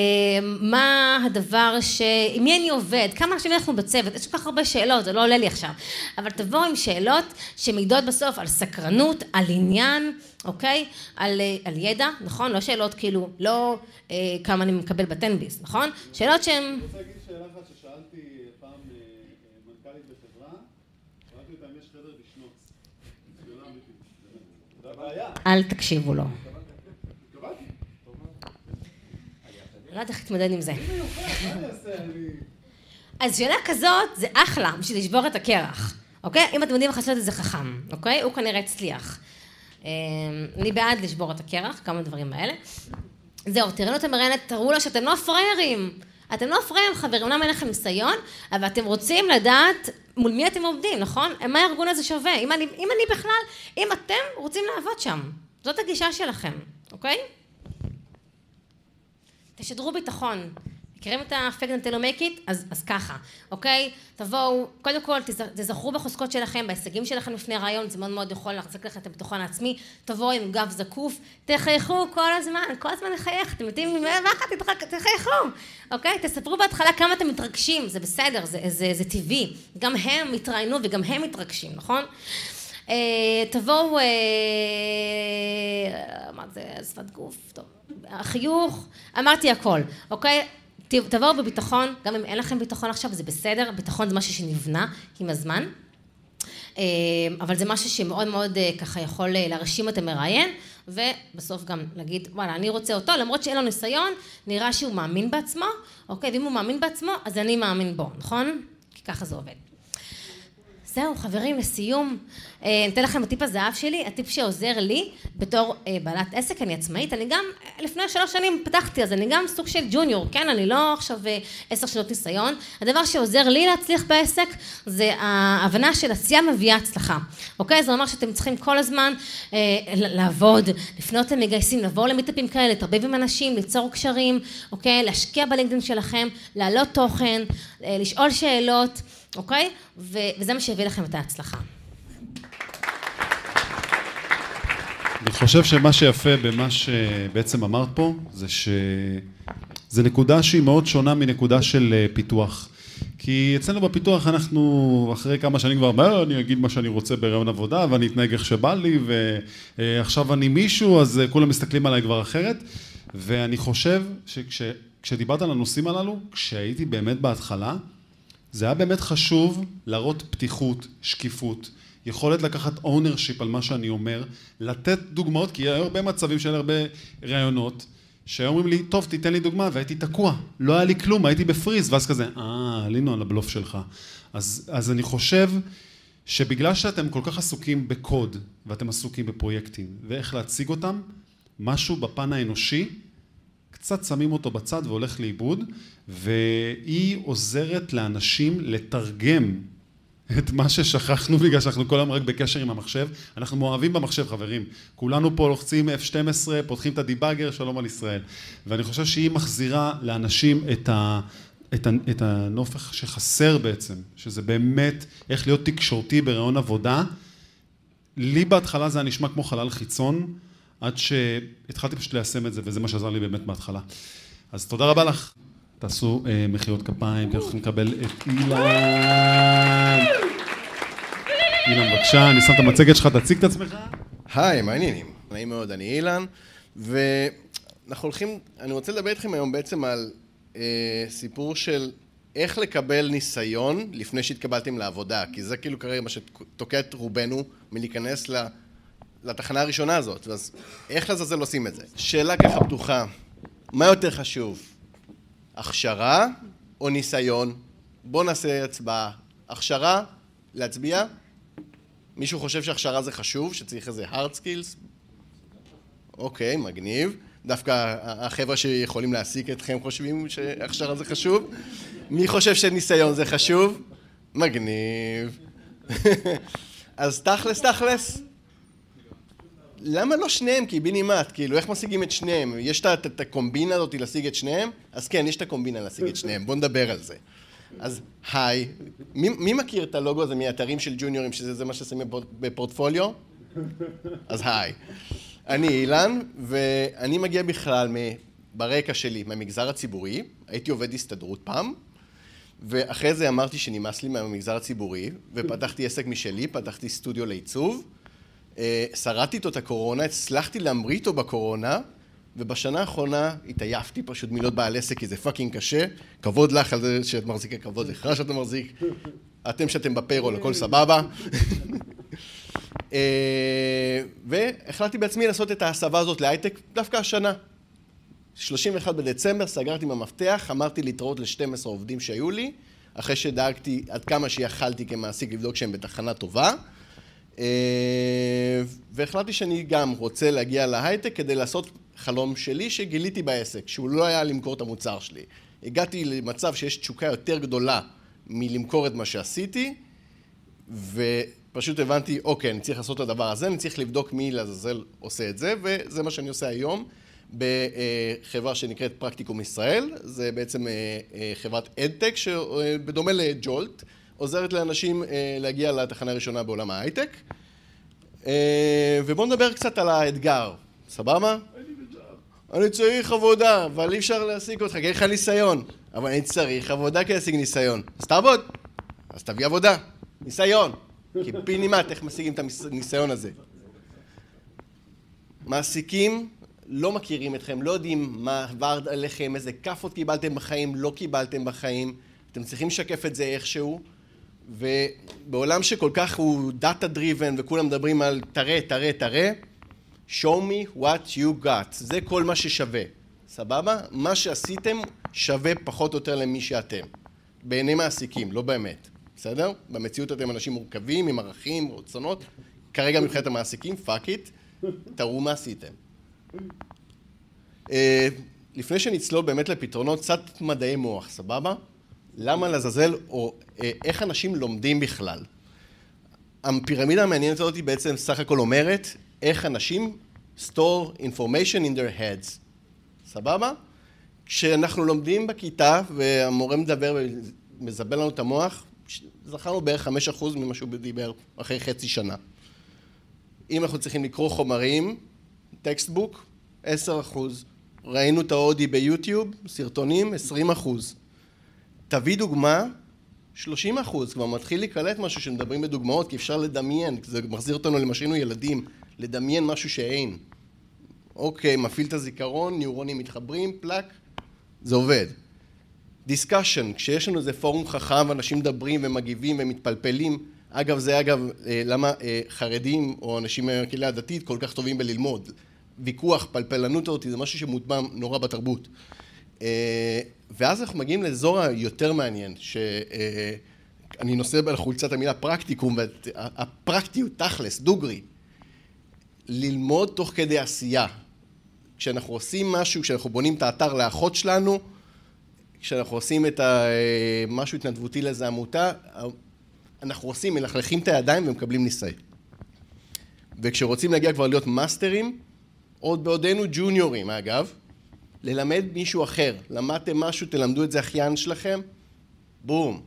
מה הדבר ש... עם מי אני עובד, כמה אנשים אנחנו בצוות, יש כל כך הרבה שאלות, זה לא עולה לי עכשיו, אבל תבואו עם שאלות שמעידות בסוף על סקרנות, על עניין, אוקיי? על, על ידע, נכון? לא שאלות כאילו, לא אה, כמה אני מקבל בטנביס, נכון? שאלות שהן... אני רוצה להגיד שאלה אחת ששאלתי פעם אה, מנכ"לית בחברה, שאלתי אותה אם יש חדר לשנוץ. שאלה אמיתית. זה הבעיה. אל תקשיבו לו. לא יודעת איך להתמודד עם זה. אז שאלה כזאת זה אחלה בשביל לשבור את הקרח, אוקיי? אם אתם יודעים לעשות את זה חכם, אוקיי? הוא כנראה הצליח. אני בעד לשבור את הקרח, כמה דברים האלה. זהו, תראינו את המראיינת, תראו לה שאתם לא פראיירים. אתם לא פראיירים, חברים, אומנם אין לכם ניסיון, אבל אתם רוצים לדעת מול מי אתם עובדים, נכון? מה הארגון הזה שווה? אם אני, אם אני בכלל, אם אתם רוצים לעבוד שם. זאת הגישה שלכם, אוקיי? תשדרו ביטחון. מכירים את ה-fake until you? אז, אז ככה, אוקיי? תבואו, קודם כל תזכרו בחוזקות שלכם, בהישגים שלכם לפני הרעיון, זה מאוד מאוד יכול להחזיק לכם את הביטחון העצמי, תבואו עם גב זקוף, תחייכו כל הזמן, כל הזמן לחייך, אתם יודעים, ואחת תחייכו, אוקיי? תספרו בהתחלה כמה אתם מתרגשים, זה בסדר, זה, זה, זה טבעי, גם הם התראיינו וגם הם מתרגשים, נכון? אה, תבואו, אה, מה זה, שפת גוף, טוב, החיוך, אמרתי הכל, אוקיי? תבואו בביטחון, גם אם אין לכם ביטחון עכשיו, זה בסדר, ביטחון זה משהו שנבנה עם הזמן, אה, אבל זה משהו שמאוד מאוד אה, ככה יכול אה, להרשים את המראיין, ובסוף גם להגיד, וואלה, אני רוצה אותו, למרות שאין לו ניסיון, נראה שהוא מאמין בעצמו, אוקיי, ואם הוא מאמין בעצמו, אז אני מאמין בו, נכון? כי ככה זה עובד. זהו, חברים, לסיום, אה, אני אתן לכם את טיפ הזהב שלי, הטיפ שעוזר לי בתור אה, בעלת עסק, אני עצמאית, אני גם לפני שלוש שנים פתחתי, אז אני גם סוג של ג'וניור, כן? אני לא עכשיו אה, עשר שנות ניסיון. הדבר שעוזר לי להצליח בעסק זה ההבנה של עשייה מביאה הצלחה, אוקיי? זה אומר שאתם צריכים כל הזמן לעבוד, לפנות למגייסים, לבוא למיטאפים כאלה, להתערבב עם אנשים, ליצור קשרים, אוקיי? להשקיע בלינקדאין שלכם, להעלות תוכן, לשאול שאלות, אוקיי? וזה מה שיביא לכם את ההצלחה. אני חושב שמה שיפה במה שבעצם אמרת פה, זה שזה נקודה שהיא מאוד שונה מנקודה של אה, פיתוח. כי אצלנו בפיתוח אנחנו אחרי כמה שנים כבר, מה, אני אגיד מה שאני רוצה ברעיון עבודה ואני אתנהג איך שבא לי ועכשיו אני מישהו אז אה, כולם מסתכלים עליי כבר אחרת ואני חושב שכשדיברת על הנושאים הללו, כשהייתי באמת בהתחלה, זה היה באמת חשוב להראות פתיחות, שקיפות. יכולת לקחת ownership על מה שאני אומר, לתת דוגמאות, כי היו הרבה מצבים של הרבה רעיונות, שהיו אומרים לי, טוב, תיתן לי דוגמה, והייתי תקוע, לא היה לי כלום, הייתי בפריז, ואז כזה, אה, עלינו על הבלוף שלך. אז, אז אני חושב שבגלל שאתם כל כך עסוקים בקוד, ואתם עסוקים בפרויקטים, ואיך להציג אותם, משהו בפן האנושי, קצת שמים אותו בצד והולך לאיבוד, והיא עוזרת לאנשים לתרגם את מה ששכחנו בגלל שאנחנו כל היום רק בקשר עם המחשב. אנחנו מאוהבים במחשב, חברים. כולנו פה לוחצים F12, פותחים את הדיבאגר, שלום על ישראל. ואני חושב שהיא מחזירה לאנשים את, ה, את, ה, את הנופח שחסר בעצם, שזה באמת איך להיות תקשורתי ברעיון עבודה. לי בהתחלה זה היה נשמע כמו חלל חיצון, עד שהתחלתי פשוט ליישם את זה, וזה מה שעזר לי באמת בהתחלה. אז תודה רבה לך. תעשו אה, מחיאות כפיים, כי אנחנו לקבל את אילן. אילן, בבקשה, אני שם את המצגת שלך, תציג את עצמך. היי, מה העניינים? נעים מאוד, אני אילן, ואנחנו הולכים, אני רוצה לדבר איתכם היום בעצם על אה, סיפור של איך לקבל ניסיון לפני שהתקבלתם לעבודה, כי זה כאילו כרגע מה שתוקע את רובנו מלהיכנס לתחנה הראשונה הזאת, אז איך לזלזל עושים את זה? שאלה ככה פתוחה, מה יותר חשוב? הכשרה או ניסיון? בואו נעשה הצבעה. הכשרה, להצביע? מישהו חושב שהכשרה זה חשוב? שצריך איזה hard skills? אוקיי, מגניב. דווקא החבר'ה שיכולים להעסיק אתכם חושבים שהכשרה זה חשוב? מי חושב שניסיון זה חשוב? מגניב. אז תכלס, תכלס. למה לא שניהם? קיבינימט, כאילו, איך משיגים את שניהם? יש את הקומבינה הזאת להשיג את שניהם? אז כן, יש את הקומבינה להשיג את שניהם, בואו נדבר על זה. אז היי, מי, מי מכיר את הלוגו הזה מאתרים של ג'וניורים, שזה מה ששמים בפורטפוליו? אז היי. אני אילן, ואני מגיע בכלל ברקע שלי מהמגזר הציבורי, הייתי עובד הסתדרות פעם, ואחרי זה אמרתי שנמאס לי מהמגזר הציבורי, ופתחתי עסק משלי, פתחתי סטודיו לעיצוב. אה, שרדתי איתו את הקורונה, הצלחתי להמריא איתו בקורונה, ובשנה האחרונה התעייפתי פשוט מלהיות בעל עסק, כי זה fucking קשה. כבוד לך על זה שאת מחזיקה, כבוד לך שאתה מחזיק. אתם שאתם בפיירול, הכל סבבה. אה, והחלטתי בעצמי לעשות את ההסבה הזאת להייטק דווקא השנה. 31 בדצמבר סגרתי עם המפתח, אמרתי להתראות ל-12 עובדים שהיו לי, אחרי שדאגתי עד כמה שיכלתי כמעסיק לבדוק שהם בתחנה טובה. אה, והחלטתי שאני גם רוצה להגיע להייטק כדי לעשות חלום שלי שגיליתי בעסק, שהוא לא היה למכור את המוצר שלי. הגעתי למצב שיש תשוקה יותר גדולה מלמכור את מה שעשיתי, ופשוט הבנתי, אוקיי, אני צריך לעשות את הדבר הזה, אני צריך לבדוק מי לעזאזל עושה את זה, וזה מה שאני עושה היום בחברה שנקראת פרקטיקום ישראל, זה בעצם אה, אה, חברת אדטק, שבדומה לג'ולט, עוזרת לאנשים אה, להגיע לתחנה הראשונה בעולם ההייטק. אה, ובואו נדבר קצת על האתגר, סבבה? אני צריך עבודה, אבל אי אפשר להשיג אותך, כי אין לך ניסיון. אבל אני צריך עבודה כדי להשיג ניסיון. אז תעבוד. אז תביא עבודה. ניסיון. קיבינימט, איך משיגים את הניסיון הזה? מעסיקים לא מכירים אתכם, לא יודעים מה עבר עליכם, איזה כאפות קיבלתם בחיים, לא קיבלתם בחיים. אתם צריכים לשקף את זה איכשהו. ובעולם שכל כך הוא data driven וכולם מדברים על תראה, תראה, תראה, show me what you got, זה כל מה ששווה, סבבה? מה שעשיתם שווה פחות או יותר למי שאתם, בעיני מעסיקים, לא באמת, בסדר? במציאות אתם אנשים מורכבים, עם ערכים, רצונות, כרגע מבחינת המעסיקים, fuck it, תראו מה עשיתם. אה, לפני שנצלול באמת לפתרונות, קצת מדעי מוח, סבבה? למה לעזאזל, או אה, איך אנשים לומדים בכלל? הפירמידה המעניינת הזאת היא בעצם סך הכל אומרת איך אנשים store information in their heads, סבבה? כשאנחנו לומדים בכיתה והמורה מדבר ומזבל לנו את המוח, זכרנו בערך חמש אחוז ממה שהוא דיבר אחרי חצי שנה. אם אנחנו צריכים לקרוא חומרים, textbook, עשר אחוז. ראינו את ההודי ביוטיוב, סרטונים, עשרים אחוז. תביא דוגמה, שלושים אחוז. כבר מתחיל להיקלט משהו שמדברים בדוגמאות, כי אפשר לדמיין, זה מחזיר אותנו למה שהיינו ילדים, לדמיין משהו שאין. אוקיי, מפעיל את הזיכרון, ניורונים מתחברים, פלאק, זה עובד. discussion, כשיש לנו איזה פורום חכם ואנשים מדברים ומגיבים ומתפלפלים, אגב זה אגב אה, למה אה, חרדים או אנשים מהקהילה הדתית כל כך טובים בללמוד. ויכוח, פלפלנות אותי, זה משהו שמוטמע נורא בתרבות. אה, ואז אנחנו מגיעים לאזור היותר מעניין, שאני נושא בחולצת המילה פרקטיקום, והפרקטיות, תכלס, דוגרי. ללמוד תוך כדי עשייה. כשאנחנו עושים משהו, כשאנחנו בונים את האתר לאחות שלנו, כשאנחנו עושים את משהו התנדבותי לאיזה עמותה, אנחנו עושים, מלכלכים את הידיים ומקבלים ניסיון. וכשרוצים להגיע כבר להיות מאסטרים, עוד בעודנו ג'וניורים אגב, ללמד מישהו אחר. למדתם משהו, תלמדו את זה אחיין שלכם, בום.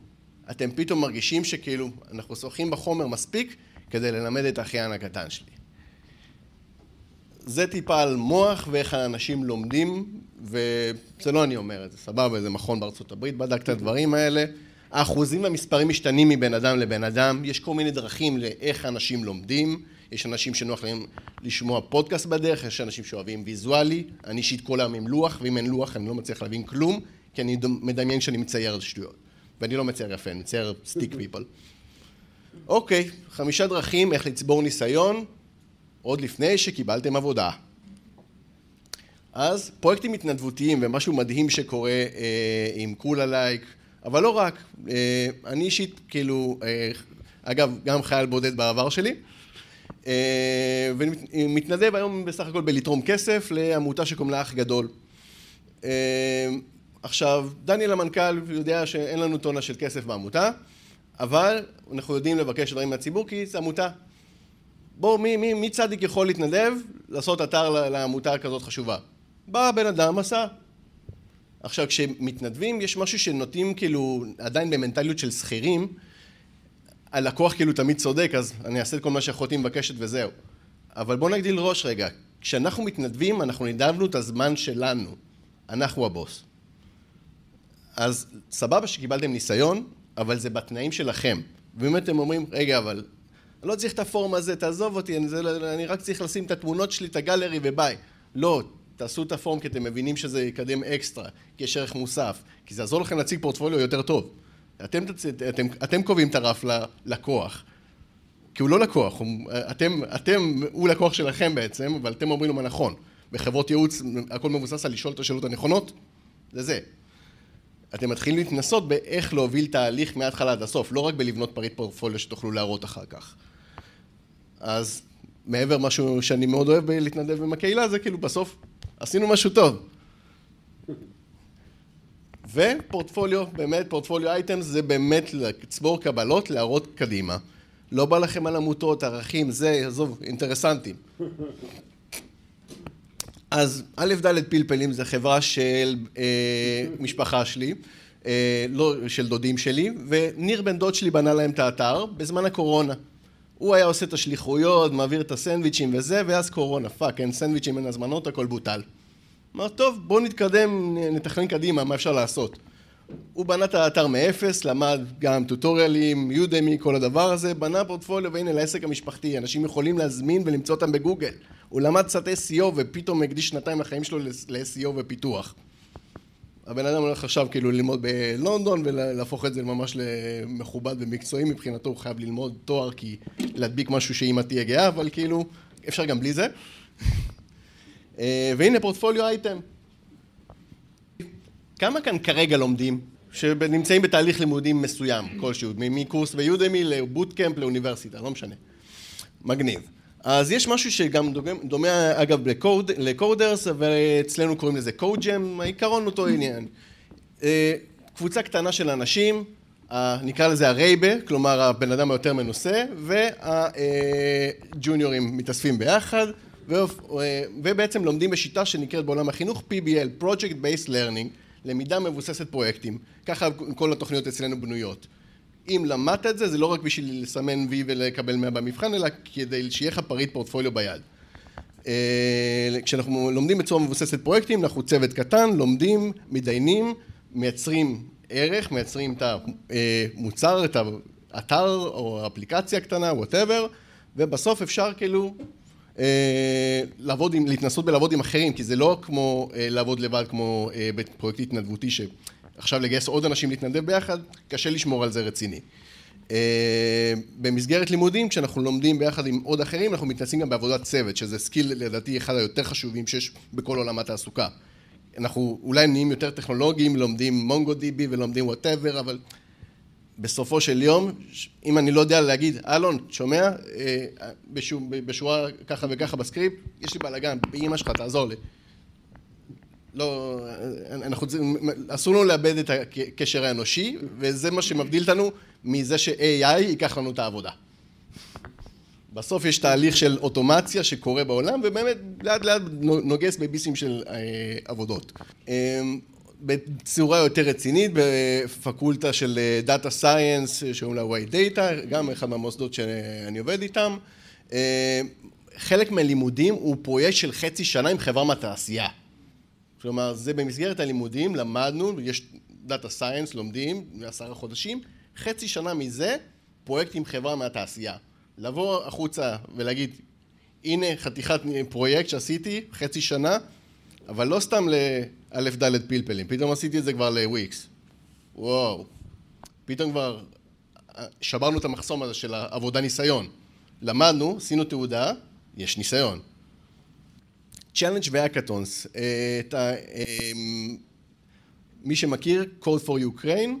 אתם פתאום מרגישים שכאילו אנחנו שוחים בחומר מספיק כדי ללמד את האחיין הקטן שלי. זה טיפה על מוח ואיך האנשים לומדים, וזה לא אני אומר את זה, סבבה, זה מכון בארצות הברית בדק את הדברים האלה. האחוזים והמספרים משתנים מבין אדם לבין אדם, יש כל מיני דרכים לאיך אנשים לומדים, יש אנשים שנוח להם לשמוע פודקאסט בדרך, יש אנשים שאוהבים ויזואלי, אני אישית כל היום עם לוח, ואם אין לוח אני לא מצליח להבין כלום, כי אני מדמיין שאני מצייר שטויות. ואני לא מצייר יפה, אני מצייר stick people. אוקיי, חמישה דרכים איך לצבור ניסיון, עוד לפני שקיבלתם עבודה. אז פרויקטים התנדבותיים ומשהו מדהים שקורה אה, עם כולה לייק, אבל לא רק, אה, אני אישית כאילו, אה, אגב, גם חייל בודד בעבר שלי, ומתנדב היום בסך הכל בלתרום כסף לעמותה שקוראים לה אח גדול. אה, עכשיו, דניאל המנכ"ל יודע שאין לנו טונה של כסף בעמותה, אבל אנחנו יודעים לבקש דברים מהציבור כי זו עמותה. בואו, מי, מי, מי צדיק יכול להתנדב לעשות אתר לעמותה כזאת חשובה? בא הבן אדם, עשה. עכשיו, כשמתנדבים, יש משהו שנוטים כאילו עדיין במנטליות של שכירים, הלקוח כאילו תמיד צודק, אז אני אעשה את כל מה שאחותי מבקשת וזהו. אבל בואו נגדיל ראש רגע. כשאנחנו מתנדבים, אנחנו נידבנו את הזמן שלנו. אנחנו הבוס. אז סבבה שקיבלתם ניסיון, אבל זה בתנאים שלכם. ואם אתם אומרים, רגע, אבל אני לא צריך את הפורום הזה, תעזוב אותי, אני, זה, לא- אני רק צריך לשים את התמונות שלי, את הגלרי וביי. לא, תעשו את הפורום כי אתם מבינים שזה יקדם אקסטרה, כי יש ערך מוסף, כי זה יעזור לכם להציג פורטפוליו יותר טוב. אתם, אתם, אתם קובעים את הרף ללקוח, כי הוא לא לקוח, הוא, אתם, אתם, הוא לקוח שלכם בעצם, אבל אתם אומרים לו מה נכון. בחברות ייעוץ הכל מבוסס על לשאול את השאלות הנכונות, זה זה. אתם מתחילים להתנסות באיך להוביל תהליך מההתחלה עד הסוף, לא רק בלבנות פריט פורטפוליו שתוכלו להראות אחר כך. אז מעבר משהו שאני מאוד אוהב להתנדב עם הקהילה, זה כאילו בסוף עשינו משהו טוב. ופורטפוליו, באמת, portfolio items זה באמת לצבור קבלות, להראות קדימה. לא בא לכם על עמותות, ערכים, זה, עזוב, אינטרסנטים. אז א' ד' פלפלים זה חברה של אה, משפחה שלי, אה, לא של דודים שלי, וניר בן דוד שלי בנה להם את האתר בזמן הקורונה. הוא היה עושה את השליחויות, מעביר את הסנדוויצ'ים וזה, ואז קורונה, fuck, אין סנדוויצ'ים, אין הזמנות, הכל בוטל. אמר, טוב, בואו נתקדם, נתכנן קדימה, מה אפשר לעשות. הוא בנה את האתר מאפס, למד גם טוטוריאלים, יודמי, כל הדבר הזה, בנה פורטפוליו, והנה לעסק המשפחתי, אנשים יכולים להזמין ולמצוא אותם בגוגל. הוא למד קצת SEO ופתאום הקדיש שנתיים לחיים שלו ל-SEO ופיתוח. הבן אדם הולך עכשיו כאילו ללמוד בלונדון ולהפוך את זה ממש למכובד ומקצועי מבחינתו, הוא חייב ללמוד תואר כי להדביק משהו שאמא תהיה גאה, אבל כאילו אפשר גם בלי זה. אה, והנה פורטפוליו אייטם. כמה כאן כרגע לומדים שנמצאים בתהליך לימודים מסוים כלשהו, מקורס ביודמי לבוטקאמפ לאוניברסיטה, לא משנה. מגניב. אז יש משהו שגם דומה, דומה אגב לקוד, לקודרס, ואצלנו קוראים לזה קוד-ג'ם, העיקרון אותו עניין. אה, קבוצה קטנה של אנשים, נקרא לזה הרייבה, כלומר הבן אדם היותר מנוסה, והג'וניורים מתאספים ביחד, ובעצם לומדים בשיטה שנקראת בעולם החינוך PBL, Project Based Learning, למידה מבוססת פרויקטים. ככה כל התוכניות אצלנו בנויות. אם למדת את זה, זה לא רק בשביל לסמן וי ולקבל 100 במבחן, אלא כדי שיהיה לך פריט פורטפוליו ביד. אה, כשאנחנו לומדים בצורה מבוססת פרויקטים, אנחנו צוות קטן, לומדים, מתדיינים, מייצרים ערך, מייצרים את המוצר, את האתר או האפליקציה הקטנה, whatever, ובסוף אפשר כאילו אה, לעבוד עם, להתנסות בלעבוד עם אחרים, כי זה לא כמו אה, לעבוד לבד כמו בפרויקט התנדבותי שעכשיו לגייס עוד אנשים להתנדב ביחד, קשה לשמור על זה רציני. במסגרת לימודים, כשאנחנו לומדים ביחד עם עוד אחרים, אנחנו מתנסים גם בעבודת צוות, שזה skill לדעתי אחד היותר חשובים שיש בכל עולם התעסוקה. אנחנו אולי נהיים יותר טכנולוגיים, לומדים MongoDB ולומדים whatever, אבל בסופו של יום, אם אני לא יודע להגיד, אלון, שומע? אה, בשורה ככה וככה בסקריפט, יש לי בלאגן, באמא שלך, תעזור לי. לא, אנחנו, אסור לנו לאבד את הקשר האנושי, וזה מה שמבדיל אותנו מזה ש-AI ייקח לנו את העבודה. בסוף יש תהליך של אוטומציה שקורה בעולם, ובאמת לאט לאט נוגס בביסים של אה, עבודות. אה, בצורה יותר רצינית, בפקולטה של data science, שקוראים לה Y-DATA, גם אחד מהמוסדות שאני עובד איתם. אה, חלק מהלימודים הוא פרויקט של חצי שנה עם חברה מהתעשייה. כלומר, זה במסגרת הלימודים, למדנו, יש data science, לומדים, עשרה חודשים, חצי שנה מזה, פרויקט עם חברה מהתעשייה. לבוא החוצה ולהגיד, הנה חתיכת פרויקט שעשיתי, חצי שנה, אבל לא סתם לאלף דלת פלפלים, פתאום עשיתי את זה כבר לוויקס. וואו. פתאום כבר אה, שברנו את המחסום הזה של העבודה ניסיון. למדנו, עשינו תעודה, יש ניסיון. challenge ו hackathons, אה, את ה... אה, מי שמכיר, Code for Ukraine,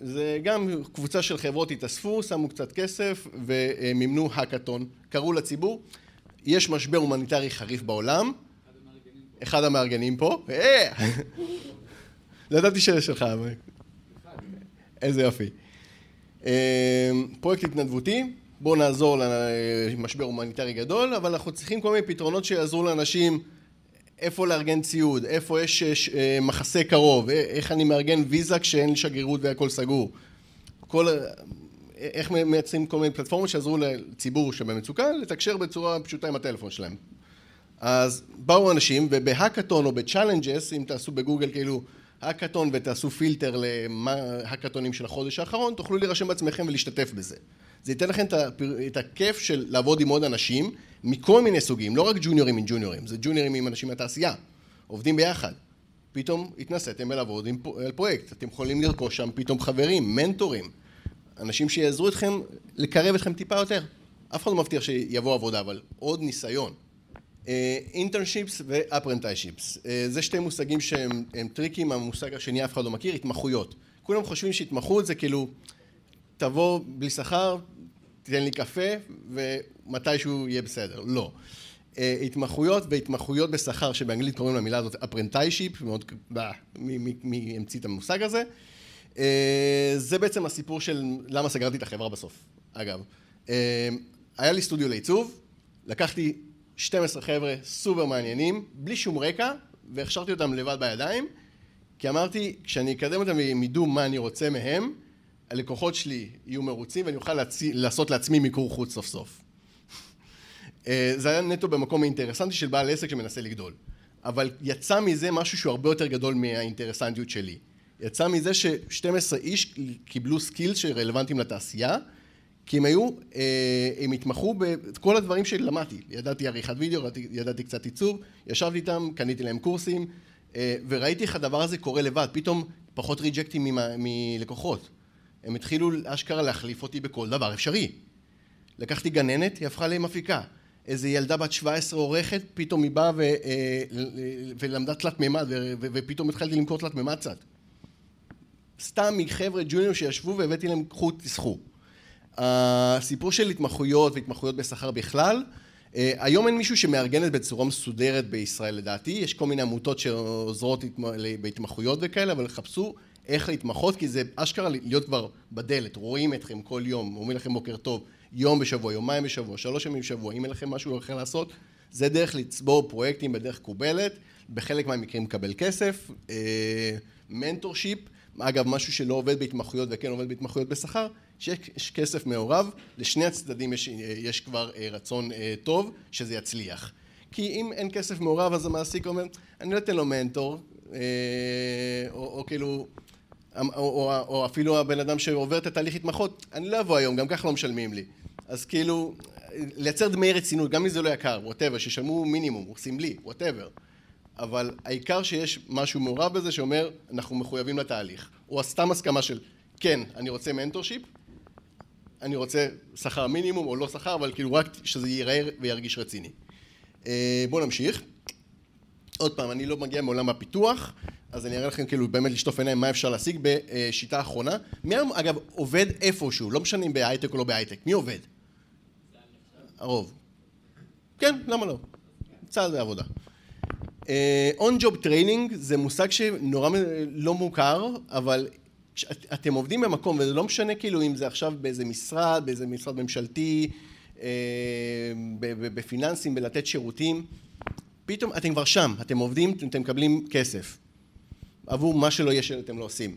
זה גם קבוצה של חברות התאספו, שמו קצת כסף ומימנו האקתון, קראו לציבור, יש משבר הומניטרי חריף בעולם, אחד המארגנים פה, אה! לא ידעתי שיש שלך, איזה יופי. אה, פרויקט התנדבותי, בואו נעזור למשבר הומניטרי גדול, אבל אנחנו צריכים כל מיני פתרונות שיעזרו לאנשים איפה לארגן ציוד, איפה יש אה, מחסה קרוב, איך אני מארגן ויזה כשאין לי שגרירות והכל סגור. כל, איך מייצרים כל מיני פלטפורמות שיעזרו לציבור שבמצוקה לתקשר בצורה פשוטה עם הטלפון שלהם. אז באו אנשים ובהאקתון או ב challenges, אם תעשו בגוגל כאילו האקתון ותעשו פילטר להאקתונים של החודש האחרון, תוכלו להירשם בעצמכם ולהשתתף בזה. זה ייתן לכם את הכיף של לעבוד עם עוד אנשים מכל מיני סוגים, לא רק ג'וניורים עם ג'וניורים, זה ג'וניורים עם אנשים מהתעשייה, עובדים ביחד. פתאום התנסיתם לעבוד עם פרויקט, אתם יכולים לרכוש שם פתאום חברים, מנטורים, אנשים שיעזרו אתכם לקרב אתכם טיפה יותר. אף אחד לא מבטיח שיבוא עבודה, אבל עוד ניסיון. internships ו apprenticeships, זה שתי מושגים שהם טריקיים, המושג השני אף אחד לא מכיר, התמחויות. כולם חושבים שהתמחות זה כאילו תבוא בלי שכר, תיתן לי קפה ומתישהו יהיה בסדר. לא. אה, התמחויות והתמחויות בשכר שבאנגלית קוראים למילה הזאת apprenticeship, מאוד, מי המציא את המושג הזה. אה, זה בעצם הסיפור של למה סגרתי את החברה בסוף, אגב. אה, היה לי סטודיו לעיצוב, לקחתי 12 חבר'ה סופר מעניינים, בלי שום רקע, והכשרתי אותם לבד בידיים, כי אמרתי, כשאני אקדם אותם והם ידעו מה אני רוצה מהם, הלקוחות שלי יהיו מרוצים ואני אוכל להצ... לעשות לעצמי מיקור חוץ סוף סוף. אה, זה היה נטו במקום האינטרסנטי של בעל עסק שמנסה לגדול. אבל יצא מזה משהו שהוא הרבה יותר גדול מהאינטרסנטיות שלי. יצא מזה ש-12 איש קיבלו skills שרלוונטיים לתעשייה, כי הם היו, אה, הם התמחו בכל הדברים שלמדתי. ידעתי עריכת וידאו, ידעתי קצת עיצוב, ישבתי איתם, קניתי להם קורסים, אה, וראיתי איך הדבר הזה קורה לבד. פתאום פחות ריג'קטים מלקוחות. הם התחילו אשכרה להחליף אותי בכל דבר אפשרי. לקחתי גננת, היא הפכה למפיקה. איזה ילדה בת 17 עורכת, פתאום היא באה ו, אה, ולמדה תלת מימד, ופתאום התחלתי למכור תלת מימד קצת. סתם מחבר'ה ג'וניור שישבו והבאתי להם, קחו, תסחו. הסיפור של התמחויות והתמחויות בשכר בכלל, אה, היום אין מישהו זה בצורה מסודרת בישראל לדעתי, יש כל מיני עמותות שעוזרות בהתמחויות וכאלה, אבל חפשו איך להתמחות, כי זה אשכרה להיות כבר בדלת, רואים אתכם כל יום, אומרים לכם בוקר טוב, יום בשבוע, יומיים בשבוע, שלוש ימים בשבוע, אם אין לכם משהו אחר לעשות, זה דרך לצבור פרויקטים בדרך קובלת, בחלק מהמקרים לקבל כסף, מנטורשיפ, אה, אגב משהו שלא עובד בהתמחויות וכן עובד בהתמחויות בשכר, שיש כסף מעורב, לשני הצדדים יש, יש כבר אה, רצון אה, טוב שזה יצליח. כי אם אין כסף מעורב אז המעסיק אומר, אני לא אתן לו מנטור, או, או, או כאילו, או, או, או אפילו הבן אדם שעובר את התהליך התמחות, אני לא אבוא היום, גם ככה לא משלמים לי. אז כאילו, לייצר דמי רצינות, גם אם זה לא יקר, whatever, שישלמו מינימום, או סמלי, whatever. אבל העיקר שיש משהו מעורב בזה שאומר, אנחנו מחויבים לתהליך. או סתם הסכמה של, כן, אני רוצה mentorship, אני רוצה שכר מינימום או לא שכר, אבל כאילו רק שזה ייראה וירגיש רציני. אה, בואו נמשיך. עוד פעם, אני לא מגיע מעולם הפיתוח, אז אני אראה לכם כאילו באמת לשטוף עיניים מה אפשר להשיג בשיטה האחרונה. מי היום אגב עובד איפשהו, לא משנה אם בהייטק או לא בהייטק, מי עובד? הרוב. כן, למה לא? צה"ל זה עבודה. on job training זה מושג שנורא לא מוכר, אבל אתם עובדים במקום, וזה לא משנה כאילו אם זה עכשיו באיזה משרד, באיזה משרד ממשלתי, אה, בפיננסים, בלתת שירותים, פתאום אתם כבר שם, אתם עובדים, אתם מקבלים כסף עבור מה שלא יהיה שאתם לא עושים.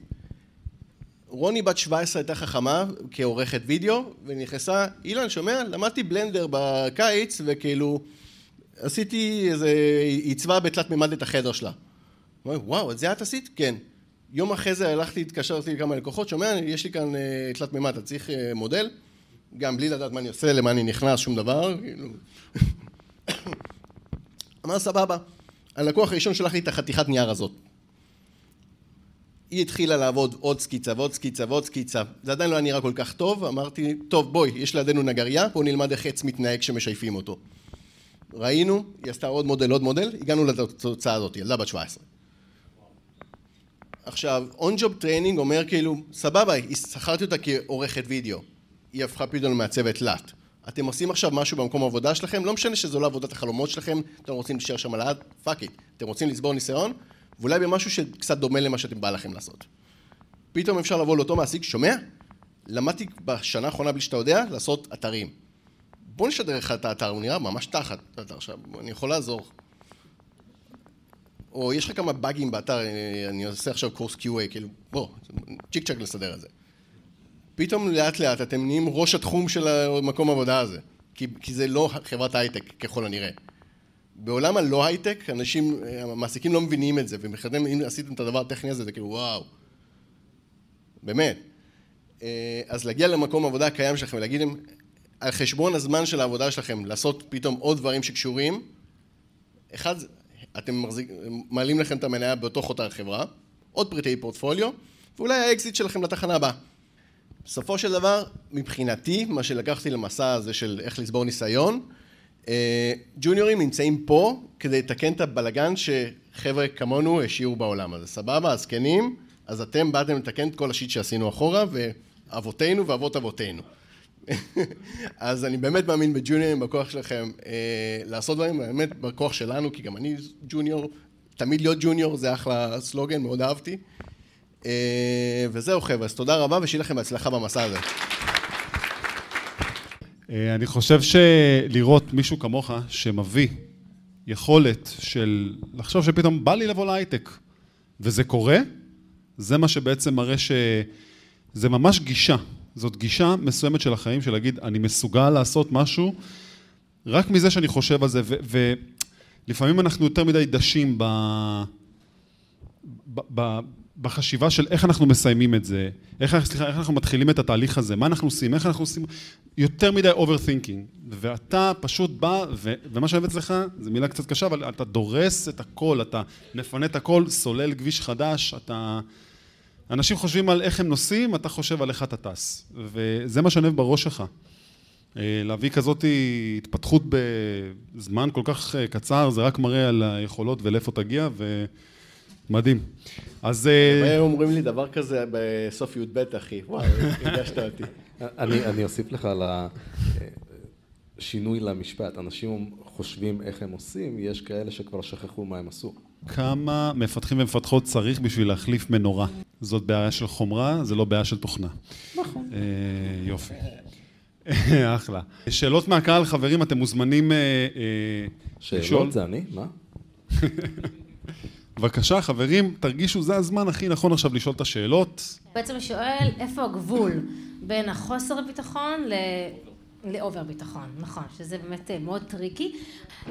רוני בת 17 הייתה חכמה כעורכת וידאו, ונכנסה, אילן שומע? למדתי בלנדר בקיץ, וכאילו עשיתי איזה, עיצבה בתלת מימד את החדר שלה. וואו, את זה את עשית? כן. יום אחרי זה הלכתי, התקשרתי לכמה לקוחות, שומע, יש לי כאן uh, תלת מימד, אתה צריך uh, מודל? גם בלי לדעת מה אני עושה, למה אני נכנס, שום דבר. כאילו. אמר סבבה. הלקוח הראשון שלח לי את החתיכת נייר הזאת. היא התחילה לעבוד עוד סקיצה ועוד סקיצה ועוד סקיצה. זה עדיין לא היה נראה כל כך טוב, אמרתי, טוב בואי, יש לידינו נגרייה, בואו נלמד איך עץ מתנהג כשמשייפים אותו. ראינו, היא עשתה עוד מודל, עוד מודל, הגענו לתוצאה הזאת, ילדה בת 17. עכשיו, on job training אומר כאילו, סבבה, שכרתי אותה כעורכת וידאו, היא הפכה פתאום למעצבת תלת. אתם עושים עכשיו משהו במקום העבודה שלכם, לא משנה שזו לא עבודת החלומות שלכם, אתם רוצים להישאר שם לעד, fuck it. אתם רוצים לצבור ניסיון, ואולי במשהו שקצת דומה למה שאתם בא לכם לעשות. פתאום אפשר לבוא לאותו מעסיק, שומע? למדתי בשנה האחרונה בלי שאתה יודע, לעשות אתרים. בוא נשדרג לך את האתר, הוא נראה ממש תחת אני יכול לעזור. או יש לך כמה באגים באתר, אני עושה עכשיו קורס QA, כאילו, בוא, צ'יק צ'אק לסדר את זה. פתאום לאט לאט אתם נהיים ראש התחום של המקום העבודה הזה, כי, כי זה לא חברת הייטק ככל הנראה. בעולם הלא הייטק, אנשים, המעסיקים לא מבינים את זה, ומחדם, אם עשיתם את הדבר הטכני הזה, זה כאילו וואו. באמת. אה, אז להגיע למקום העבודה הקיים שלכם ולהגיד להם, על חשבון הזמן של העבודה שלכם, לעשות פתאום עוד דברים שקשורים, אחד, אתם מחזיק, מעלים לכם את המניה בתוך אותה חברה, עוד פריטי פורטפוליו, ואולי האקזיט שלכם לתחנה הבאה. בסופו של דבר, מבחינתי, מה שלקחתי למסע הזה של איך לצבור ניסיון, אה, ג'וניורים נמצאים פה כדי לתקן את הבלגן שחבר'ה כמונו השאירו בעולם הזה. סבבה, הזקנים, אז אתם באתם לתקן את כל ה shit שעשינו אחורה, ואבותינו ואבות אבותינו. אז אני באמת מאמין בג'וניורים, בכוח שלכם אה, לעשות דברים, באמת בכוח שלנו, כי גם אני ג'וניור, תמיד להיות ג'וניור זה אחלה סלוגן, מאוד אהבתי. אה, וזהו חבר'ה, אז תודה רבה ושיהיה לכם בהצלחה במסע הזה. אה, אני חושב שלראות מישהו כמוך שמביא יכולת של לחשוב שפתאום בא לי לבוא להייטק וזה קורה, זה מה שבעצם מראה שזה ממש גישה. זאת גישה מסוימת של החיים, של להגיד, אני מסוגל לעשות משהו רק מזה שאני חושב על זה, ולפעמים אנחנו יותר מדי דשים ב... ב... ב... בחשיבה של איך אנחנו מסיימים את זה, איך, סליחה, איך אנחנו מתחילים את התהליך הזה, מה אנחנו עושים, איך אנחנו עושים, יותר מדי overthinking, ואתה פשוט בא, ו, ומה שאני אוהב אצלך, זו מילה קצת קשה, אבל אתה דורס את הכל, אתה מפנה את הכל, סולל כביש חדש, אתה... אנשים חושבים על איך הם נוסעים, אתה חושב על איך אתה טס, וזה מה שאני אוהב בראש שלך. אה, להביא כזאת התפתחות בזמן כל כך אה, קצר, זה רק מראה על היכולות ולאיפה תגיע, ומדהים. אז... אה, היו אומרים לי דבר כזה בסוף י"ב, אחי. וואי, הרגשת אותי. אני אני אוסיף לך על השינוי למשפט. אנשים חושבים איך הם עושים, יש כאלה שכבר שכחו מה הם עשו. כמה מפתחים ומפתחות צריך בשביל להחליף מנורה? זאת בעיה של חומרה, זה לא בעיה של תוכנה. נכון. אה, יופי. אחלה. שאלות מהקהל, חברים, אתם מוזמנים אה, אה, לשאול. שאלות זה אני? מה? בבקשה, חברים, תרגישו, זה הזמן הכי נכון עכשיו לשאול את השאלות. בעצם שואל איפה הגבול בין החוסר ביטחון ל... ל over ביטחון, נכון, שזה באמת אה, מאוד tricky.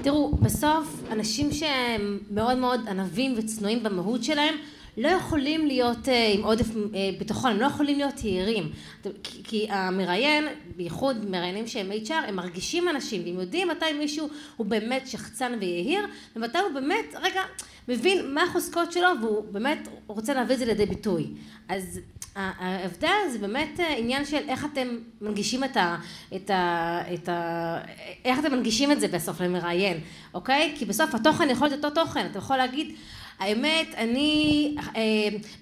תראו, בסוף אנשים שהם מאוד מאוד ענווים וצנועים במהות שלהם, לא יכולים להיות אה, עם עודף אה, ביטחון, הם לא יכולים להיות יהירים. כי, המראיין, בייחוד מראיינים שהם HR, הם מרגישים אנשים, והם יודעים מתי מישהו הוא באמת שחצן ויהיר, ומתי הוא באמת, רגע, מבין מה החוזקות שלו, והוא באמת רוצה להביא את זה לידי ביטוי. אז ההבדל זה באמת עניין של איך אתם מנגישים את ה... את ה, את ה איך אתם מנגישים את זה בסוף למראיין, אוקיי? כי בסוף התוכן יכול להיות אותו תוכן, אתה יכול להגיד האמת, אני אה,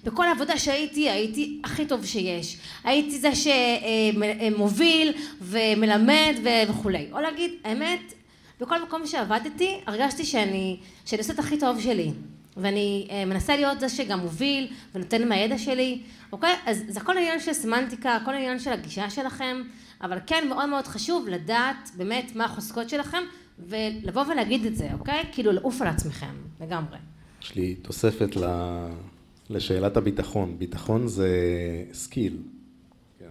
בכל העבודה שהייתי, הייתי הכי טוב שיש. הייתי זה שמוביל ומלמד וכולי. או להגיד, האמת, בכל מקום שעבדתי, הרגשתי שאני, שאני עושה את הכי טוב שלי. ואני אה, מנסה להיות זה שגם מוביל ונותן מהידע שלי, אוקיי? אז זה הכל עניין של סמנטיקה, הכל עניין של הגישה שלכם, אבל כן מאוד מאוד חשוב לדעת באמת מה החוזקות שלכם ולבוא ולהגיד את זה, אוקיי? כאילו לעוף על עצמכם, לגמרי. יש לי תוספת לשאלת הביטחון. ביטחון זה skill.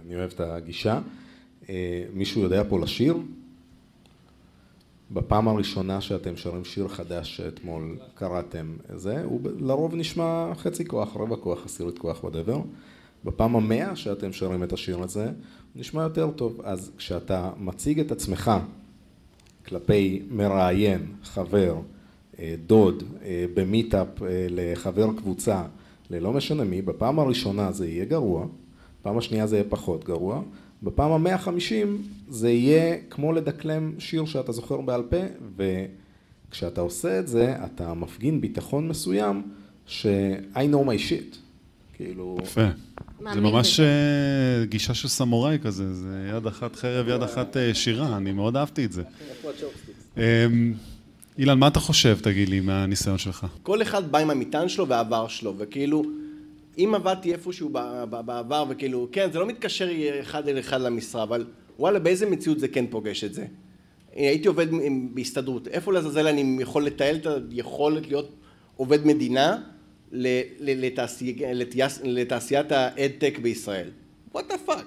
אני אוהב את הגישה. אה, מישהו יודע פה לשיר? בפעם הראשונה שאתם שרים שיר חדש שאתמול קראתם זה, הוא לרוב נשמע חצי כוח, רבע כוח, עשירית כוח, whatever. בפעם המאה שאתם שרים את השיר הזה, הוא נשמע יותר טוב. אז כשאתה מציג את עצמך כלפי מראיין, חבר, אה, דוד, אה, במיטאפ אה, לחבר קבוצה, ללא משנה מי, בפעם הראשונה זה יהיה גרוע, בפעם השנייה זה יהיה פחות גרוע, בפעם המאה חמישים זה יהיה כמו לדקלם שיר שאתה זוכר בעל פה, וכשאתה עושה את זה, אתה מפגין ביטחון מסוים ש- I know my shit. כאילו... יפה. זה ממש גישה של סמוראי כזה, זה יד אחת חרב, יד אחת שירה, אני מאוד אהבתי את זה. אילן, מה אתה חושב, תגיד לי, מהניסיון שלך? כל אחד בא עם המטען שלו והעבר שלו, וכאילו, אם עבדתי איפשהו בעבר, וכאילו, כן, זה לא מתקשר אחד אל אחד למשרה, אבל וואלה, באיזה מציאות זה כן פוגש את זה? הייתי עובד בהסתדרות, איפה לעזאזל אני יכול לתעל את היכולת להיות עובד מדינה לתעשיית ה AdTech בישראל? What the fuck?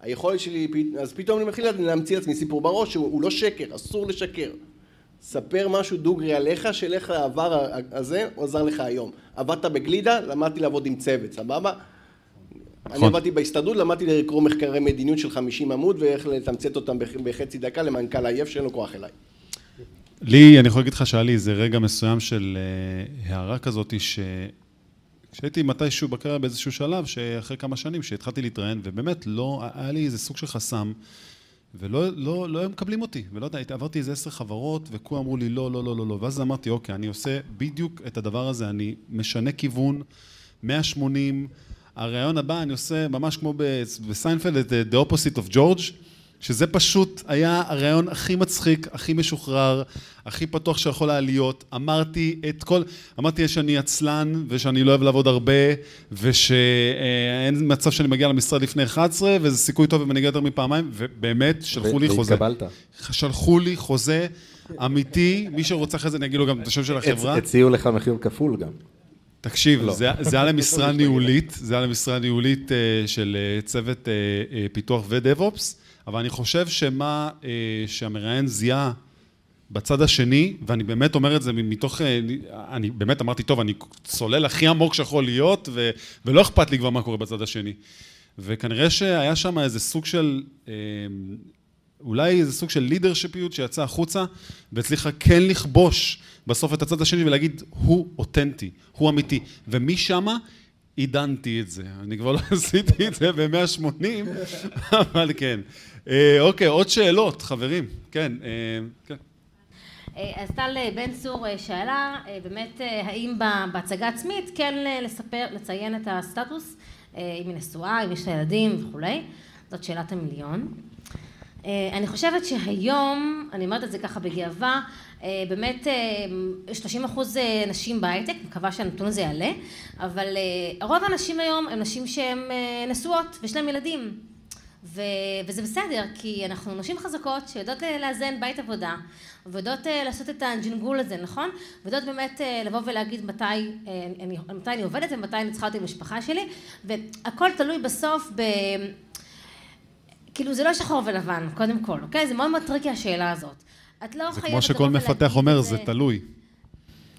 היכולת שלי, אז פתאום אני מתחיל להמציא לעצמי סיפור בראש שהוא לא שקר, אסור לשקר. ספר משהו דוגרי עליך, של איך העבר הזה עוזר לך היום. עבדת בגלידה, למדתי לעבוד עם צוות, סבבה? אני נכון. עבדתי בהסתדרות, למדתי לקרוא מחקרי מדיניות של 50 עמוד ואיך לתמצת אותם בחצי דקה למנכ"ל עייף שאין לו כוח אליי. לי, אני יכול להגיד לך שהיה לי איזה רגע מסוים של uh, הערה כזאת, ש... כשהייתי מתישהו בקריירה באיזשהו שלב, שאחרי כמה שנים שהתחלתי להתראיין, ובאמת לא, היה לי איזה סוג של חסם. ולא לא, לא היו מקבלים אותי, ולא יודע, עברתי איזה עשר חברות, וכולם אמרו לי לא, לא, לא, לא, לא, ואז אמרתי, אוקיי, אני עושה בדיוק את הדבר הזה, אני משנה כיוון, 180, הרעיון הבא אני עושה ממש כמו בסיינפלד, את The Opposite of George, שזה פשוט היה הרעיון הכי מצחיק, הכי משוחרר, הכי פתוח שיכול היה להיות. אמרתי את כל... אמרתי שאני עצלן, ושאני לא אוהב לעבוד הרבה, ושאין מצב שאני מגיע למשרד לפני 11, וזה סיכוי טוב אם אני אגיע יותר מפעמיים, ובאמת, שלחו לי חוזה. והתקבלת. שלחו לי חוזה אמיתי, מי שרוצה אחרי זה, אני אגיד לו גם את השם של החברה. הציעו לך מחיר כפול גם. תקשיב, לא. זה, זה היה למשרה ניהולית, זה היה למשרה ניהולית uh, של uh, צוות פיתוח ודאב-אופס. אבל אני חושב שמה אה, שהמראיין זיהה בצד השני, ואני באמת אומר את זה מתוך, אה, אני באמת אמרתי, טוב, אני צולל הכי עמוק שיכול להיות, ו, ולא אכפת לי כבר מה קורה בצד השני. וכנראה שהיה שם איזה סוג של, אה, אולי איזה סוג של לידרשיפיות שיצאה החוצה, והצליחה כן לכבוש בסוף את הצד השני ולהגיד, הוא אותנטי, הוא אמיתי. ומשם עידנתי את זה. אני כבר לא עשיתי את זה ב-180, אבל כן. אה, אוקיי, עוד שאלות, חברים. כן, אה, כן. אז טל בן צור שאלה באמת האם בהצגה עצמית כן לספר, לציין את הסטטוס, אם היא נשואה, אם יש לה ילדים וכולי, זאת שאלת המיליון. אני חושבת שהיום, אני אומרת את זה ככה בגאווה, באמת 30 אחוז נשים בהייטק, מקווה שהנתון הזה יעלה, אבל רוב הנשים היום הן נשים שהן נשואות ויש להן ילדים. ו... וזה בסדר, כי אנחנו נשים חזקות שיודעות לאזן בית עבודה, ויודעות לעשות את הג'ינגול הזה, נכון? ויודעות באמת לבוא ולהגיד מתי אני, מתי אני עובדת ומתי אני צריכה אותי במשפחה שלי, והכל תלוי בסוף ב... כאילו זה לא שחור ולבן, קודם כל, אוקיי? זה מאוד מאוד tricky השאלה הזאת. את לא חייבת... זה כמו שכל מפתח אומר, זה תלוי.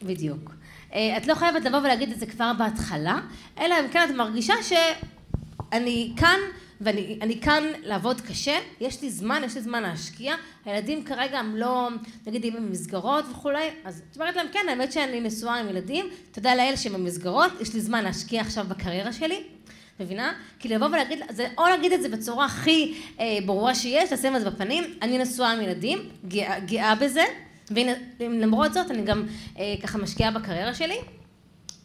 בדיוק. את לא חייבת לבוא ולהגיד את זה כבר בהתחלה, אלא אם כן את מרגישה שאני כאן ואני כאן לעבוד קשה, יש לי זמן, יש לי זמן להשקיע, הילדים כרגע הם לא, נגיד אם הם במסגרות וכולי, אז את אומרת להם, כן, האמת שאני נשואה עם ילדים, תודה לאל שהם במסגרות, יש לי זמן להשקיע עכשיו בקריירה שלי, מבינה? כי לבוא ולהגיד, זה, או להגיד את זה בצורה הכי אה, ברורה שיש, לשים את זה בפנים, אני נשואה עם ילדים, גאה, גאה בזה, והנה, למרות זאת אני גם אה, ככה משקיעה בקריירה שלי.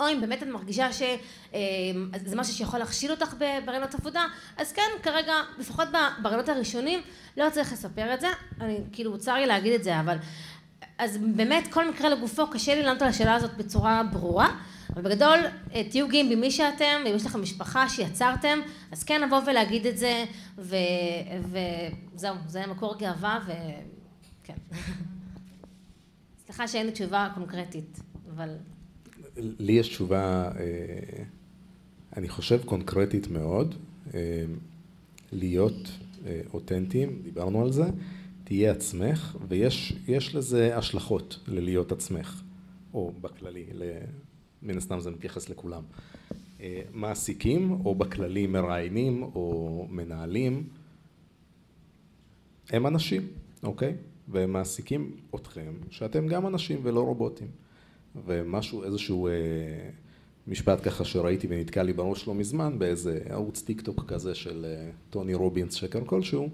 או אם באמת את מרגישה שזה משהו שיכול להכשיל אותך ברעיונות עבודה, אז כן, כרגע, לפחות ברעיונות הראשונים, לא צריך לספר את זה, אני כאילו, צר לי להגיד את זה, אבל אז באמת כל מקרה לגופו, קשה לי לענות על השאלה הזאת בצורה ברורה, אבל בגדול, תהיו גאים במי שאתם, ואם יש לכם משפחה שיצרתם, אז כן לבוא ולהגיד את זה. וזהו, זה מקור גאווה, וכן. סליחה שאין לי תשובה קונקרטית, אבל... לי יש תשובה, אני חושב קונקרטית מאוד, להיות אותנטיים, דיברנו על זה, תהיה עצמך, ויש לזה השלכות ללהיות עצמך, או בכללי, מן הסתם זה מתייחס לכולם. מעסיקים, או בכללי מראיינים, או מנהלים, הם אנשים, אוקיי? והם מעסיקים אתכם, שאתם גם אנשים ולא רובוטים. ומשהו, איזשהו אה, משפט ככה שראיתי ונתקע לי בראש לא מזמן, באיזה ערוץ טיק טוק כזה של אה, טוני רובינס, שקר כלשהו,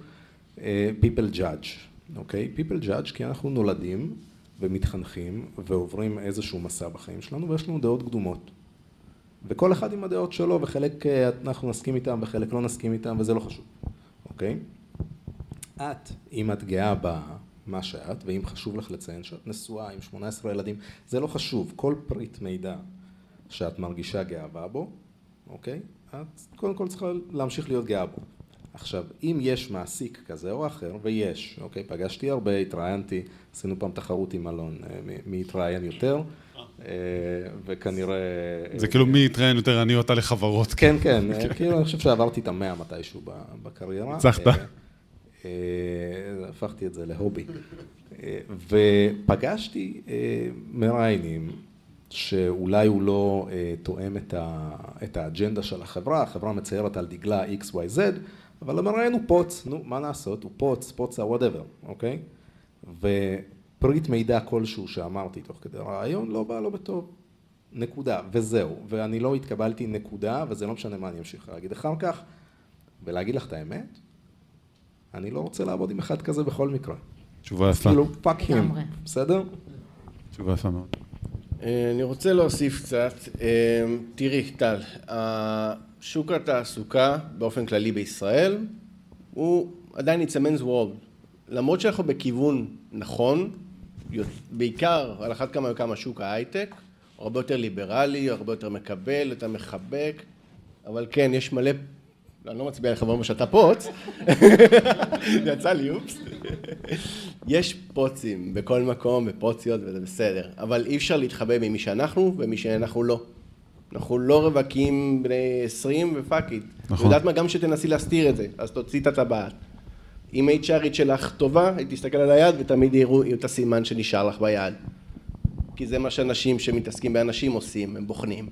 אה, people judge, אוקיי? people judge כי אנחנו נולדים ומתחנכים ועוברים איזשהו מסע בחיים שלנו ויש לנו דעות קדומות. וכל אחד עם הדעות שלו, וחלק אנחנו נסכים איתם וחלק לא נסכים איתם, וזה לא חשוב, אוקיי? את, אם את גאה מה שאת, ואם חשוב לך לציין שאת נשואה עם 18 ילדים, זה לא חשוב, כל פריט מידע שאת מרגישה גאווה בו, אוקיי? את קודם כל צריכה להמשיך להיות גאה בו. עכשיו, אם יש מעסיק כזה או אחר, ויש, אוקיי? פגשתי הרבה, התראיינתי, עשינו פעם תחרות עם אלון, מי התראיין יותר, וכנראה... זה כאילו מי התראיין יותר, אני אותה לחברות. כן, כן, כאילו אני חושב שעברתי את המאה מתישהו בקריירה. ניצחת. הפכתי את זה ל hobby. ופגשתי מראיינים שאולי הוא לא תואם את האג'נדה של החברה, החברה מציירת על דגלה XYZ, אבל המראיין הוא פוץ, נו, מה לעשות, הוא פוץ, פוצה, whatever, אוקיי? ופריט מידע כלשהו שאמרתי תוך כדי הריאיון לא בא לו בטוב. נקודה, וזהו. ואני לא התקבלתי נקודה, וזה לא משנה מה אני אמשיך להגיד אחר כך, ולהגיד לך את האמת, אני לא רוצה לעבוד עם אחד כזה בכל מקרה. תשובה יפה. כאילו, fuck him, בסדר? תשובה יפה מאוד. אני רוצה להוסיף קצת. תראי, טל, שוק התעסוקה באופן כללי בישראל הוא עדיין it's a man's world. למרות שאנחנו בכיוון נכון, בעיקר על אחת כמה וכמה שוק ההייטק, הרבה יותר ליברלי, הרבה יותר מקבל, יותר מחבק, אבל כן, יש מלא אני לא מצביע לחבר שאתה פוץ, יצא לי אופס. יש פוצים בכל מקום ופוציות וזה בסדר, אבל אי אפשר להתחבא ממי שאנחנו ומי שאנחנו לא. אנחנו לא רווקים בני עשרים ופאק איט. נכון. יודעת מה? גם שתנסי להסתיר את זה, אז תוציא את הטבעת. אם HRית שלך טובה, היא תסתכל על היד ותמיד יראו את הסימן שנשאר לך ביד. כי זה מה שאנשים שמתעסקים באנשים עושים, הם בוחנים.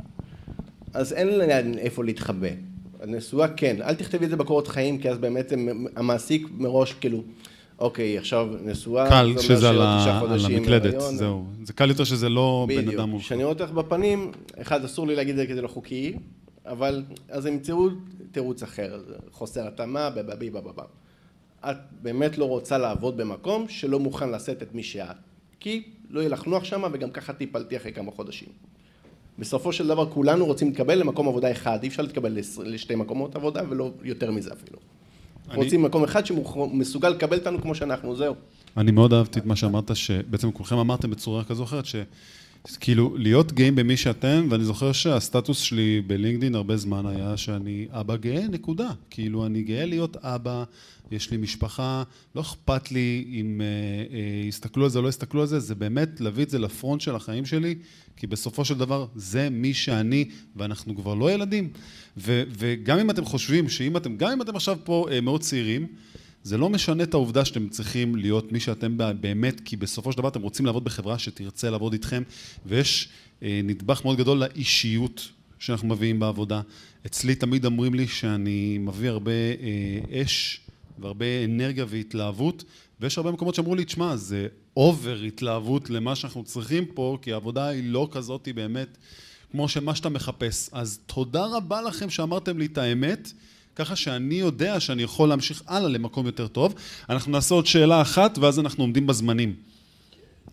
אז אין להם איפה להתחבא. נשואה כן, אל תכתבי את זה בקורות חיים, כי אז באמת המעסיק מראש כאילו, אוקיי, עכשיו נשואה, קל שזה על, על המקלדת, זהו. זה קל יותר שזה לא בן אדם מולך. כשאני רואה אותך בפנים, אחד, אסור לי להגיד את זה כי זה לא חוקי, אבל אז הם ימצאו תירוץ אחר, חוסר התאמה, בבבי בבבב. את באמת לא רוצה לעבוד במקום שלא מוכן לשאת את מי שאת. כי לא יהיה לך נוח שם וגם ככה תיפלטי אחרי כמה חודשים. בסופו של דבר כולנו רוצים להתקבל למקום עבודה אחד, אי אפשר להתקבל לשתי מקומות עבודה ולא יותר מזה אפילו. אני... רוצים מקום אחד שמסוגל לקבל אותנו כמו שאנחנו, זהו. אני מאוד אהבתי את מה שאמרת, שבעצם כולכם אמרתם בצורה כזו או אחרת, ש... כאילו, להיות גאים במי שאתם, ואני זוכר שהסטטוס שלי בלינקדאין הרבה זמן היה שאני אבא גאה, נקודה. כאילו, אני גאה להיות אבא, יש לי משפחה, לא אכפת לי אם אה, אה, יסתכלו על זה או לא יסתכלו על זה, זה באמת להביא את זה לפרונט של החיים שלי, כי בסופו של דבר זה מי שאני, ואנחנו כבר לא ילדים. ו, וגם אם אתם חושבים שאם אתם, גם אם אתם עכשיו פה אה, מאוד צעירים, זה לא משנה את העובדה שאתם צריכים להיות מי שאתם באמת, כי בסופו של דבר אתם רוצים לעבוד בחברה שתרצה לעבוד איתכם, ויש אה, נדבך מאוד גדול לאישיות שאנחנו מביאים בעבודה. אצלי תמיד אומרים לי שאני מביא הרבה אה, אש והרבה אנרגיה והתלהבות, ויש הרבה מקומות שאמרו לי, תשמע, זה אובר התלהבות למה שאנחנו צריכים פה, כי העבודה היא לא כזאת באמת כמו שמה שאתה מחפש. אז תודה רבה לכם שאמרתם לי את האמת. ככה שאני יודע שאני יכול להמשיך הלאה למקום יותר טוב. אנחנו נעשה עוד שאלה אחת, ואז אנחנו עומדים בזמנים.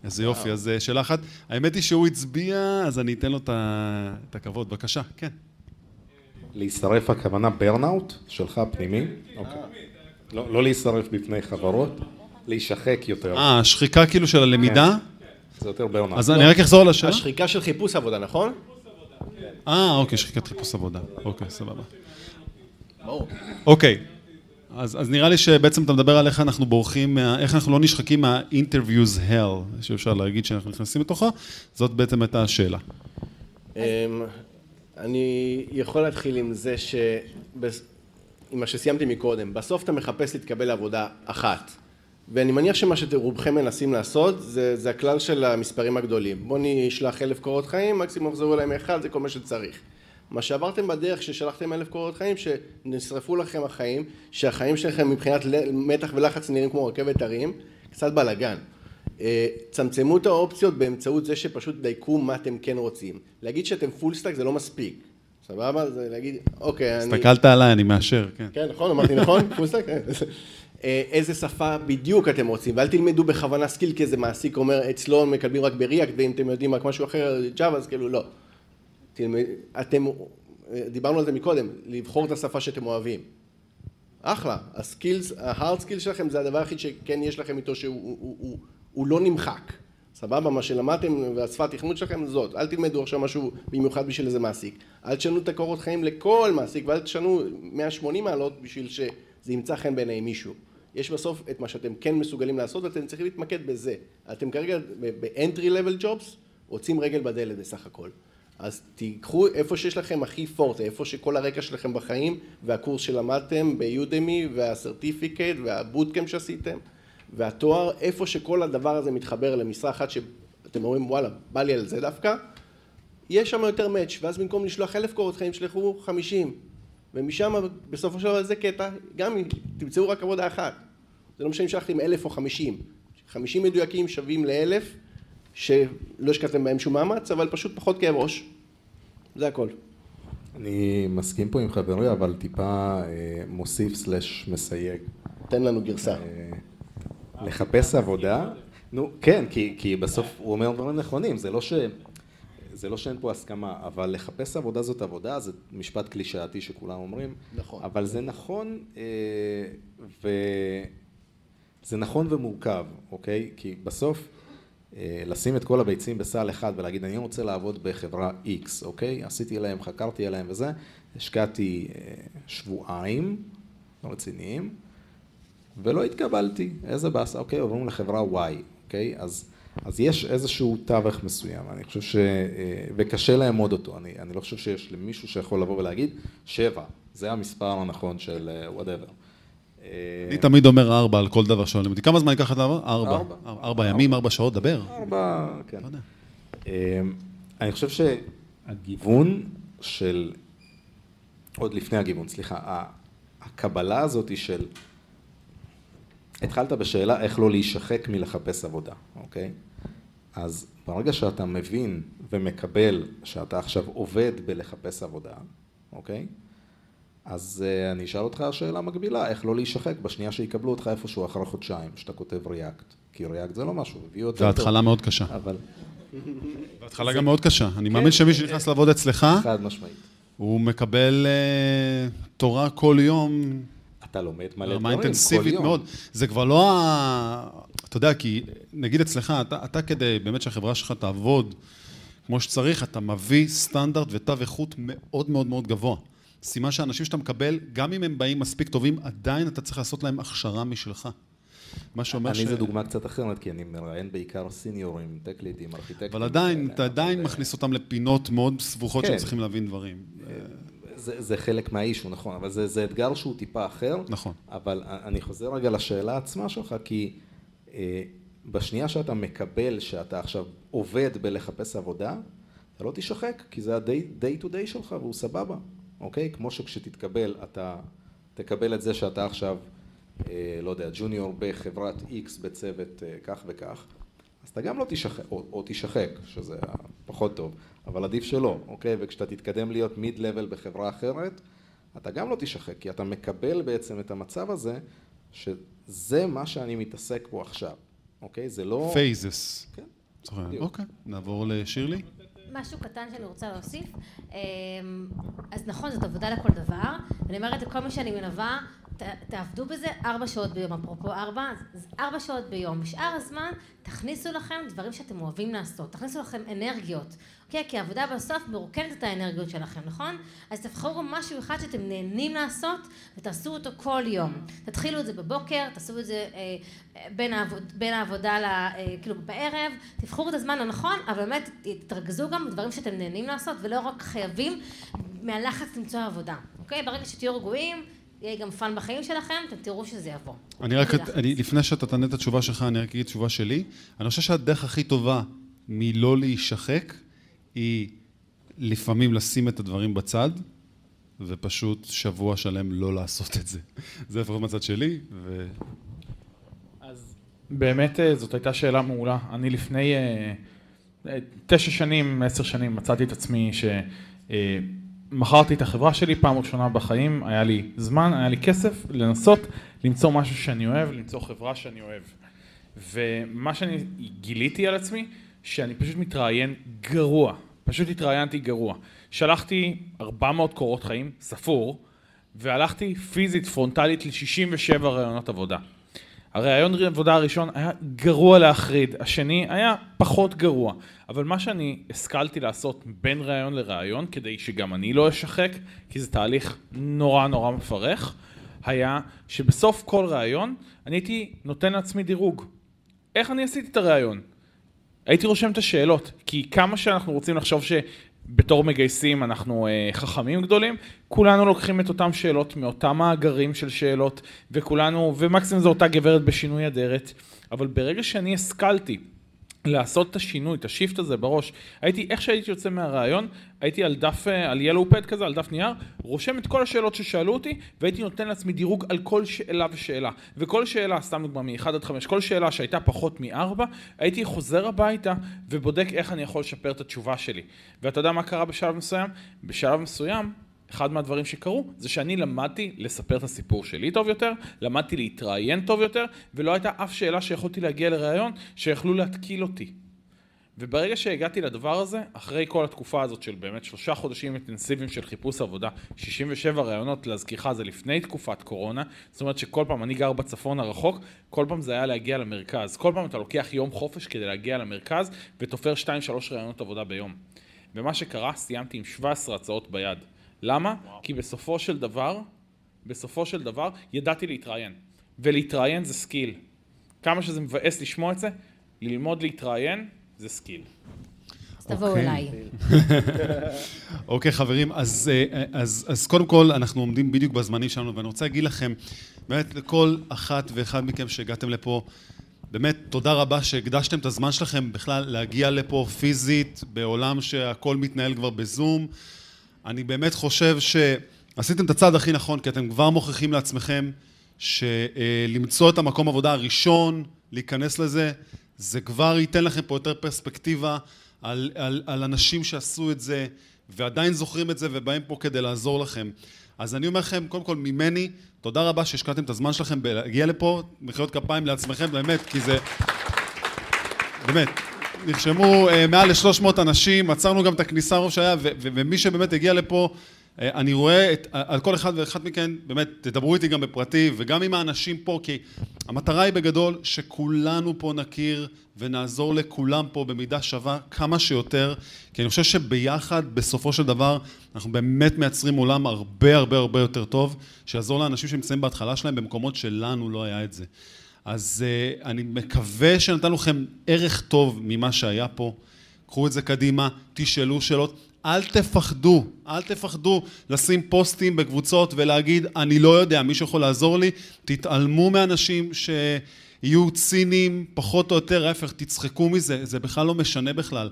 איזה יופי, אז אה, שאלה אחת. האמת היא שהוא הצביע, אז אני אתן לו את הכבוד. בבקשה, כן. להצטרף הכוונה ברנאוט שלך פנימי? אוקיי. לא, לא להצטרף בפני חברות, להישחק יותר. אה, שחיקה כאילו של הלמידה? זה יותר ברנאוט. אז אני רק אחזור על השאלה. השחיקה של חיפוש עבודה, נכון? אה, אוקיי, שחיקת חיפוש עבודה. אוקיי, סבבה. אוקיי, אז, אז נראה לי שבעצם אתה מדבר על איך אנחנו בורחים, מה, איך אנחנו לא נשחקים מה-interviews hell, שאפשר להגיד שאנחנו נכנסים לתוכו, זאת בעצם הייתה השאלה. אמ, אני יכול להתחיל עם זה ש... עם מה שסיימתי מקודם, בסוף אתה מחפש להתקבל לעבודה אחת ואני מניח שמה שרובכם מנסים לעשות זה, זה הכלל של המספרים הגדולים. בוא נשלח אלף קורות חיים, מקסימום יחזרו אליהם אחד, זה כל מה שצריך מה שעברתם בדרך ששלחתם אלף קורות חיים שנשרפו לכם החיים שהחיים שלכם מבחינת מתח ולחץ נראים כמו רכבת הרים קצת בלאגן אה, צמצמו את האופציות באמצעות זה שפשוט דייקו מה אתם כן רוצים להגיד שאתם full stack זה לא מספיק סבבה? זה להגיד אוקיי אני... הסתכלת עליי אני מאשר כן כן נכון אמרתי נכון? full stack? אה, איזה שפה בדיוק אתם רוצים ואל תלמדו בכוונה skill כי איזה מעסיק אומר אצלו מקבלים רק ב React ואם אתם יודעים רק משהו אחר Java אז כאילו לא אתם, דיברנו על זה מקודם, לבחור את השפה שאתם אוהבים. אחלה, ה skills, ה hard skill שלכם זה הדבר היחיד שכן יש לכם איתו שהוא הוא, הוא, הוא לא נמחק. סבבה? מה שלמדתם והשפת תכנות שלכם זאת. אל תלמדו עכשיו משהו במיוחד בשביל איזה מעסיק. אל תשנו את הקורות חיים לכל מעסיק ואל תשנו 180 מעלות בשביל שזה ימצא חן בעיני מישהו. יש בסוף את מה שאתם כן מסוגלים לעשות ואתם צריכים להתמקד בזה. אתם כרגע ב-entry level jobs רוצים רגל בדלת בסך הכל. אז תיקחו איפה שיש לכם הכי פורטה, איפה שכל הרקע שלכם בחיים והקורס שלמדתם ב Udemy וה certificate וה bootcamp שעשיתם והתואר, איפה שכל הדבר הזה מתחבר למשרה אחת שאתם אומרים וואלה בא לי על זה דווקא, יש שם יותר מאץ' ואז במקום לשלוח אלף קורות חיים שלחו חמישים ומשם בסופו של דבר זה קטע, גם אם תמצאו רק עבודה אחת, זה לא משנה אם שלחתם אלף או חמישים, חמישים מדויקים שווים לאלף שלא השקעתם בהם שום מאמץ, אבל פשוט פחות כאב ראש. זה הכל. אני מסכים פה עם חברי, אבל טיפה אה, מוסיף סלש מסייג. תן לנו גרסה. אה, לחפש עבודה, נו כן, כי, כי בסוף הוא אומר דברים נכונים, זה לא, ש, זה לא שאין פה הסכמה, אבל לחפש עבודה זאת עבודה, זה משפט קלישאתי שכולם אומרים, נכון. אבל זה נכון, אה, וזה נכון ומורכב, אוקיי? כי בסוף לשים את כל הביצים בסל אחד ולהגיד אני רוצה לעבוד בחברה X, אוקיי? עשיתי להם, חקרתי עליהם וזה, השקעתי אה, שבועיים לא רציניים ולא התקבלתי, איזה באסה, אוקיי, עוברים לחברה Y, אוקיי? אז, אז יש איזשהו תווך מסוים, אני חושב ש... אה, וקשה לאמוד אותו, אני, אני לא חושב שיש למישהו שיכול לבוא ולהגיד שבע, זה המספר הנכון של whatever. אני תמיד אומר ארבע על כל דבר שואלים אותי. כמה זמן ייקח לך לדבר? ארבע. ארבע ימים, ארבע שעות, דבר. ארבע, כן. לא אמ, אני חושב שהגיוון של, עוד לפני הגיוון, סליחה, הקבלה הזאת של, התחלת בשאלה איך לא להישחק מלחפש עבודה, אוקיי? אז ברגע שאתה מבין ומקבל שאתה עכשיו עובד בלחפש עבודה, אוקיי? אז uh, אני אשאל אותך שאלה מקבילה, איך לא להישחק בשנייה שיקבלו אותך איפשהו אחרי חודשיים, שאתה כותב ריאקט. כי ריאקט זה לא משהו, הביאו זה... זו התחלה מאוד קשה. אבל... התחלה גם מאוד קשה. אני מאמין שמי שנכנס לעבוד אצלך, חד משמעית. הוא מקבל אה, תורה כל יום, אתה לומד מלא דברים כל אינטנסיבית יום. מאוד. זה כבר לא ה... אתה יודע, כי נגיד אצלך, אתה, אתה כדי באמת שהחברה שלך תעבוד כמו שצריך, אתה מביא סטנדרט ותו איכות מאוד מאוד מאוד גבוה. סימן שאנשים שאתה מקבל, גם אם הם באים מספיק טובים, עדיין אתה צריך לעשות להם הכשרה משלך. מה שאומר אני זה דוגמה קצת אחרת, כי אני מראיין בעיקר סיניורים, טק לידים, ארכיטקטים. אבל עדיין, כאלה, אתה עדיין אבל, מכניס אותם לפינות מאוד סבוכות שהם כן. צריכים להבין דברים. זה, זה חלק מהאישו, נכון, אבל זה, זה אתגר שהוא טיפה אחר. נכון. אבל אני חוזר רגע לשאלה עצמה שלך, כי אה, בשנייה שאתה מקבל שאתה עכשיו עובד בלחפש עבודה, אתה לא תשחק, כי זה ה-day to day שלך והוא סבבה, אוקיי? כמו שכשתתקבל, אתה תקבל את זה שאתה עכשיו, אה, לא יודע, junior בחברת X בצוות אה, כך וכך, אז אתה גם לא תשחק, או, או תשחק, שזה פחות טוב, אבל עדיף שלא, אוקיי? וכשאתה תתקדם להיות mid level בחברה אחרת, אתה גם לא תשחק, כי אתה מקבל בעצם את המצב הזה, שזה מה שאני מתעסק בו עכשיו, אוקיי? זה לא... Phases. כן. אוקיי, נעבור לשירלי. משהו קטן שאני רוצה להוסיף. אמ, אז נכון, זאת עבודה לכל דבר. אני אומרת לכל מי שאני מלווה, תעבדו בזה ארבע שעות ביום, אפרופו ארבע, ארבע שעות ביום. בשאר הזמן תכניסו לכם דברים שאתם אוהבים לעשות, תכניסו לכם אנרגיות, אוקיי? כי העבודה בסוף מרוקנת את האנרגיות שלכם, נכון? אז תבחרו משהו אחד שאתם נהנים לעשות ותעשו אותו כל יום. תתחילו את זה בבוקר, תעשו את זה אה, בין, העבוד, בין העבודה, ל, אה, כאילו בערב, תבחרו את הזמן הנכון, אבל באמת תתרכזו גם בדברים שאתם נהנים לעשות ולא רק חייבים מהלחץ למצוא עבודה, אוקיי? ברגע שתהיו רגועים, יהיה גם fun בחיים שלכם, אתם תראו שזה יבוא. אני רק. אני, לפני שאתה תענה את התשובה שלך, אני רק אגיד תשובה שלי. אני חושב שהדרך הכי טובה מלא להישחק, היא לפעמים לשים את הדברים בצד, ופשוט שבוע שלם לא לעשות את זה. זה לפחות מהצד שלי, ו... אז באמת אה, זאת הייתה שאלה מעולה. אני לפני אה, אה, תשע שנים, עשר שנים, מצאתי את עצמי שמכרתי את החברה שלי פעם ראשונה בחיים, היה לי זמן, היה לי כסף לנסות למצוא משהו שאני אוהב, למצוא חברה שאני אוהב. ומה שאני גיליתי על עצמי, שאני פשוט מתראיין גרוע. פשוט התראיינתי גרוע. שלחתי 400 קורות חיים, ספור, והלכתי פיזית, פרונטלית, ל-67 ראיונות עבודה. הראיון עבודה הראשון היה גרוע להחריד, השני היה פחות גרוע. אבל מה שאני השכלתי לעשות בין ראיון לראיון, כדי שגם אני לא אשחק, כי זה תהליך נורא נורא מפרך, היה שבסוף כל ראיון אני הייתי נותן לעצמי דירוג. איך אני עשיתי את הראיון? הייתי רושם את השאלות, כי כמה שאנחנו רוצים לחשוב שבתור מגייסים אנחנו אה, חכמים גדולים, כולנו לוקחים את אותן שאלות מאותם מאגרים של שאלות, וכולנו, ומקסימום זו אותה גברת בשינוי אדרת, אבל ברגע שאני השכלתי לעשות את השינוי, את השיפט הזה בראש, הייתי, איך שהייתי יוצא מהרעיון, הייתי על דף, אה, על ילו פד כזה, על דף נייר, רושם את כל השאלות ששאלו אותי, והייתי נותן לעצמי דירוג על כל שאלה ושאלה. וכל שאלה, סתם דוגמה, מ-1 עד 5, כל שאלה שהייתה פחות מ-4, הייתי חוזר הביתה ובודק איך אני יכול לשפר את התשובה שלי. ואתה יודע מה קרה בשלב מסוים? בשלב מסוים, אחד מהדברים שקרו זה שאני למדתי לספר את הסיפור שלי טוב יותר, למדתי להתראיין טוב יותר, ולא הייתה אף שאלה שיכולתי להגיע לראיון שיכלו להתקיל אותי. וברגע שהגעתי לדבר הזה, אחרי כל התקופה הזאת של באמת שלושה חודשים אינטנסיביים של חיפוש עבודה, 67 ראיונות, להזכירך, זה לפני תקופת קורונה, זאת אומרת שכל פעם, אני גר בצפון הרחוק, כל פעם זה היה להגיע למרכז. כל פעם אתה לוקח יום חופש כדי להגיע למרכז, ותופר 2-3 ראיונות עבודה ביום. ומה שקרה, סיימתי עם 17 הצעות ביד. למה? כי בסופו של דבר, בסופו של דבר, ידעתי להתראיין. ולהתראיין זה skill. כמה שזה מבאס לשמוע את זה, ללמוד להתראיין זה skill. אז תבואו אוקיי. אליי. אוקיי, חברים, אז, אה, אז, אז קודם כל, אנחנו עומדים בדיוק בזמנים שלנו, ואני רוצה להגיד לכם, באמת, לכל אחת ואחד מכם שהגעתם לפה, באמת, תודה רבה שהקדשתם את הזמן שלכם בכלל להגיע לפה פיזית, בעולם שהכל מתנהל כבר בזום. אני באמת חושב שעשיתם את הצעד הכי נכון, כי אתם כבר מוכיחים לעצמכם שלמצוא את המקום עבודה הראשון, להיכנס לזה, זה כבר ייתן לכם פה יותר פרספקטיבה על, על, על אנשים שעשו את זה ועדיין זוכרים את זה ובאים פה כדי לעזור לכם. אז אני אומר לכם, קודם כל ממני, תודה רבה שהשקעתם את הזמן שלכם בלהגיע לפה, מחיאות כפיים לעצמכם, באמת, כי זה... באמת, נרשמו uh, מעל ל-300 אנשים, עצרנו גם את הכניסה הרוב שהיה, ומי שבאמת הגיע לפה, uh, אני רואה את, על כל אחד ואחת מכן, באמת, תדברו איתי גם בפרטי, וגם עם האנשים פה, כי המטרה היא בגדול שכולנו פה נכיר ונעזור לכולם פה במידה שווה כמה שיותר, כי אני חושב שביחד, בסופו של דבר, אנחנו באמת מייצרים עולם הרבה הרבה הרבה יותר טוב, שיעזור לאנשים שנמצאים בהתחלה שלהם במקומות שלנו לא היה את זה. אז uh, אני מקווה שנתנו לכם ערך טוב ממה שהיה פה. קחו את זה קדימה, תשאלו שאלות. אל תפחדו, אל תפחדו לשים פוסטים בקבוצות ולהגיד, אני לא יודע, מישהו יכול לעזור לי. תתעלמו מאנשים שיהיו ציניים, פחות או יותר, ההפך, תצחקו מזה, זה בכלל לא משנה בכלל.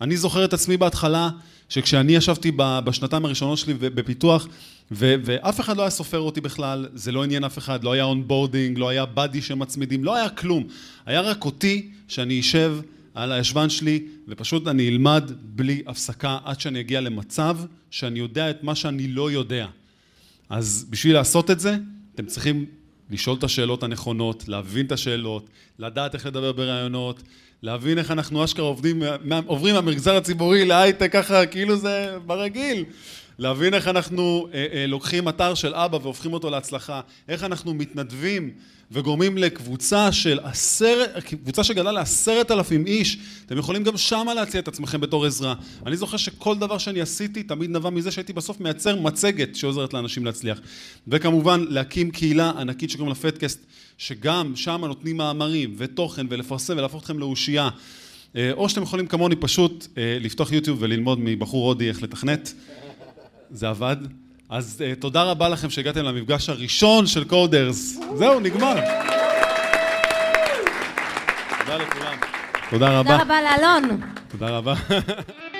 אני זוכר את עצמי בהתחלה, שכשאני ישבתי בשנתיים הראשונות שלי בפיתוח, ו- ואף אחד לא היה סופר אותי בכלל, זה לא עניין אף אחד, לא היה onboarding, לא היה buddy שמצמידים, לא היה כלום. היה רק אותי שאני אשב על הישבן שלי, ופשוט אני אלמד בלי הפסקה עד שאני אגיע למצב שאני יודע את מה שאני לא יודע. אז בשביל לעשות את זה, אתם צריכים לשאול את השאלות הנכונות, להבין את השאלות, לדעת איך לדבר בראיונות, להבין איך אנחנו אשכרה עובדים, עוברים מהמגזר הציבורי להייטק ככה, כאילו זה ברגיל. להבין איך אנחנו אה, אה, לוקחים אתר של אבא והופכים אותו להצלחה, איך אנחנו מתנדבים וגורמים לקבוצה של עשר, קבוצה שגדלה לעשרת אלפים איש, אתם יכולים גם שמה להציע את עצמכם בתור עזרה. אני זוכר שכל דבר שאני עשיתי תמיד נבע מזה שהייתי בסוף מייצר מצגת שעוזרת לאנשים להצליח. וכמובן להקים קהילה ענקית שקוראים לה פטקאסט, שגם שם נותנים מאמרים ותוכן ולפרסם ולהפוך אתכם לאושייה. אה, או שאתם יכולים כמוני פשוט אה, לפתוח יוטיוב וללמוד מבחור הודי איך לתכנת. זה עבד. אז uh, תודה רבה לכם שהגעתם למפגש הראשון של קודרס. זהו, נגמר. תודה לכולם. תודה רבה. תודה רבה לאלון. תודה רבה.